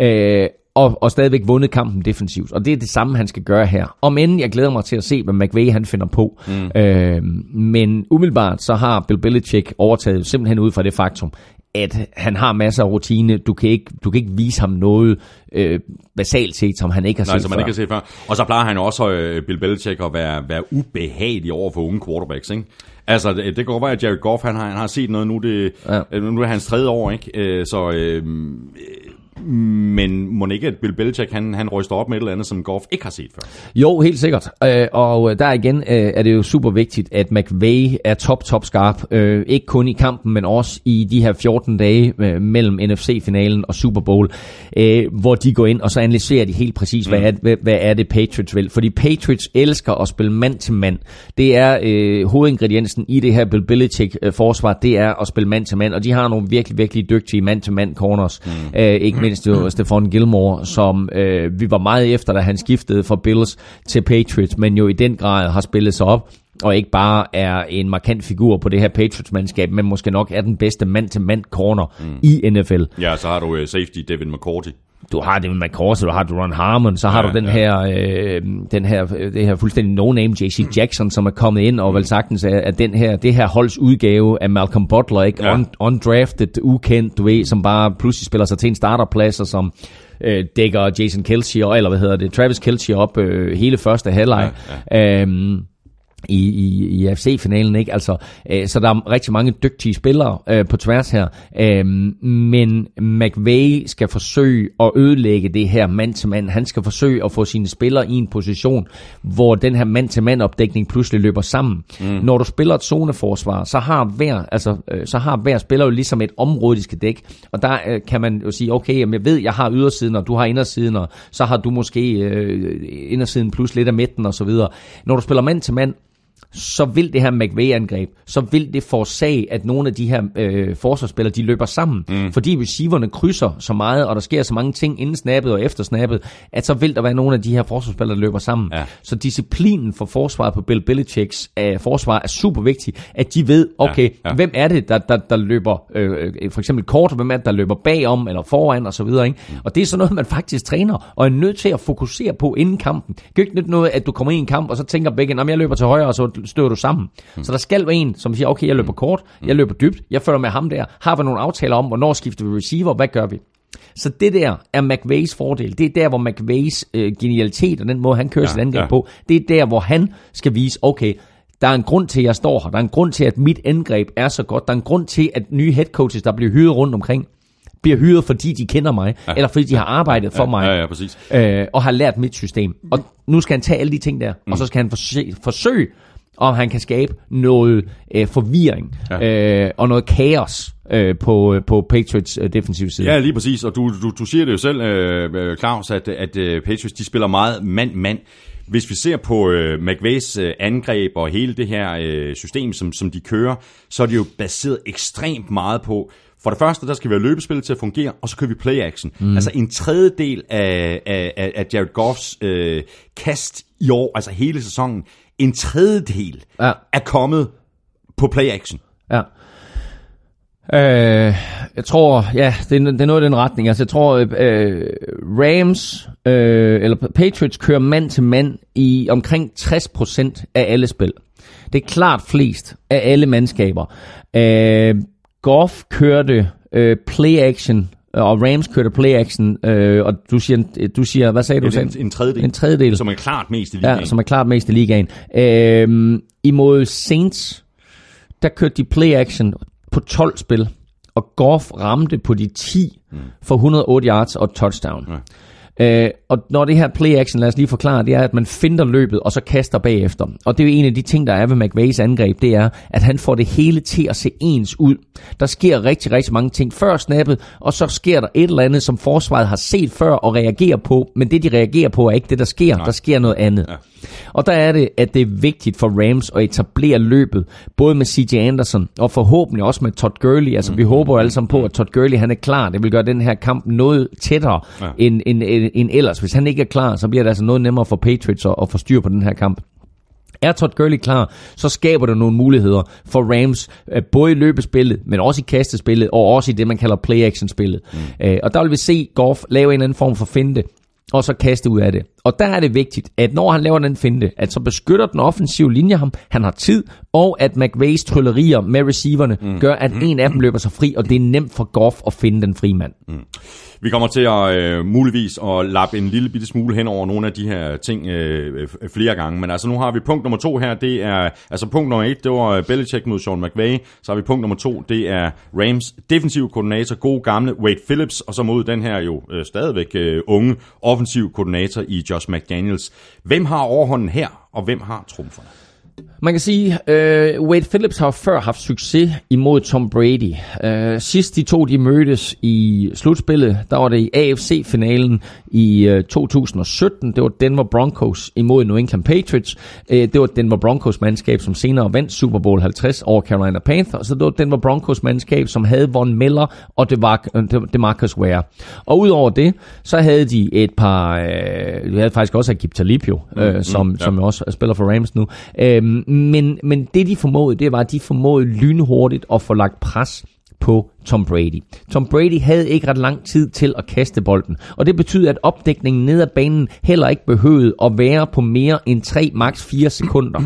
D: Øh, og, og stadigvæk vundet kampen defensivt. Og det er det samme, han skal gøre her. Om end jeg glæder mig til at se, hvad McVay han finder på. Mm. Øh, men umiddelbart så har Bill Belichick overtaget simpelthen ud fra det faktum, at han har masser af rutine. Du kan ikke, du kan ikke vise ham noget øh, basalt set, som han ikke har
B: Nej,
D: set
B: som
D: før.
B: man ikke har set før. Og så plejer han også, øh, Bill Belichick, at være, være ubehagelig over for unge quarterbacks, ikke? Altså, det, det godt være, at Jared Goff, han har, han har set noget nu, det, ja. nu er hans tredje år, ikke? Øh, så øh, men må ikke, at Bill Belichick, han, han ryster op med et eller andet, som Goff ikke har set før?
D: Jo, helt sikkert. Øh, og der igen øh, er det jo super vigtigt, at McVay er top, top skarp. Øh, ikke kun i kampen, men også i de her 14 dage øh, mellem NFC-finalen og Super Bowl, øh, hvor de går ind, og så analyserer de helt præcis, mm. hvad, er, hvad, hvad er det Patriots vil. Fordi Patriots elsker at spille mand til mand. Det er øh, hovedingrediensen i det her Bill Belichick-forsvar, det er at spille mand til mand, og de har nogle virkelig, virkelig dygtige mand-til-mand corners. Mm. Øh, ikke mindst jo Stefan Gilmore, som øh, vi var meget efter, da han skiftede fra Bills til Patriots, men jo i den grad har spillet sig op og ikke bare er en markant figur på det her Patriots-mandskab, men måske nok er den bedste mand-til-mand corner mm. i NFL.
B: Ja, så har du uh, safety Devin McCourty.
D: Du har det med McCorsey, du har Ron Harmon, så har
B: Ja,
D: du den
B: ja.
D: her, øh, den her, det her fuldstændig no-name JC Jackson, som er kommet ind og vel sagtens er, er den her, det her holds udgave af Malcolm Butler, ikke?
B: Ja.
D: Un, undrafted, ukendt, du ved, som bare pludselig spiller sig til en starterplads, og som øh, dækker Jason Kelsey, eller hvad hedder det, Travis Kelsey op øh, hele første halvleg. Ja, ja. Øhm, i, i, i AFC-finalen, ikke? Altså, øh, så der er rigtig mange dygtige spillere øh, på tværs her, øh, men McVay skal forsøge at ødelægge det her mand til mand. Han skal forsøge at få sine spillere i en position, hvor den her mand til mand opdækning pludselig løber sammen. Mm. Når du spiller et zoneforsvar, så har hver, altså, øh, så har hver spiller jo ligesom et område, de skal dække, og der øh, kan man jo sige, okay, jamen, jeg ved, jeg har ydersiden, og du har indersiden, og så har du måske øh, indersiden plus lidt af midten og så videre. Når du spiller mand til mand, så vil det her McVay-angreb, så vil det forårsage, at nogle af de her øh, forsvarsspillere, de løber sammen. Mm. Fordi receiverne krydser så meget, og der sker så mange ting inden snappet og efter snappet, at så vil der være nogle af de her forsvarsspillere, der løber sammen.
B: Ja.
D: Så disciplinen for forsvaret på Bill Belichicks øh, forsvar er super vigtig, at de ved, okay,
B: Ja,
D: ja, hvem er det, der, der, der løber øh, øh, for eksempel kort, og hvem er det, der løber bagom eller foran og så videre. Ikke?
B: Mm.
D: Og det er sådan noget, man faktisk træner, og er nødt til at fokusere på inden kampen. Det kan ikke nytte noget, at du kommer i en kamp, og så tænker begge, jeg løber til højre, og så støder du sammen.
B: Mm.
D: Så der skal være en, som siger, okay, jeg løber kort, jeg løber dybt, jeg følger med ham der. Har vi nogle aftaler om, hvornår skifter vi receiver, hvad gør vi? Så det der er McVays fordel. Det er der, hvor McVays øh, genialitet og den måde, han kører
B: Ja,
D: ja, sit angreb
B: ja.
D: ja. på, det er der, hvor han skal vise, okay, der er en grund til, at jeg står her. Der er en grund til, at mit angreb er så godt. Der er en grund til, at nye head coaches, der bliver hyret rundt omkring, bliver hyret, fordi de kender mig, ja. eller fordi de har arbejdet for
B: Ja,
D: mig,
B: ja, ja, præcis.
D: øh, og har lært mit system. Og nu skal han tage alle de ting der, mm. og så skal han forsøge, forsøge om han kan skabe noget øh, forvirring ja. øh, og noget kaos øh, på, på Patriots øh, defensiv side.
B: Ja, lige præcis, og du, du, du siger det jo selv, øh, øh, Claus, at, at øh, Patriots de spiller meget mand-mand. Hvis vi ser på øh, McVays øh, angreb og hele det her øh, system, som, som de kører, så er det jo baseret ekstremt meget på, for det første, der skal vi have løbespillet til at fungere, og så kører vi play-action. Mm. Altså en tredjedel af, af, af, af Jared Goffs øh, kast i år, altså hele sæsonen, en tredjedel
D: Ja.
B: er kommet på play-action.
D: Ja. Øh, jeg tror, ja, det er, det er noget i den retning. Altså, jeg tror, øh, Rams, øh, eller Patriots kører mand til mand i omkring 60% af alle spil. Det er klart flest af alle mandskaber. Øh, Goff kørte øh, play action, og Rams kørte play action, øh, og du siger, du siger, hvad sagde du?
B: En,
D: sagde?
B: en tredjedel.
D: En tredjedel.
B: Som er klart mest i ligaen.
D: Ja, som er klart mest i ligaen. Øhm, imod Saints, der kørte de play action på 12 spil, og Goff ramte på de 10 for 108 yards og touchdown. Ja. Øh, og når det her play action, lad os lige forklare, det er, at man finder løbet, og så kaster bagefter. Og det er jo en af de ting, der er ved McVays angreb, det er, at han får det hele til at se ens ud. Der sker rigtig, rigtig mange ting før snappet, og så sker der et eller andet, som forsvaret har set før og reagerer på, men det de reagerer på er ikke det, der sker. Nej. Der sker noget andet. Ja. Og der er det, at det er vigtigt for Rams at etablere løbet, både med CJ Anderson og forhåbentlig også med Todd Gurley. Altså, vi håber jo alle sammen på, at Todd Gurley han er klar. Det vil gøre den her kamp noget tættere ja. end, end, end, end ellers. Hvis han ikke er klar, så bliver det altså noget nemmere for Patriots at, at få styr på den her kamp. Er Todd Gurley klar, så skaber det nogle muligheder for Rams, øh, både i løbespillet, men også i kastespillet, og også i det, man kalder play-action-spillet. Mm. Øh, og der vil vi se Goff lave en eller anden form for finte, og så kaste ud af det. Og der er det vigtigt, at når han laver den finte, at så beskytter den offensive linje ham, han har tid, og at McVays tryllerier med receiverne mm. gør, at en af dem løber sig fri, og det er nemt for Goff at finde den fri mand. Mm.
B: Vi kommer til at øh, muligvis at lappe en lille bitte smule hen over nogle af de her ting øh, flere gange. Men altså nu har vi punkt nummer to her, det er, altså punkt nummer et, det var Belichick mod Sean McVay. Så har vi punkt nummer to, det er Rams defensiv koordinator, god gamle Wade Phillips. Og så mod den her jo øh, stadigvæk øh, unge offensiv koordinator i Josh McDaniels. Hvem har overhånden her, og hvem har trumferne?
D: Man kan sige, øh, Wade Phillips har før haft succes imod Tom Brady. Øh, sidst de to de mødtes i slutspillet, der var det i AFC-finalen i øh, 2017. Det var Denver Broncos imod New England Patriots. Øh, det var Denver Broncos mandskab, som senere vandt Super Bowl 50 over Carolina Panthers. Så det var Denver Broncos mandskab, som havde Von Miller og DeMarcus Ware. Og udover det, så havde de et par... Øh, de havde faktisk også Agib Talib jo, øh, som, mm, ja. som også spiller for Rams nu. Øh, men, men det de formåede, det var, at de formåede lynhurtigt at få lagt pres på Tom Brady. Tom Brady havde ikke ret lang tid til at kaste bolden, og det betyder, at opdækningen ned ad banen heller ikke behøvede at være på mere end 3, maks 4 sekunder.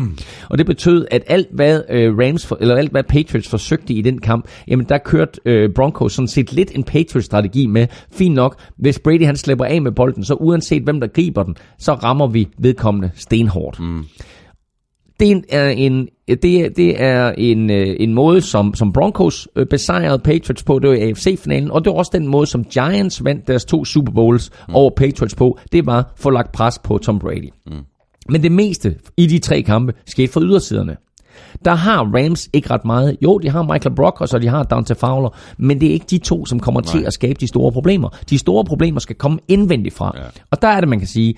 D: Og det betød, at alt hvad øh, Rams for, eller alt hvad Patriots forsøgte i den kamp, jamen der kørte øh, Broncos sådan set lidt en Patriots-strategi med. Fint nok, hvis Brady han slipper af med bolden, så uanset hvem der griber den, så rammer vi vedkommende stenhårdt. Mm. Det er en, det det er en, øh, en måde, som, som Broncos øh, besejrede Patriots på, det var i AFC-finalen, og det var også den måde, som Giants vandt deres to Super Bowls mm. over Patriots på. Det var få lagt pres på Tom Brady. Mm. Men det meste i de tre kampe skete fra ydersiderne. Der har Rams ikke ret meget. Jo, de har Michael Brock, og så de har Dante Fowler, men det er ikke de to, som kommer Nej. til at skabe de store problemer. De store problemer skal komme indvendigt fra. Ja. Og der er det, man kan sige,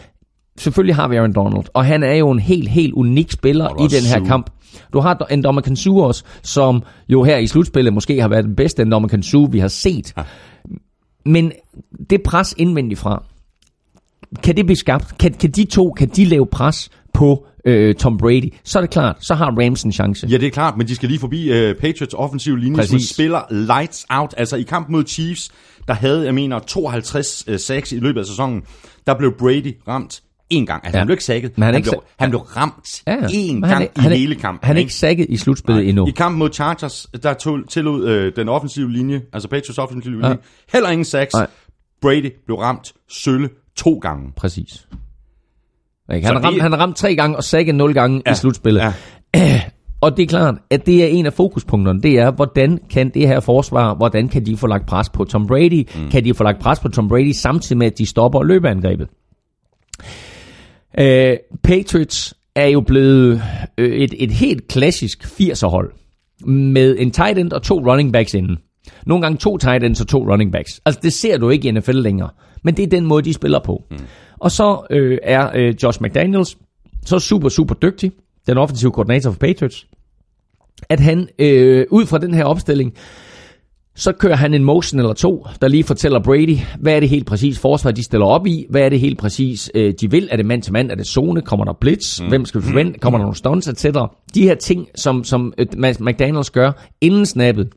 D: selvfølgelig har vi Aaron Donald, og han er jo en helt, helt unik spiller i den her kamp. Du har en Dominican også, som jo her i slutspillet måske har været den bedste Dominican Sue, vi har set. Ja. Men det pres indvendigt fra, kan det blive skabt? Kan, kan de to, kan de lave pres på øh, Tom Brady, så er det klart, så har Rams en chance.
B: Ja, det er klart, men de skal lige forbi øh, Patriots offensiv linje, Præcis. som spiller lights out. Altså i kamp mod Chiefs, der havde, jeg mener, 52 øh, sacks i løbet af sæsonen, der blev Brady ramt en gang. Altså, ja. han blev ikke sækket. Men han, han, blev, sa- han blev ramt ja, en gang han, i han, hele kampen.
D: Han er ikke sækket i slutspillet endnu.
B: I kampen mod Chargers, der tog, tillod øh, den offensive linje, altså Patriots offensive linje, ja. heller ingen sacks. Nej. Brady blev ramt sølle to gange.
D: Præcis. Han har, ramt, han har ramt tre gange og sækket nul gange ja. i slutspillet. Ja. Og det er klart, at det er en af fokuspunkterne. Det er, hvordan kan det her forsvar, hvordan kan de få lagt pres på Tom Brady? Mm. Kan de få lagt pres på Tom Brady samtidig med, at de stopper løbeangrebet? Uh, Patriots er jo blevet uh, et, et helt klassisk 80'er-hold med en tight end og to running backs inden. Nogle gange to tight ends og to running backs. Altså det ser du ikke i NFL længere. Men det er den måde, de spiller på. Mm. Og så øh, er øh, Josh McDaniels så super, super dygtig, den offensive koordinator for Patriots, at han øh, ud fra den her opstilling, så kører han en motion eller to, der lige fortæller Brady, hvad er det helt præcis forsvar, de stiller op i, hvad er det helt præcis, øh, de vil, er det mand til mand, er det zone, kommer der blitz, mm. hvem skal vi forvente, kommer der nogle stunts, etc. De her ting, som, som øh, McDaniels gør inden snappet,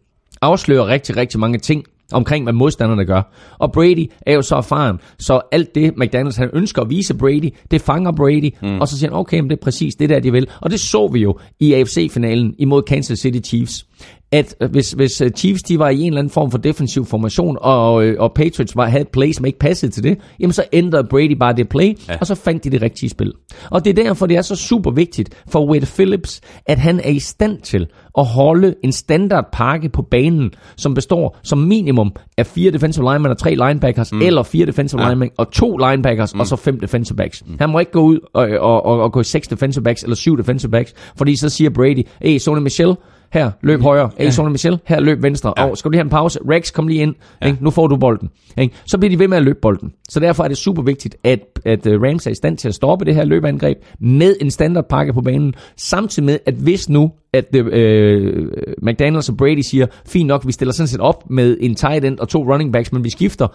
D: afslører rigtig, rigtig mange ting omkring, hvad modstanderne gør. Og Brady er jo så erfaren, så alt det, McDaniels han ønsker at vise Brady, det fanger Brady, mm. og så siger han, okay, men det er præcis det der, de vil. Og det så vi jo i AFC-finalen imod Kansas City Chiefs at øh, hvis, hvis øh, Chiefs de var i en eller anden form for defensiv formation, og, øh, og Patriots var, havde et play, som ikke passede til det, jamen så ændrede Brady bare det play, ja. og så fandt de det rigtige spil. Og det er derfor, det er så super vigtigt for Wade Phillips, at han er i stand til at holde en standard pakke på banen, som består som minimum af fire defensive linemen og tre linebackers, mm. eller fire defensive ja. linemen og to linebackers, mm. og så fem defensive backs. Mm. Han må ikke gå ud og, og, og, og gå i seks defensive backs, eller syv defensive backs, fordi så siger Brady, hey, Sonny Michel, her, løb højre. Hey, Sonny Michel, her, løb venstre. Ja. Og skal du lige have en pause? Rex, kom lige ind. Ja. Ikke? Nu får du bolden. Ikke? Så bliver de ved med at løbe bolden. Så derfor er det super vigtigt, at, at øh, Rams er i stand til at stoppe det her løbeangreb med en standardpakke på banen. Samtidig med, at hvis nu at øh, McDaniels og Brady siger, fint nok, vi stiller sådan set op med en tight end og to running backs, men vi skifter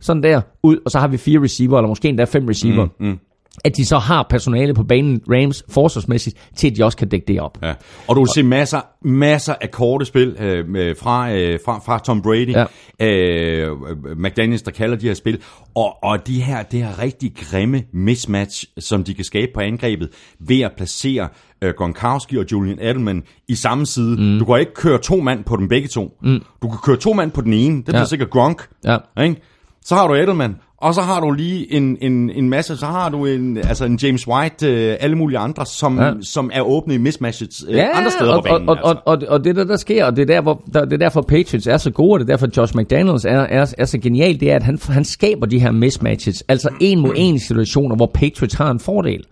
D: sådan der ud, og så har vi fire receiver, eller måske endda fem receiver. Mm, mm at de så har personale på banen, Rams, forsvarsmæssigt, til at de også kan dække det op. Ja.
B: Og du vil se masser, masser af korte spil øh, fra, øh, fra, fra Tom Brady, ja. øh, McDaniels, der kalder de her spil, og, og de her, det her rigtig grimme mismatch, som de kan skabe på angrebet, ved at placere øh, Gronkowski og Julian Edelman i samme side. Mm. Du kan ikke køre to mand på dem begge to. Mm. Du kan køre to mand på den ene, det bliver ja. sikkert Gronk. Ja. Ikke? Så har du Edelman, og så har du lige en, en, en masse, så har du en, altså en James White, øh, alle mulige andre, som, ja. som er åbne i mismatches øh, ja, andre steder
D: og,
B: på banen.
D: Og, altså. og, og, og det der, der sker, og det er, der, hvor, der, det er derfor Patriots er så gode, og det er derfor Josh McDaniels er, er, er så genial, det er, at han, han skaber de her mismatches, altså en mod en situationer, hvor Patriots har en fordel.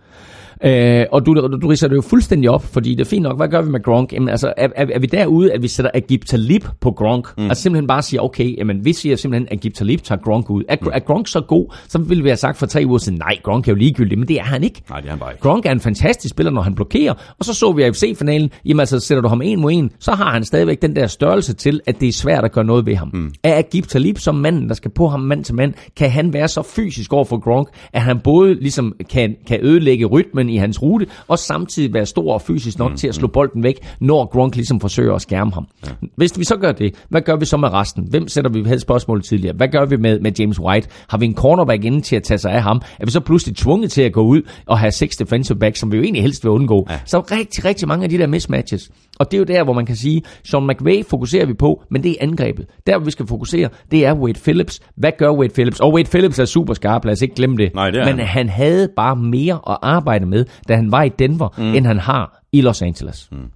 D: Øh, og du, du, du riser det jo fuldstændig op, fordi det er fint nok, hvad gør vi med Gronk? Jamen, altså, er, er, er vi derude, at vi sætter Agib Talib på Gronk? Mm. Altså simpelthen bare siger, okay, jamen, vi siger simpelthen, at Agib Talib tager Gronk ud. Er, mm. er Gronk så god? Så ville vi have sagt for tre uger siden, nej, Gronk er jo ligegyldig, men det er han ikke.
B: Nej, det er han bare ikke.
D: Gronk er en fantastisk spiller, når han blokerer, og så så vi i AFC-finalen, jamen altså, sætter du ham en mod en, så har han stadigvæk den der størrelse til, at det er svært at gøre noget ved ham. Mm. Er Agib Talib som manden, der skal på ham mand til mand, kan han være så fysisk over for Gronk, at han både ligesom kan, kan ødelægge rytmen receiveren i hans rute, og samtidig være stor og fysisk nok mm, til at slå bolden væk, når Gronk ligesom forsøger at skærme ham. Ja. Hvis vi så gør det, hvad gør vi så med resten? Hvem sætter vi? Vi havde spørgsmål tidligere. Hvad gør vi med, med James White? Har vi en cornerback inde til at tage sig af ham? Er vi så pludselig tvunget til at gå ud og have seks defensive backs, som vi jo egentlig helst vil undgå? Ja. Så rigtig, rigtig mange af de der mismatches. Og det er jo der, hvor man kan sige, Sean McVay fokuserer vi på, men det er angrebet. Der, hvor vi skal fokusere, det er Wade Phillips. Hvad gør Wade Phillips? Og Wade Phillips er super skarp, lad os ikke glemme det.
B: Nej, det er
D: men
B: han.
D: han havde bare mere at arbejde med, da han var i Denver, mm. end han har i Los Angeles. Mm.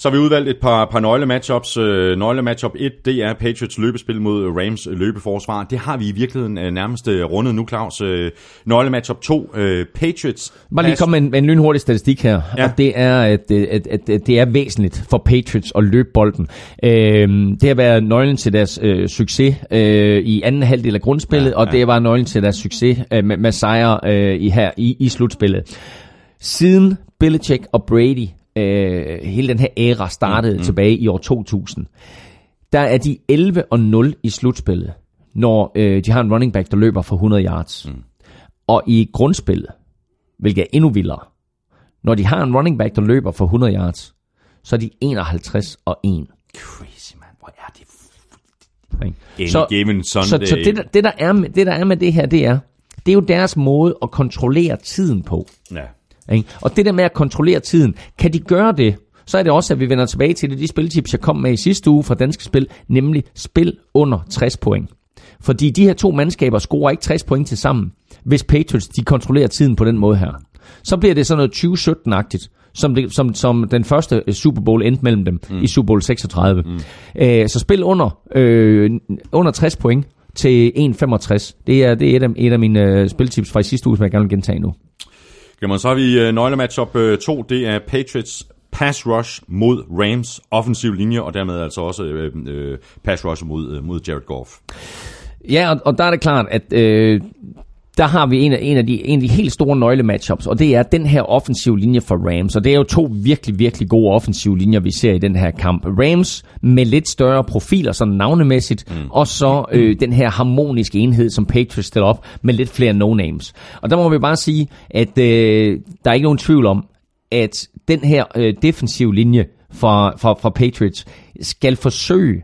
B: Så har vi udvalgt et par, par nøgle-matchups. Øh, nøgle-matchup 1, det er Patriots løbespil mod Rams løbeforsvar. Det har vi i virkeligheden øh, nærmest øh, rundet nu, Claus. Øh, nøgle-matchup 2, øh, Patriots...
D: Bare lige komme med en, en lynhurtig statistik her,
B: Ja.
D: ja. og det er, at, at, at, at det er væsentligt for Patriots at løbe bolden. Øhm, det har været nøglen til deres øh, succes øh, i anden halvdel af grundspillet, ja, ja. og det var nøglen til deres succes øh, med, med sejre øh, i, her i, i slutspillet. Siden Belichick og Brady, øh, hele den her æra startede mm, mm. tilbage i år 2000, der er de 11 og 0 i slutspillet, når øh, de har en running back, der løber for 100 yards. Mm. Og i grundspillet, hvilket er endnu vildere, når de har en running back, der løber for 100 yards, så er de 51 og 1.
B: Crazy, man. Hvor er det
D: Ikke?
B: Any given
D: så,
B: Sunday.
D: så det, der, det, der er med, det, der er med det her, det er, det er jo deres måde at kontrollere tiden på.
B: Ja.
D: Ikke? Og det der med at kontrollere tiden, kan de gøre det, så er det også, at vi vender tilbage til det, de spiltips, jeg kom med i sidste uge fra Danske Spil, nemlig spil under 60 point. Fordi de her to mandskaber scorer ikke 60 point til sammen, hvis Patriots de kontrollerer tiden på den måde her. Så bliver det sådan noget 2017-agtigt, som, det, som, som den første øh, Super Bowl endte mellem dem mm. i Super Bowl 36. Mm. Æ, så spil under, øh, under 60 point til 1,65. Det er, det er et af, et af mine øh, spiltips fra i sidste uge, som jeg gerne vil gentage nu.
B: Jamen, så har vi øh, nøglematchup øh, 2, det er Patriots pass rush mod Rams offensiv linje, og dermed altså også øh, øh, pass rush mod, øh, mod Jared Goff.
D: Ja, og, og der er det klart, at øh, der har vi en af, en, af de, en af de helt store nøglematchups, og det er den her offensiv linje for Rams. Og det er jo to virkelig, virkelig gode offensive linjer, vi ser i den her kamp. Rams med lidt større profiler, sådan navnemæssigt, mm. og så øh, den her harmoniske enhed, som Patriots stiller op med lidt flere no-names. Og der må vi bare sige, at øh, der er ikke nogen tvivl om, at den her øh, defensiv linje fra, fra, fra Patriots skal forsøge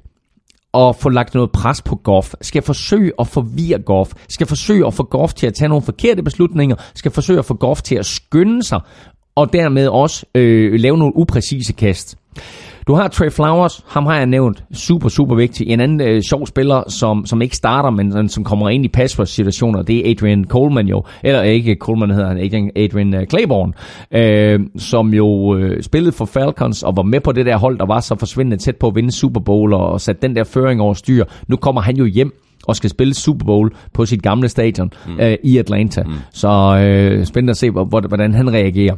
D: at få lagt noget pres på Goff, skal forsøge at forvirre Goff, skal forsøge at få Goff til at tage nogle forkerte beslutninger, skal forsøge at få Goff til at skynde sig, og dermed også øh, lave nogle upræcise kast. Du har Trey Flowers, ham har jeg nævnt, super, super vigtig. En anden øh, sjov spiller, som, som ikke starter, men som kommer ind i pass rush situationer, det er Adrian Coleman jo, eller ikke Coleman hedder han, Adrian, Adrian øh, Claiborne, øh, som jo øh, spillede for Falcons og var med på det der hold, der var så forsvindende tæt på at vinde Super Bowl og, og satte den der føring over styr. Nu kommer han jo hjem og skal spille Super Bowl på sit gamle stadion mm. øh, i Atlanta. Mm. Så øh, spændende at se, hvor, hvor- hvordan han reagerer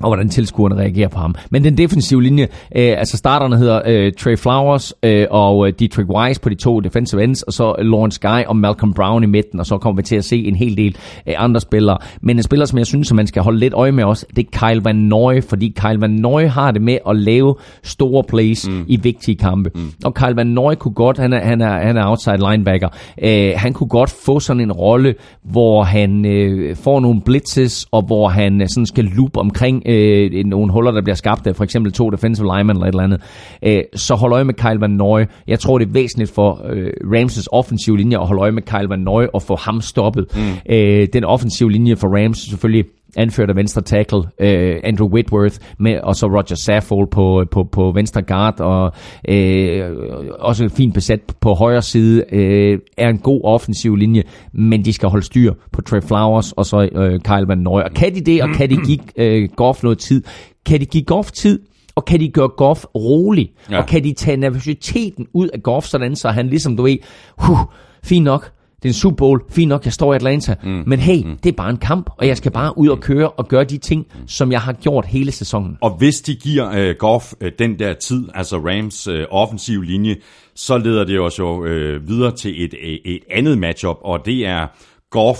D: og hvordan tilskuerne reagerer på ham. Men den defensive linje, øh, altså starterne hedder øh, Trey Flowers øh, og øh, Dietrich Weiss på de to defensive ends, og så Lawrence Guy og Malcolm Brown i midten, og så kommer vi til at se en hel del øh, andre spillere. Men en spiller, som jeg synes, at man skal holde lidt øje med også, det er Kyle Van Noy, fordi Kyle Van Noy har det med at lave store plays mm. i vigtige kampe. Mm. Og Kyle Van Noy kunne godt, han er, han er, han er outside linebacker, øh, han kunne godt få sådan en rolle, hvor han øh, får nogle blitzes, og hvor han øh, sådan skal loop omkring øh, nogle huller, der bliver skabt af for eksempel to defensive linemen eller et eller andet. Øh, så hold øje med Kyle Van Noy. Jeg tror, det er væsentligt for øh, Rams' offensive linje at holde øje med Kyle Van Noy og få ham stoppet. Mm. Øh, den offensive linje for Rams selvfølgelig anført af venstre tackle, øh, Andrew Whitworth, med, og så Roger Saffold på, på, på venstre guard, og øh, også fint besat på højre side, øh, er en god offensiv linje, men de skal holde styr på Trey Flowers, og så øh, Kyle Van Noy. Og kan de det, og kan de give øh, Goff noget tid? Kan de give Goff tid, og kan de gøre Goff rolig?
B: Ja.
D: Og kan de tage nervøsiteten ud af Goff, sådan så han ligesom, du ved, huh, fint nok, det er en Super Bowl, fint nok, jeg står i Atlanta, mm. men hey, mm. det er bare en kamp, og jeg skal bare ud og køre og gøre de ting, som jeg har gjort hele sæsonen.
B: Og hvis de giver øh, Goff øh, den der tid, altså Rams øh, offensiv linje, så leder det os jo øh, videre til et, et, et andet matchup, og det er Goff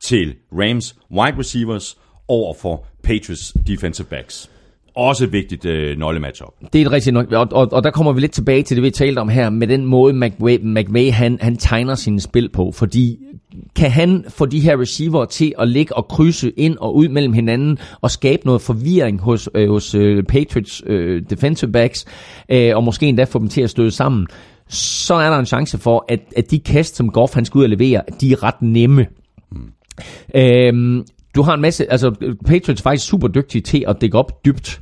B: til Rams wide receivers over for Patriots defensive backs. Også et vigtigt øh, nøglematchup.
D: Det er et rigtigt nok, og, og, og der kommer vi lidt tilbage til det, vi talte om her, med den måde McVay, McVay han, han tegner sine spil på, fordi kan han få de her receiver til at ligge og krydse ind og ud mellem hinanden og skabe noget forvirring hos, øh, hos øh, Patriots øh, defensive backs, øh, og måske endda få dem til at støde sammen, så er der en chance for, at, at de kast, som Goff han skal ud og levere, de er ret nemme. Mm. Øhm, du har en masse, altså Patriots er faktisk super dygtige til at dække op dybt.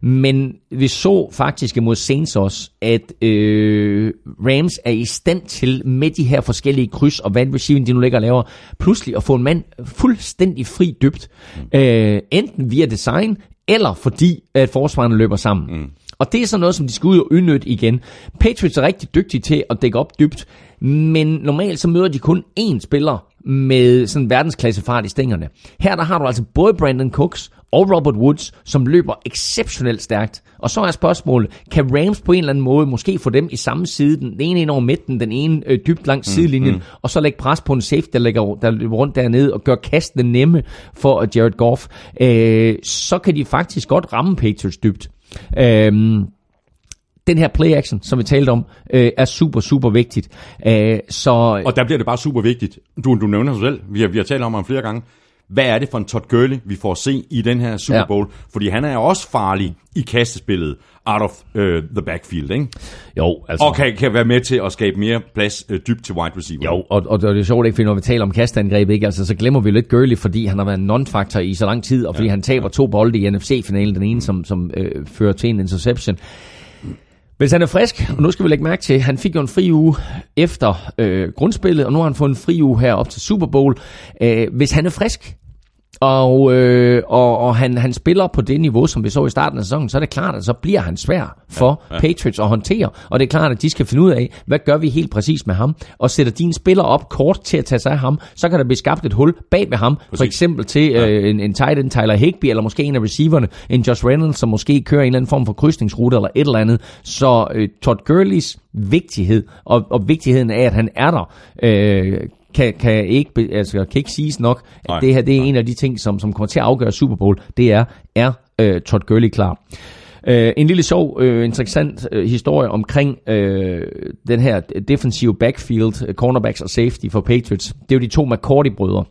D: Men vi så faktisk imod Saints også, at øh, Rams er i stand til med de her forskellige kryds og hvad receiving de nu lægger og laver, pludselig at få en mand fuldstændig fri dybt. Øh, enten via design, eller fordi at forsvarerne løber sammen. Mm. Og det er sådan noget, som de skal ud og udnytte igen. Patriots er rigtig dygtige til at dække op dybt, men normalt så møder de kun én spiller med sådan verdensklasse fart i stængerne. Her der har du altså både Brandon Cooks og Robert Woods, som løber exceptionelt stærkt. Og så er spørgsmålet, kan Rams på en eller anden måde måske få dem i samme side, den ene ind over midten, den ene øh, dybt langs sidelinjen, mm. og så lægge pres på en safety, der, ligger, der løber rundt dernede og gør kastene nemme for Jared Goff, øh, så kan de faktisk godt ramme Patriots dybt. Øh, den her play action, som vi talte om, øh, er super, super vigtigt. Øh, så,
B: Og der bliver det bare super vigtigt. Du, du nævner sig selv, vi har, vi har talt om ham flere gange. Hvad er det for en Todd Gurley, vi får at se i den her Super Bowl? Ja. Fordi han er også farlig i kastespillet out of uh, the backfield, ikke?
D: jo, altså,
B: Og kan, kan være med til at skabe mere plads uh, dybt til wide receiver.
D: Jo, og, og det er sjovt ikke, fordi når vi taler om kastangreb, ikke? Altså, så glemmer vi lidt Gurley, fordi han har været en non-factor i så lang tid, og fordi ja, han taber ja. to bolde i NFC-finalen, den ene, som, som øh, fører til en interception. Hvis han er frisk, og nu skal vi lægge mærke til, han fik jo en fri uge efter øh, grundspillet, og nu har han fået en fri uge her op til Super Bowl. Øh, hvis han er frisk, og, øh, og, og han, han spiller på det niveau, som vi så i starten af sæsonen, så er det klart, at så bliver han svær for ja, ja. Patriots at håndtere. Og det er klart, at de skal finde ud af, hvad gør vi helt præcis med ham? Og sætter dine spiller op kort til at tage sig af ham, så kan der blive skabt et hul bag ved ham. Præcis. For eksempel til ja. øh, en, en tight end Tyler Higby, eller måske en af receiverne, en Josh Reynolds, som måske kører en eller anden form for krydsningsrute eller et eller andet. Så øh, Todd Gurleys vigtighed, og, og vigtigheden af, at han er der, øh, kan, kan, ikke, altså, kan ikke siges nok, at nej, det her det er nej. en af de ting, som, som kommer til at afgøre Super Bowl. Det er, er uh, Todd Gurley klar? Uh, en lille sjov, uh, interessant uh, historie omkring uh, den her defensive backfield, uh, cornerbacks og safety for Patriots. Det er jo de to McCourty-brødre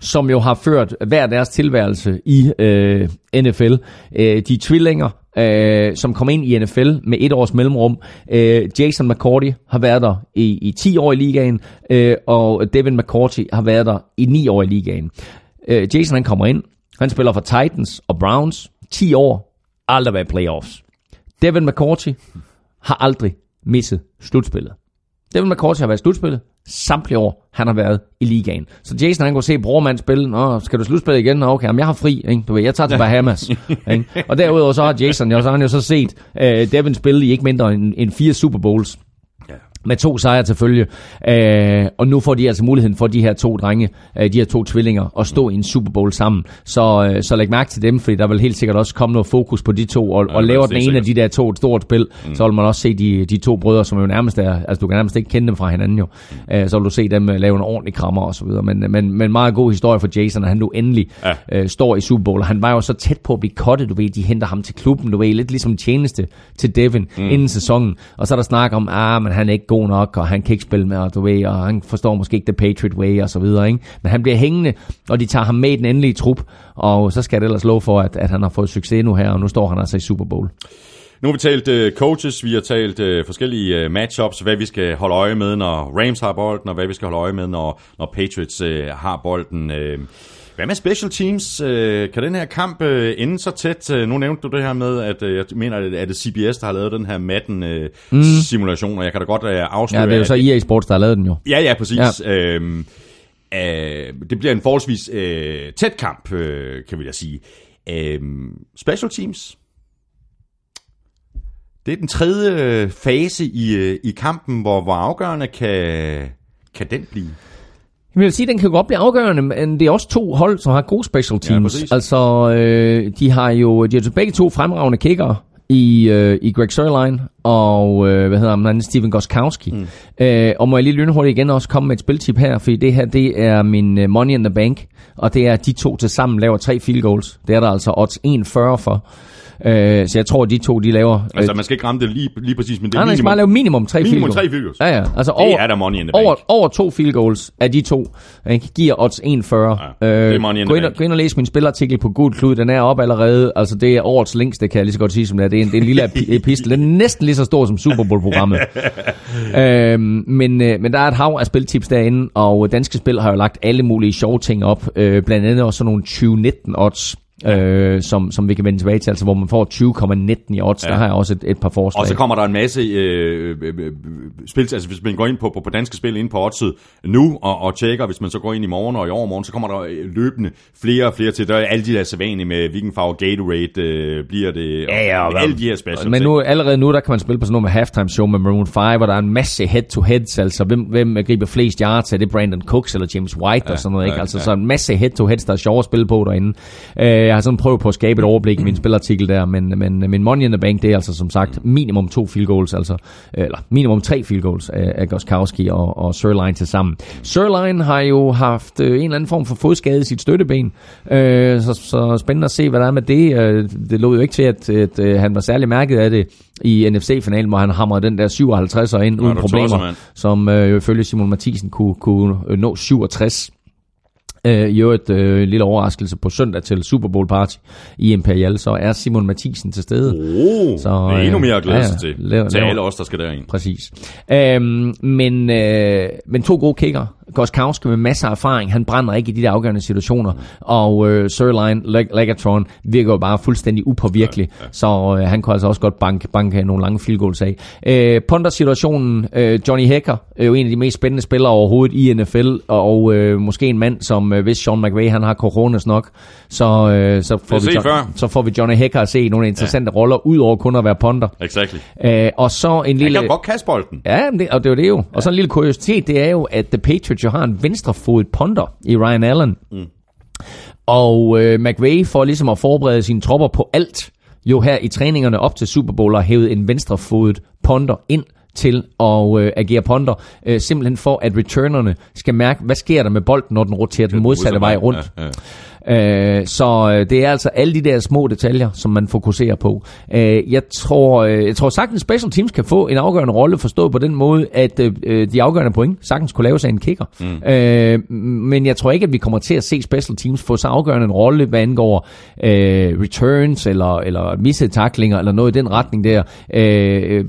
D: som jo har ført hver deres tilværelse i øh, NFL. Øh, de tvillinger, øh, som kom ind i NFL med et års mellemrum. Øh, Jason McCourty har været der i, i 10 år i ligaen, øh, og Devin McCourty har været der i 9 år i ligaen. Øh, Jason han kommer ind, han spiller for Titans og Browns, 10 år, aldrig været playoffs. Devin McCourty har aldrig misset slutspillet. Devin McCourty har været i slutspillet samtlige år, han har været i ligaen. Så Jason, han kunne se brormand spille. Nå, skal du slutspille igen? Nå, okay, jamen, jeg har fri. Ikke? Du ved, jeg tager til Bahamas. ikke? Og derudover så har Jason, jo, så har han jo så set uh, Devin spille i ikke mindre end, end fire Super Bowls med to sejre til følge. Øh, og nu får de altså muligheden for de her to drenge, øh, de her to tvillinger, at stå i en Super Bowl sammen. Så, øh, så læg mærke til dem, fordi der vil helt sikkert også komme noget fokus på de to. Og, ja, og laver den ene af de der to et stort spil, mm. så vil man også se de, de to brødre, som jo nærmest er, altså du kan nærmest ikke kende dem fra hinanden jo. Mm. Øh, så vil du se dem øh, lave en ordentlig krammer og så videre. Men, men, men meget god historie for Jason, at han nu endelig ja. øh, står i Super Bowl. Og han var jo så tæt på at blive kottet, du ved, de henter ham til klubben, du ved, lidt ligesom tjeneste til Devin mm. inden sæsonen. Og så er der snak om, ah, men han er ikke god nok, og han kan ikke spille med, og du ved, og han forstår måske ikke The Patriot Way og så videre, ikke? Men han bliver hængende, og de tager ham med i den endelige trup, og så skal det ellers lov for, at, at han har fået succes nu her, og nu står han altså i Super Bowl.
B: Nu har vi talt øh, coaches, vi har talt øh, forskellige øh, matchups, hvad vi skal holde øje med, når Rams har bolden, og hvad vi skal holde øje med, når, når Patriots har bolden. Øh hvad med special teams? Øh, kan den her kamp øh, ende så tæt? Øh, nu nævnte du det her med, at jeg mener, at det CBS, der har lavet den her Madden-simulation, mm. og jeg kan da godt afsløre...
D: Ja, det er jo så EA Sports, der har lavet den jo.
B: Ja, ja, præcis. Ja. Øhm, øh, det bliver en forholdsvis øh, tæt kamp, øh, kan vi da sige. Øh, special teams? Det er den tredje fase i, i kampen, hvor, hvor afgørende kan, kan den blive?
D: Jeg vil sige, at den kan godt blive afgørende, men det er også to hold, som har gode special teams. Ja, altså, øh, de har jo de har begge to fremragende kicker i, øh, i Greg Sørlein og øh, hvad hedder han, Steven Goskowski. Mm. Øh, og må jeg lige lynhurtigt igen også komme med et spiltip her, fordi det her, det er min uh, money in the bank, og det er, at de to til sammen laver tre field goals. Det er der altså odds 1,40 for. Øh, så jeg tror, de to, de laver... Øh,
B: Altså, man skal ikke ramme det lige, lige præcis, men det er
D: Nej, nej, skal bare lave minimum tre
B: minimum
D: field
B: tre
D: goals.
B: field goals.
D: Ja, ja. Altså
B: Det
D: over,
B: er der money in the
D: over,
B: bank.
D: over to field goals af de to, ikke, giver odds 1,40.
B: Ja, det er money in
D: gå, ind gå ind og læs min spilartikel på Gud Klud, den er op allerede. Altså, det er årets længste, kan jeg lige så godt sige, som det er. Det er en, det er en lille epi- epistel. Den er næsten lige så stor som Super Bowl-programmet. øhm, men, øh, men der er et hav af spiltips derinde, og Danske Spil har jo lagt alle mulige sjove ting op. Øh, blandt andet også sådan nogle 2019 odds. Øh, som, som vi kan vende tilbage til, altså hvor man får 20,19 i odds. Ja. Der har jeg også et, et par forslag.
B: Og så kommer der en masse øh, øh, øh, spil, altså hvis man går ind på, på, på danske spil ind på oddset nu og, og tjekker, hvis man så går ind i morgen og i overmorgen, så kommer der øh, løbende flere og flere til. Der er alle de der sædvanlige med hvilken farve Gatorade øh, bliver det,
D: Ja, ja,
B: og
D: og
B: alle de her special
D: Men nu, allerede nu, der kan man spille på sådan noget med halftime show med Maroon 5, hvor der er en masse head-to-heads, altså hvem, hvem griber flest yards, er det Brandon Cooks eller James White ja, og sådan noget, ikke? Altså
B: ja.
D: så en masse head-to-heads, der er sjove at spille på derinde. Øh, jeg har sådan prøvet på at skabe et overblik i min spilartikel der, men, men min money in the bank, det er altså som sagt minimum to field goals, altså, eller minimum tre field goals af, af Goskowski og, og Sirline til sammen. Sirline har jo haft øh, en eller anden form for fodskade i sit støtteben, øh, så, så spændende at se, hvad der er med det. Øh, det lå jo ikke til, at, at øh, han var særlig mærket af det i NFC-finalen, hvor han hamrede den der 57'er ind uden problemer,
B: tosser,
D: som øh, ifølge Simon Mathisen kunne, kunne øh, nå 67. Øh, I øvrigt øh, en lille overraskelse på søndag til Super Bowl party i Imperial, så er Simon Mathisen til stede.
B: Oh,
D: Så,
B: det er endnu
D: øh,
B: mere at glæde
D: ja,
B: sig til.
D: lav-
B: til alle os, der skal derind.
D: Præcis. Øhm, men, øh, men to gode kicker. Goskowski med masser af erfaring. Han brænder ikke i de der afgørende situationer. Og øh, Sirline, Leg- Legatron virker jo bare fuldstændig upåvirkelig. Ja, ja. Så øh, han kunne altså også godt banke, banke nogle lange field goals af. Øh, Ponder-situationen. Øh, Johnny Hecker er jo en af de mest spændende spillere overhovedet i NFL. Og øh, måske en mand, som øh, hvis Sean McVay han har coronas nok, så, øh, så, får vi, John, så får vi Johnny Hecker at se i nogle interessante ja. roller, ud over kun at være ponder.
B: Exactly.
D: Øh, og så en
B: Han
D: lille...
B: kan jo godt kaste bolden.
D: Ja, det, og det er jo det jo. Og så en lille kuriositet, det er jo, at The Patriots jo har en venstrefodet ponder i Ryan Allen. Mm. Og øh, McVay får ligesom at forberede sine tropper på alt, jo her i træningerne op til Super Bowl, har hævet en venstrefodet ponder ind til at øh, agere ponder, øh, simpelthen for at returnerne skal mærke, hvad sker der med bolden, når den roterer den modsatte vej rundt.
B: Ja, ja.
D: Øh, så øh, det er altså alle de der små detaljer, som man fokuserer på. Øh, jeg, tror, øh, jeg tror sagtens, special teams kan få en afgørende rolle, forstået på den måde, at øh, de afgørende point sagtens kunne laves af en kicker. Mm. Øh, men jeg tror ikke, at vi kommer til at se special teams få så afgørende en rolle, hvad angår øh, returns eller, eller missede taklinger eller noget i den retning der. Øh,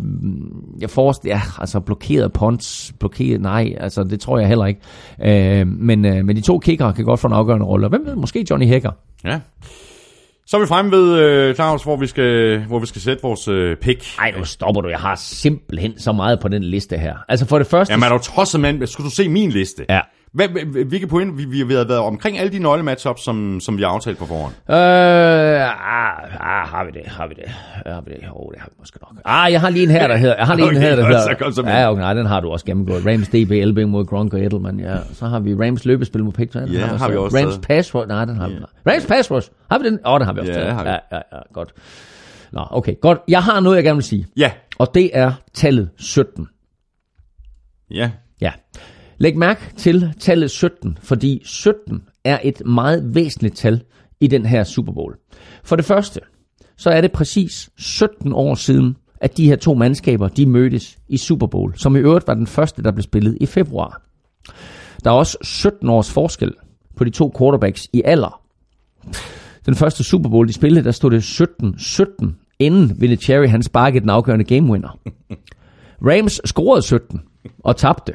D: jeg forestiller, ja, altså blokeret punts, blokeret, nej, altså det tror jeg heller ikke. Øh, men, øh, men de to kickere kan godt få en afgørende rolle. Og Hvem ved, måske Johnny Hacker.
B: Ja. Så er vi fremme ved, øh, Claus, hvor vi skal, hvor vi skal sætte vores øh, pick.
D: Ej, nu stopper du. Jeg har simpelthen så meget på den liste her. Altså for det første...
B: Jamen er du tosset, mand? Skulle du se min liste?
D: Ja.
B: Hvad, hvilke point? Vi, vi har været omkring alle de nøglematchups, som, som vi har aftalt på forhånd.
D: Øh, ah, ah, har vi det, har vi det, har vi det, oh, det har vi måske nok. Ah, jeg har lige en her, der hedder, jeg har lige en
B: Okay,
D: her, der hedder,
B: så kom så
D: ja, okay, nej, den har du også gennemgået. Rams DB, LB mod Gronk og Edelman, ja. Så har vi Rams løbespil mod Patriots.
B: Ja, har vi også
D: Rams
B: taget.
D: pass rush, nej, den har vi. Rams pass rush, har vi den? Åh, oh, den har vi også
B: Ja, har vi.
D: Ja, ja, ja, godt. Nå, okay, godt. Jeg har noget, jeg gerne vil sige,
B: Ja.
D: og det er tallet 17.
B: Ja.
D: Ja. Læg mærke til tallet 17, fordi 17 er et meget væsentligt tal i den her Super Bowl. For det første, så er det præcis 17 år siden, at de her to mandskaber, de mødtes i Super Bowl, som i øvrigt var den første, der blev spillet i februar. Der er også 17 års forskel på de to quarterbacks i alder. Den første Super Bowl, de spillede, der stod det 17-17, inden Vinatieri han sparkede den afgørende game winner. Rams scorede 17 og tabte.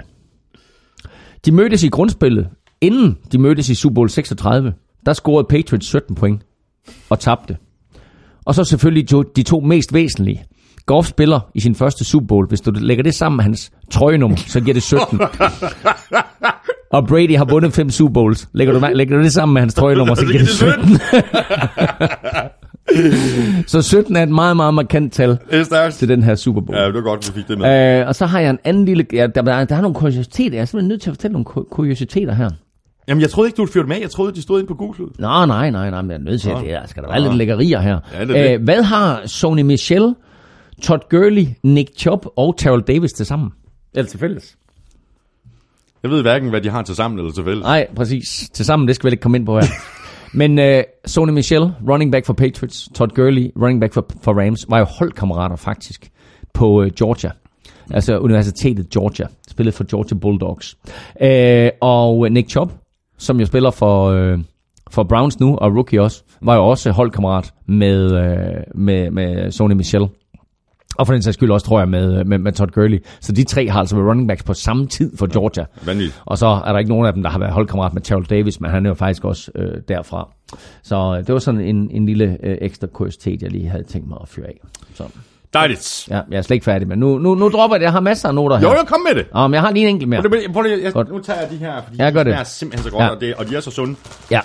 D: De mødtes i grundspillet, inden de mødtes i Super Bowl 36. Der scorede Patriots 17 point og tabte. Og så selvfølgelig de to mest væsentlige. Goff spiller i sin første Super Bowl. Hvis du lægger det sammen med hans trøjenummer, så giver det 17. Og Brady har vundet fem Super Bowls. Lægger du, lægger du det sammen med hans trøjenummer, så giver det 17. så 17 er et meget, meget markant tal
B: Det er
D: til den her Super Bowl.
B: Ja, det var godt, vi fik det med.
D: Øh, og så har jeg en anden lille... Ja, der, der, der er nogle kuriositeter. Jeg er simpelthen nødt til at fortælle nogle ku- kuriositeter her.
B: Jamen, jeg troede ikke, du ville fyre det med. Jeg troede, de stod inde på Google.
D: Nå, nej, nej, nej, men jeg er nødt til, at det er, skal der være lidt lækkerier her.
B: Ja, det er det.
D: Øh, hvad har Sony Michel, Todd Gurley, Nick Chubb og Terrell Davis til sammen? Eller til fælles?
B: Jeg ved hverken, hvad de har til sammen eller til fælles.
D: Nej, præcis. Til sammen, det skal vi ikke komme ind på her. Men øh, Sony Michel, running back for Patriots, Todd Gurley, running back for, for Rams, var jo holdkammerater faktisk på øh, Georgia. Altså Universitetet Georgia. Spillede for Georgia Bulldogs. Øh, og Nick Chubb, som jo spiller for, øh, for Browns nu, og rookie også, var jo også holdkammerat med, øh, med, med Sony Michel. Og for den sags skyld også, tror jeg, med, med, med Todd Gurley. Så de tre har altså været running backs på samme tid for Georgia.
B: Vanvittigt.
D: Og så er der ikke nogen af dem, der har været holdkammerat med Terrell Davis, men han er jo faktisk også øh, derfra. Så øh, det var sådan en, en lille øh, ekstra kuriositet, jeg lige havde tænkt mig at fyre af. Så,
B: Dejligt.
D: ja, jeg er slet ikke færdig, men nu, nu, nu dropper jeg det. Jeg har masser af noter her.
B: Jo, jo, kom med det.
D: Om jeg har lige en enkelt mere.
B: Prøv prøv lige- jeg,
D: Godt.
B: nu tager jeg de her, fordi
D: Ja, gør
B: de
D: det.
B: er simpelthen så godt,
D: Ja.
B: og, det, og de er så sunde.
D: Ja.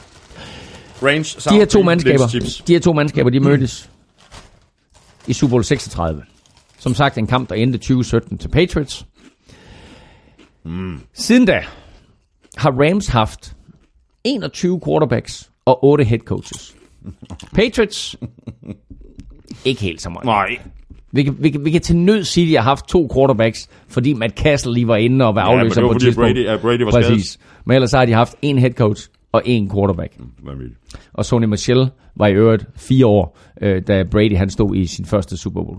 B: Range,
D: De her to mandskaber, de her to mandskaber, de mødtes i Super Bowl 36. Som sagt, en kamp, der endte 2017 til Patriots.
B: Mm.
D: Siden da har Rams haft 21 quarterbacks og 8 head coaches. Patriots, ikke helt så meget.
B: Nej.
D: Vi kan, vi, kan, vi kan til nød sige, at de har haft to quarterbacks, fordi Matt Castle lige var inde og var
B: Ja,
D: afløser
B: det var
D: på et tidspunkt.
B: Brady- ja, Brady var
D: Præcis. Men ellers har de haft en head coach og en quarterback.
B: Vanvittigt.
D: Og Sony Michel var i øvrigt fire år, øh, da Brady han stod i sin første Super Bowl.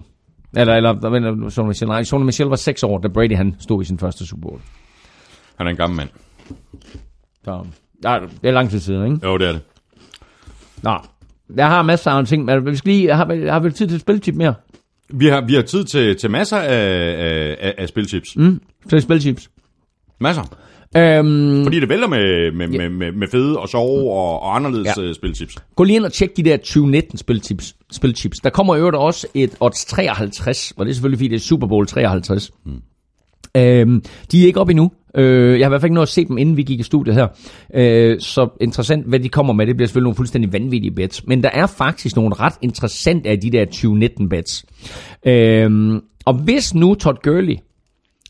D: Eller, eller der venter Sony Michel. Nej, Sony Michel var seks år, da Brady han stod i sin første Super Bowl.
B: Han er en gammel mand.
D: Så, ja, det er lang tid siden, ikke?
B: Jo, det er det.
D: Nå, jeg har masser af ting, men vi skal lige, har, har vi tid til et spiltip mere?
B: Vi har, vi har tid til, til masser af, af, af, spilchips. Mm.
D: Til spiltips.
B: Masser.
D: Øhm,
B: Fordi det vælter med, med, med, med, med fede og sjove og, og anderledes
D: Ja.
B: ja. spilchips.
D: Gå lige ind og tjek de der 2019 spiltips. spilchips. Der kommer i øvrigt også et odds 53, og det er selvfølgelig fordi, det er Super Bowl 53. Mm. Øhm, de er ikke op endnu. Øh, jeg har i hvert fald ikke nået at se dem, inden vi gik i studiet her. Øh, så interessant, hvad de kommer med. Det bliver selvfølgelig nogle fuldstændig vanvittige bets. Men der er faktisk nogle ret interessante af de der 2019 bets. Øh, og hvis nu Todd Gurley,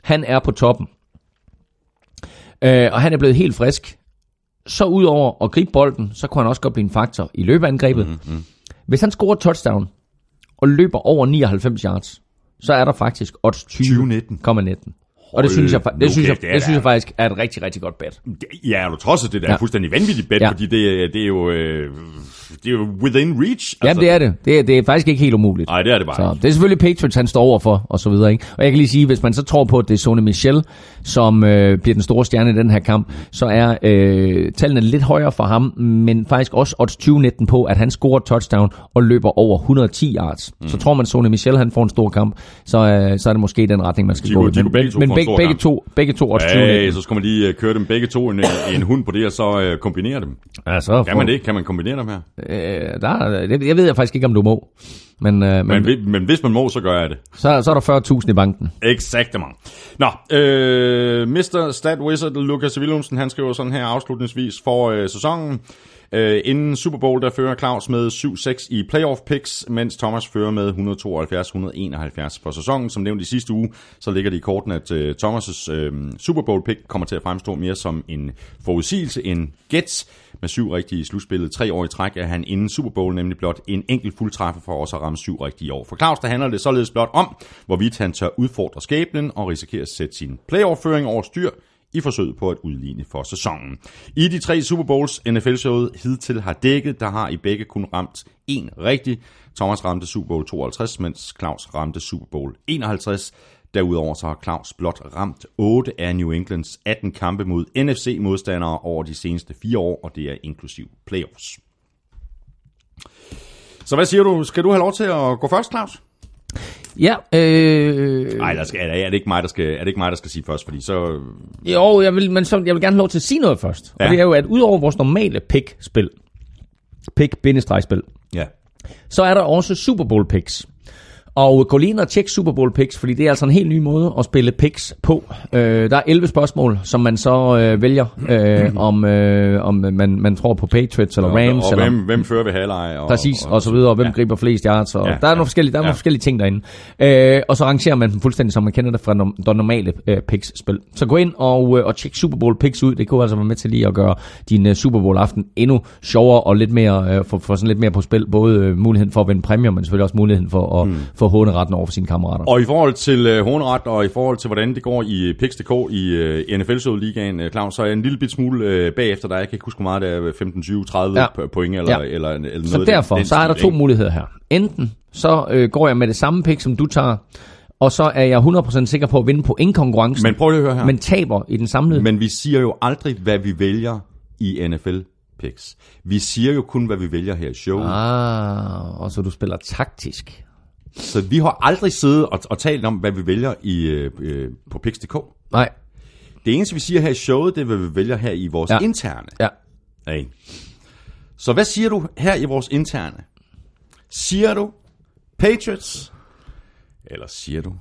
D: han er på toppen, øh, og han er blevet helt frisk, så udover at gribe bolden, så kunne han også godt blive en faktor i løbeangrebet. Mm-hmm. Hvis han scorer touchdown og løber over 99 yards, så er der faktisk odds 20,19. Og det synes jeg,
B: nu
D: det synes jeg,
B: det er
D: det synes jeg faktisk er et rigtig, rigtig godt bet.
B: Ja, er du trods det er
D: Ja.
B: ja. fuldstændig vanvittigt bet,
D: Ja.
B: fordi det, er- det er jo... Øh, det er jo within reach.
D: Ja, det er det. det er, det er faktisk ikke helt umuligt.
B: Nej, det er det bare.
D: Så det er selvfølgelig Patriots, han står over for, og så videre. Ikke? Og jeg kan lige sige, hvis man så tror på, at det er Sony Michel, som øh, bliver den store stjerne i den her kamp, så er øh, tallene lidt højere for ham, men faktisk også odds 20-19 på, at han scorer touchdown og løber over 110 yards. Mm. Så tror man, Sony Michel han får en stor kamp, så, øh, så er det måske den retning, man skal
B: De
D: gå. i. Men,
B: kunne begge
D: begge, begge,
B: kamp.
D: to, begge to odds 20-19.
B: Hey, så skal man lige øh, køre dem begge to en, en hund på det, og så øh, kombinere dem.
D: Ja, så
B: Kan man det? Kan man kombinere dem her?
D: Øh, der, er- det, jeg ved jeg faktisk ikke, om du må. Men, øh, men,
B: Men, men, hvis man må, så gør jeg det.
D: så, så er der 40.000 i banken.
B: Exakt Nå, øh, Mr. Stat Wizard Lukas Willumsen, han skriver sådan her afslutningsvis for øh, sæsonen. Øh, inden Super Bowl, der fører Claus med 7-6 i playoff picks, mens Thomas fører med 172-171 for sæsonen. Som nævnt i sidste uge, så ligger det i korten, at øh, Thomas' øh, Super Bowl pick kommer til at fremstå mere som en forudsigelse end gets. Med syv rigtige i slutspillet tre år i træk er han inden Super Bowl nemlig blot en enkelt fuldtræffer for også at ramme syv rigtige år. For Claus, der handler det således blot om, hvorvidt han tør udfordre skæbnen og risikerer at sætte sin playoff-føring over styr i forsøget på at udligne for sæsonen. I de tre Super Bowls, NFL-showet hidtil har dækket, der har I begge kun ramt en rigtig. Thomas ramte Super Bowl 52, mens Claus ramte Super Bowl 51. Derudover så har Claus blot ramt 8 af New Englands 18 kampe mod NFC-modstandere over de seneste fire år, og det er inklusiv playoffs. Så hvad siger du? Skal du have lov til at gå først, Claus?
D: Ja, øh...
B: Nej, der skal, er, det ikke mig, der skal, er det ikke mig, der skal sige først, fordi så...
D: Jo, jeg vil, men så, jeg vil gerne have lov til at sige noget først. Ja. Og det er jo, at udover vores normale pick-spil, pick-spil,
B: Ja.
D: så er der også Super Bowl picks. Og gå lige ind og tjek Super Bowl picks, fordi det er altså en helt ny måde at spille picks på. Øh, der er 11 spørgsmål, som man så øh, vælger, øh, om, øh, om man, man tror på Patriots eller Rams.
B: og, og
D: eller,
B: hvem, hvem fører ved halvleg? Og,
D: Præcis, og, og så videre, og hvem ja. griber flest yards, og ja, der er nogle
B: ja,
D: forskellige, der er nogle
B: ja.
D: forskellige ting derinde. Øh, og så rangerer man dem fuldstændig, som man kender det fra der normale øh, picks-spil. Så gå ind og, øh, og tjek Super Bowl picks ud, det kunne altså være med til lige at gøre din øh, Super Bowl aften endnu sjovere, og lidt mere, øh, få, få sådan lidt mere på spil, både øh, muligheden for at vinde præmier, men selvfølgelig også muligheden for at mm. få få håneretten over for sine kammerater.
B: Og i forhold til øh, hornret, og i forhold til, hvordan det går i Pix.dk i øh, NFL Ligaen, øh, Claus, så er jeg en lille bit smule øh, bagefter dig. Jeg kan ikke huske, hvor meget det er, 15, 20, 30
D: Ja.
B: point, eller,
D: Ja.
B: eller, eller noget
D: Så
B: af den-
D: derfor,
B: den
D: så er der to muligheder her. Enten så øh, går jeg med det samme pick, som du tager, og så er jeg 100% sikker på at vinde på konkurrencen,
B: Men prøv lige at høre her.
D: men taber i den samlede.
B: Men vi siger jo aldrig, hvad vi vælger i NFL picks. Vi siger jo kun, hvad vi vælger her i showet. Ah,
D: og så du spiller taktisk.
B: Så vi har aldrig siddet og, og talt om, hvad vi vælger i, øh, øh, på picks.dk.
D: Nej,
B: Det eneste, vi siger her i showet, det er, hvad vi vælger her i vores
D: Ja.
B: interne.
D: ja.
B: Ja. Så hvad siger du her i vores interne? Siger du Patriots, eller siger du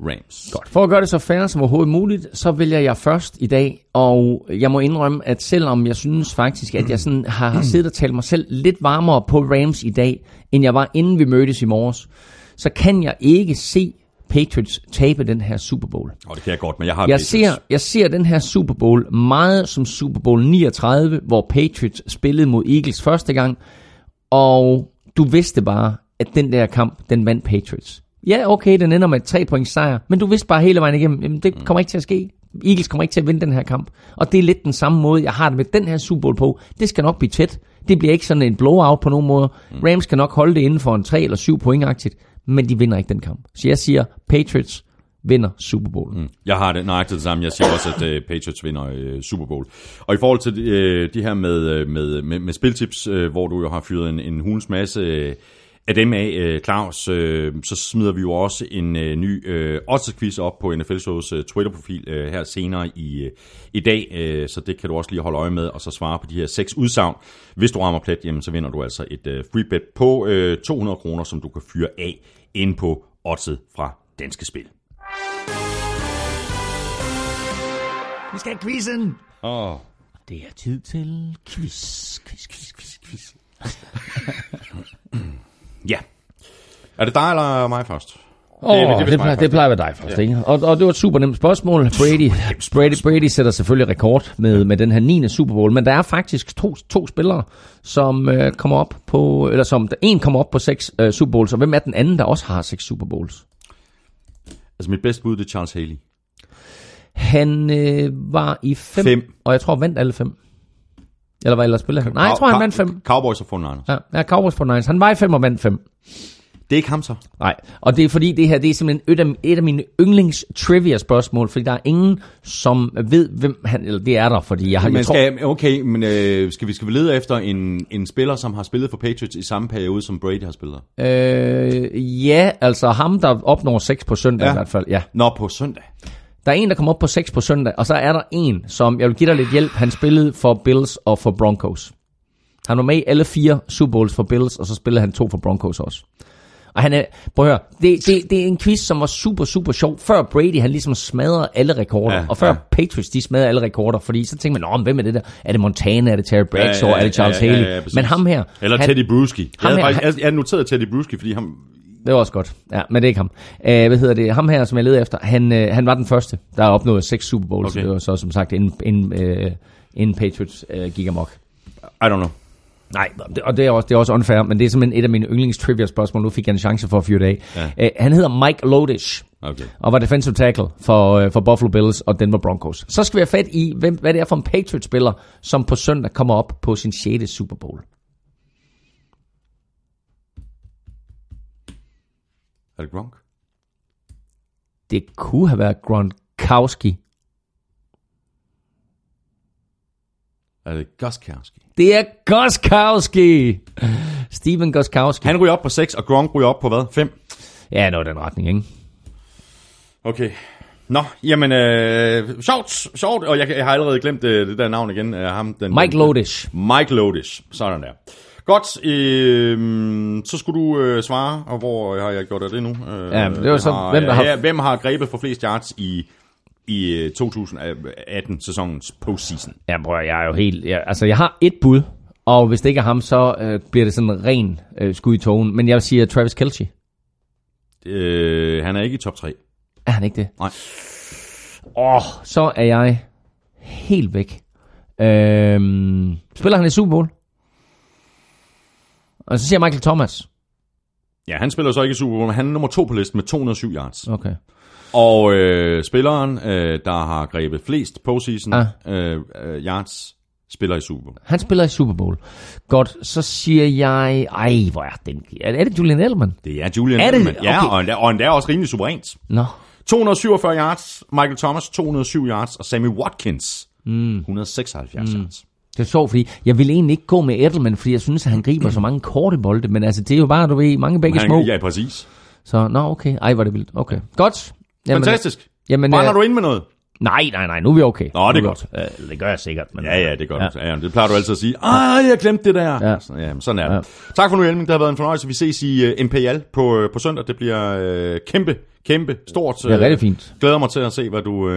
B: Rams?
D: Godt. For at gøre det så fair som overhovedet muligt, så vælger jeg først i dag, og jeg må indrømme, at selvom jeg synes faktisk, at jeg sådan har siddet og talt mig selv lidt varmere på Rams i dag, end jeg var inden vi mødtes i morges, så kan jeg ikke se Patriots tabe den her Super Bowl.
B: Og det kan jeg godt, men jeg har
D: Jeg
B: Patriots.
D: ser, jeg ser den her Super Bowl meget som Super Bowl 39, hvor Patriots spillede mod Eagles første gang, og du vidste bare, at den der kamp, den vandt Patriots. Ja, okay, den ender med et 3 point sejr, men du vidste bare hele vejen igennem, jamen det kommer ikke til at ske. Eagles kommer ikke til at vinde den her kamp. Og det er lidt den samme måde, jeg har det med den her Super Bowl på. Det skal nok blive tæt. Det bliver ikke sådan en blowout på nogen måde. Rams kan nok holde det inden for en 3 eller 7 pointagtigt, men de vinder ikke den kamp. Så jeg siger, Patriots vinder Super Bowl. Mm.
B: Jeg har det nøjagtigt det samme. Jeg siger også, at uh, Patriots vinder uh, Super Bowl. Og i forhold til uh, de her med, med, med, med spiltips, uh, hvor du jo har fyret en, en hulens masse uh, af dem af, uh, Claus, uh, så smider vi jo også en uh, ny uh, odds-quiz op på NFL Shows Twitter-profil her senere i, i dag, så det kan du også lige holde øje med, og så svare på de her seks udsagn. Hvis du rammer plet, jamen, så vinder du altså et free bet på uh, 200 kroner, som du kan fyre af ind på oddset fra Danske Spil.
D: Vi skal have quizzen!
B: Åh,
D: Det er tid til quiz, quiz, quiz, quiz, quiz.
B: Ja. Er det dig eller mig først?
D: Åh,
B: det
D: det, det, plejer, det plejer at være dig først, ikke? Og, og det var et super nemt spørgsmål. Brady, Brady, Brady sætter selvfølgelig rekord med, med den her 9. Super Bowl, men der er faktisk to, to spillere, som øh, kommer op på, eller som, en kommer op på seks øh, Super Bowls, og hvem er den anden, der også har seks Super Bowls?
B: Altså mit bedste bud, det er Charles Haley.
D: Han øh, var i fem,
B: Fem.
D: og jeg tror, vandt alle fem. Eller hvad ellers spillede han? Nej, jeg tror, han vandt fem.
B: Cowboys og 49ers.
D: Ja, ja Cowboys på Niners. Han var i fem og vandt fem.
B: Det er ikke ham så.
D: Nej, og det er fordi det her, det er simpelthen et af, et af mine yndlings trivia spørgsmål, fordi der er ingen, som ved, hvem han, eller det er der, fordi jeg har,
B: Men
D: tror,
B: skal, okay, men øh, skal, vi, skal vi lede efter en, en spiller, som har spillet for Patriots i samme periode, som Brady har spillet?
D: øh, ja, altså ham, der opnår 6 på søndag. Ja. i hvert fald, ja.
B: Nå, på søndag.
D: Der er en, der kommer op på 6 på søndag, og så er der en, som, jeg vil give dig lidt hjælp, han spillede for Bills og for Broncos. Han var med i alle fire Super Bowls for Bills, og så spillede han to for Broncos også. Og han er, prøv at høre, det, det, det er en quiz, som var super, super sjov, før Brady, han ligesom smadrede alle rekorder, ja,
B: Ja,
D: og før ja.
B: ja.
D: Patriots, de smadrede alle rekorder, fordi så tænker man, Nå, men hvem er det der? Er det Montana, er det Terry Bradshaw, ja, ja, er det Charles Haley?
B: præcis.
D: men ham her,
B: Eller
D: han,
B: Teddy Bruschi. Jeg, havde
D: her-
B: faktisk- jeg, jeg noterede Teddy Bruschi, fordi ham...
D: Det var også godt. Ja, men det er ikke ham. Uh, hvad hedder det? Ham her, som jeg leder efter, han, uh, han var den første, der opnåede seks Super Bowls. Okay.
B: Okay.
D: Det var så som sagt inden, inden, uh, inden Patriots uh, gik amok.
B: I don't know.
D: Nej, det- og det er, også, det er også unfair, men det er simpelthen et af mine yndlings trivia spørgsmål. Nu fik jeg en chance for at fyre det af. Ja. Uh, han hedder Mike Lodish.
B: Okay.
D: Og var defensive tackle for, uh, for Buffalo Bills og Denver Broncos. Så skal vi have fat i, hvem, hvad det er for en Patriots-spiller, som på søndag kommer op på sin 6. Super Bowl.
B: Er det Gronk?
D: Det kunne have været Gronkowski.
B: Er det Goskowski?
D: Det er Goskowski. Steven Goskowski.
B: Han ryger op på 6, og Gronk ryger op på hvad? 5?
D: Ja, noget i den retning, ikke?
B: Okay. Nå, jamen, øh, sjovt, sjovt, og jeg, jeg har allerede glemt det, det der navn igen af ham. Den,
D: Mike Lodish.
B: Mike Lodish, sådan der. Godt, øh, så skulle du øh, svare, og hvor har jeg gjort af det nu? Øh,
D: Ja, det var så,
B: har,
D: hvem der har-
B: ja, hvem har grebet for flest yards i, i øh, 2018-sæsonens postseason?
D: Ja, bror, jeg er jo helt... Jeg, altså, jeg har et bud, og hvis det ikke er ham, så øh, bliver det sådan en ren øh, skud i togen. Men jeg siger Travis Kelce.
B: Øh, han er ikke i top 3.
D: Er han ikke det?
B: Nej.
D: Åh, oh, så er jeg helt væk. Øhm, spiller han i Super Bowl? Og så siger Michael Thomas.
B: Ja, han spiller så ikke i Super Bowl, men han er nummer to på listen med 207 yards.
D: Okay.
B: Og øh, spilleren, øh, der har grebet flest postseason
D: Ah.
B: øh, øh, yards, spiller i Super Bowl.
D: Han spiller i Super Bowl. Godt, så siger jeg... Ej, hvor er den... Er det Julian Edelman?
B: Det er Julian
D: Er det?
B: Edelman. Ja,
D: Okay.
B: og endda, og endda også rimelig suverænt.
D: Nå.
B: 247 yards, Michael Thomas 207 yards, og Sammy Watkins mm. 176 mm. yards.
D: Det er sjovt, fordi jeg vil egentlig ikke gå med Edelman, fordi jeg synes, at han griber så mange korte bolde, men altså, det er jo bare, du ved, mange begge små.
B: Han, ja, præcis.
D: Så, nå, okay. Ej, var det vildt. Okay. Godt. Jamen,
B: Fantastisk.
D: Jamen,
B: Brænder
D: øh,
B: du ind med noget?
D: Nej, nej, nej, nu er vi okay.
B: Nå, det er godt.
D: Øh, det gør jeg sikkert. Men,
B: Ja, ja, det gør
D: Ja.
B: ja. du. Ja, det plejer du altid at sige. Ej, jeg glemte det der.
D: Ja.
B: Så, ja, sådan er det.
D: Ja.
B: Tak for nu, Elming. Det har været en fornøjelse. Vi ses i uh, Imperial på, uh, på søndag. Det bliver uh, kæmpe, kæmpe, stort.
D: Det er rigtig fint.
B: Glæder mig til at se, hvad du uh,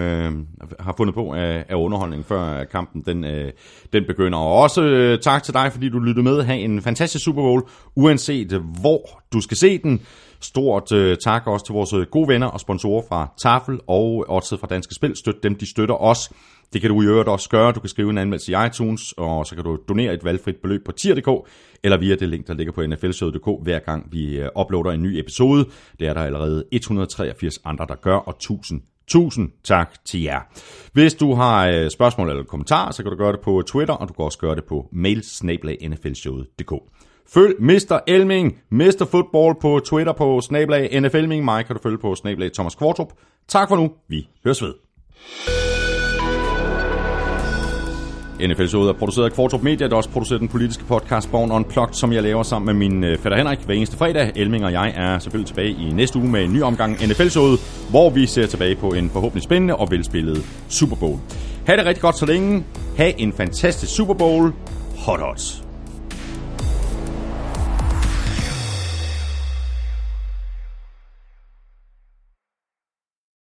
B: har fundet på af, af underholdning, før øh, kampen den, uh, den begynder. Og også uh, tak til dig, fordi du lyttede med. Ha' en fantastisk Super Bowl, uanset øh, hvor du skal se den. Stort uh, tak også til vores øh, gode venner og sponsorer fra Tafel og Odset fra Danske Spil. Støt dem, de støtter os. Det kan du i øvrigt også gøre. Du kan skrive en anmeldelse i iTunes, og så kan du donere et valgfrit beløb på tier.dk, eller via det link, der ligger på nflshow.dk, hver gang vi øh, uploader en ny episode. Det er der allerede 183 andre, der gør, og tusind, tusind tak til jer. Hvis du har øh, spørgsmål eller kommentarer, så kan du gøre det på Twitter, og du kan også gøre det på mailsnablag.nflshowet.dk. Følg Mr. Elming, Mr. Football på Twitter på snablag NFLming. Mig kan du følge på snablag Thomas Kvartrup. Tak for nu. Vi høres ved. NFL Showet er produceret af Kvartrup Media, der også producerer den politiske podcast Born Unplugged, som jeg laver sammen med min øh, fætter Henrik hver eneste fredag. Elming og jeg er selvfølgelig tilbage i næste uge med en ny omgang NFL Showet, hvor vi ser tilbage på en forhåbentlig spændende og velspillet Super Bowl. Ha' det rigtig godt så længe. Ha' en fantastisk Super Bowl. Hot hot.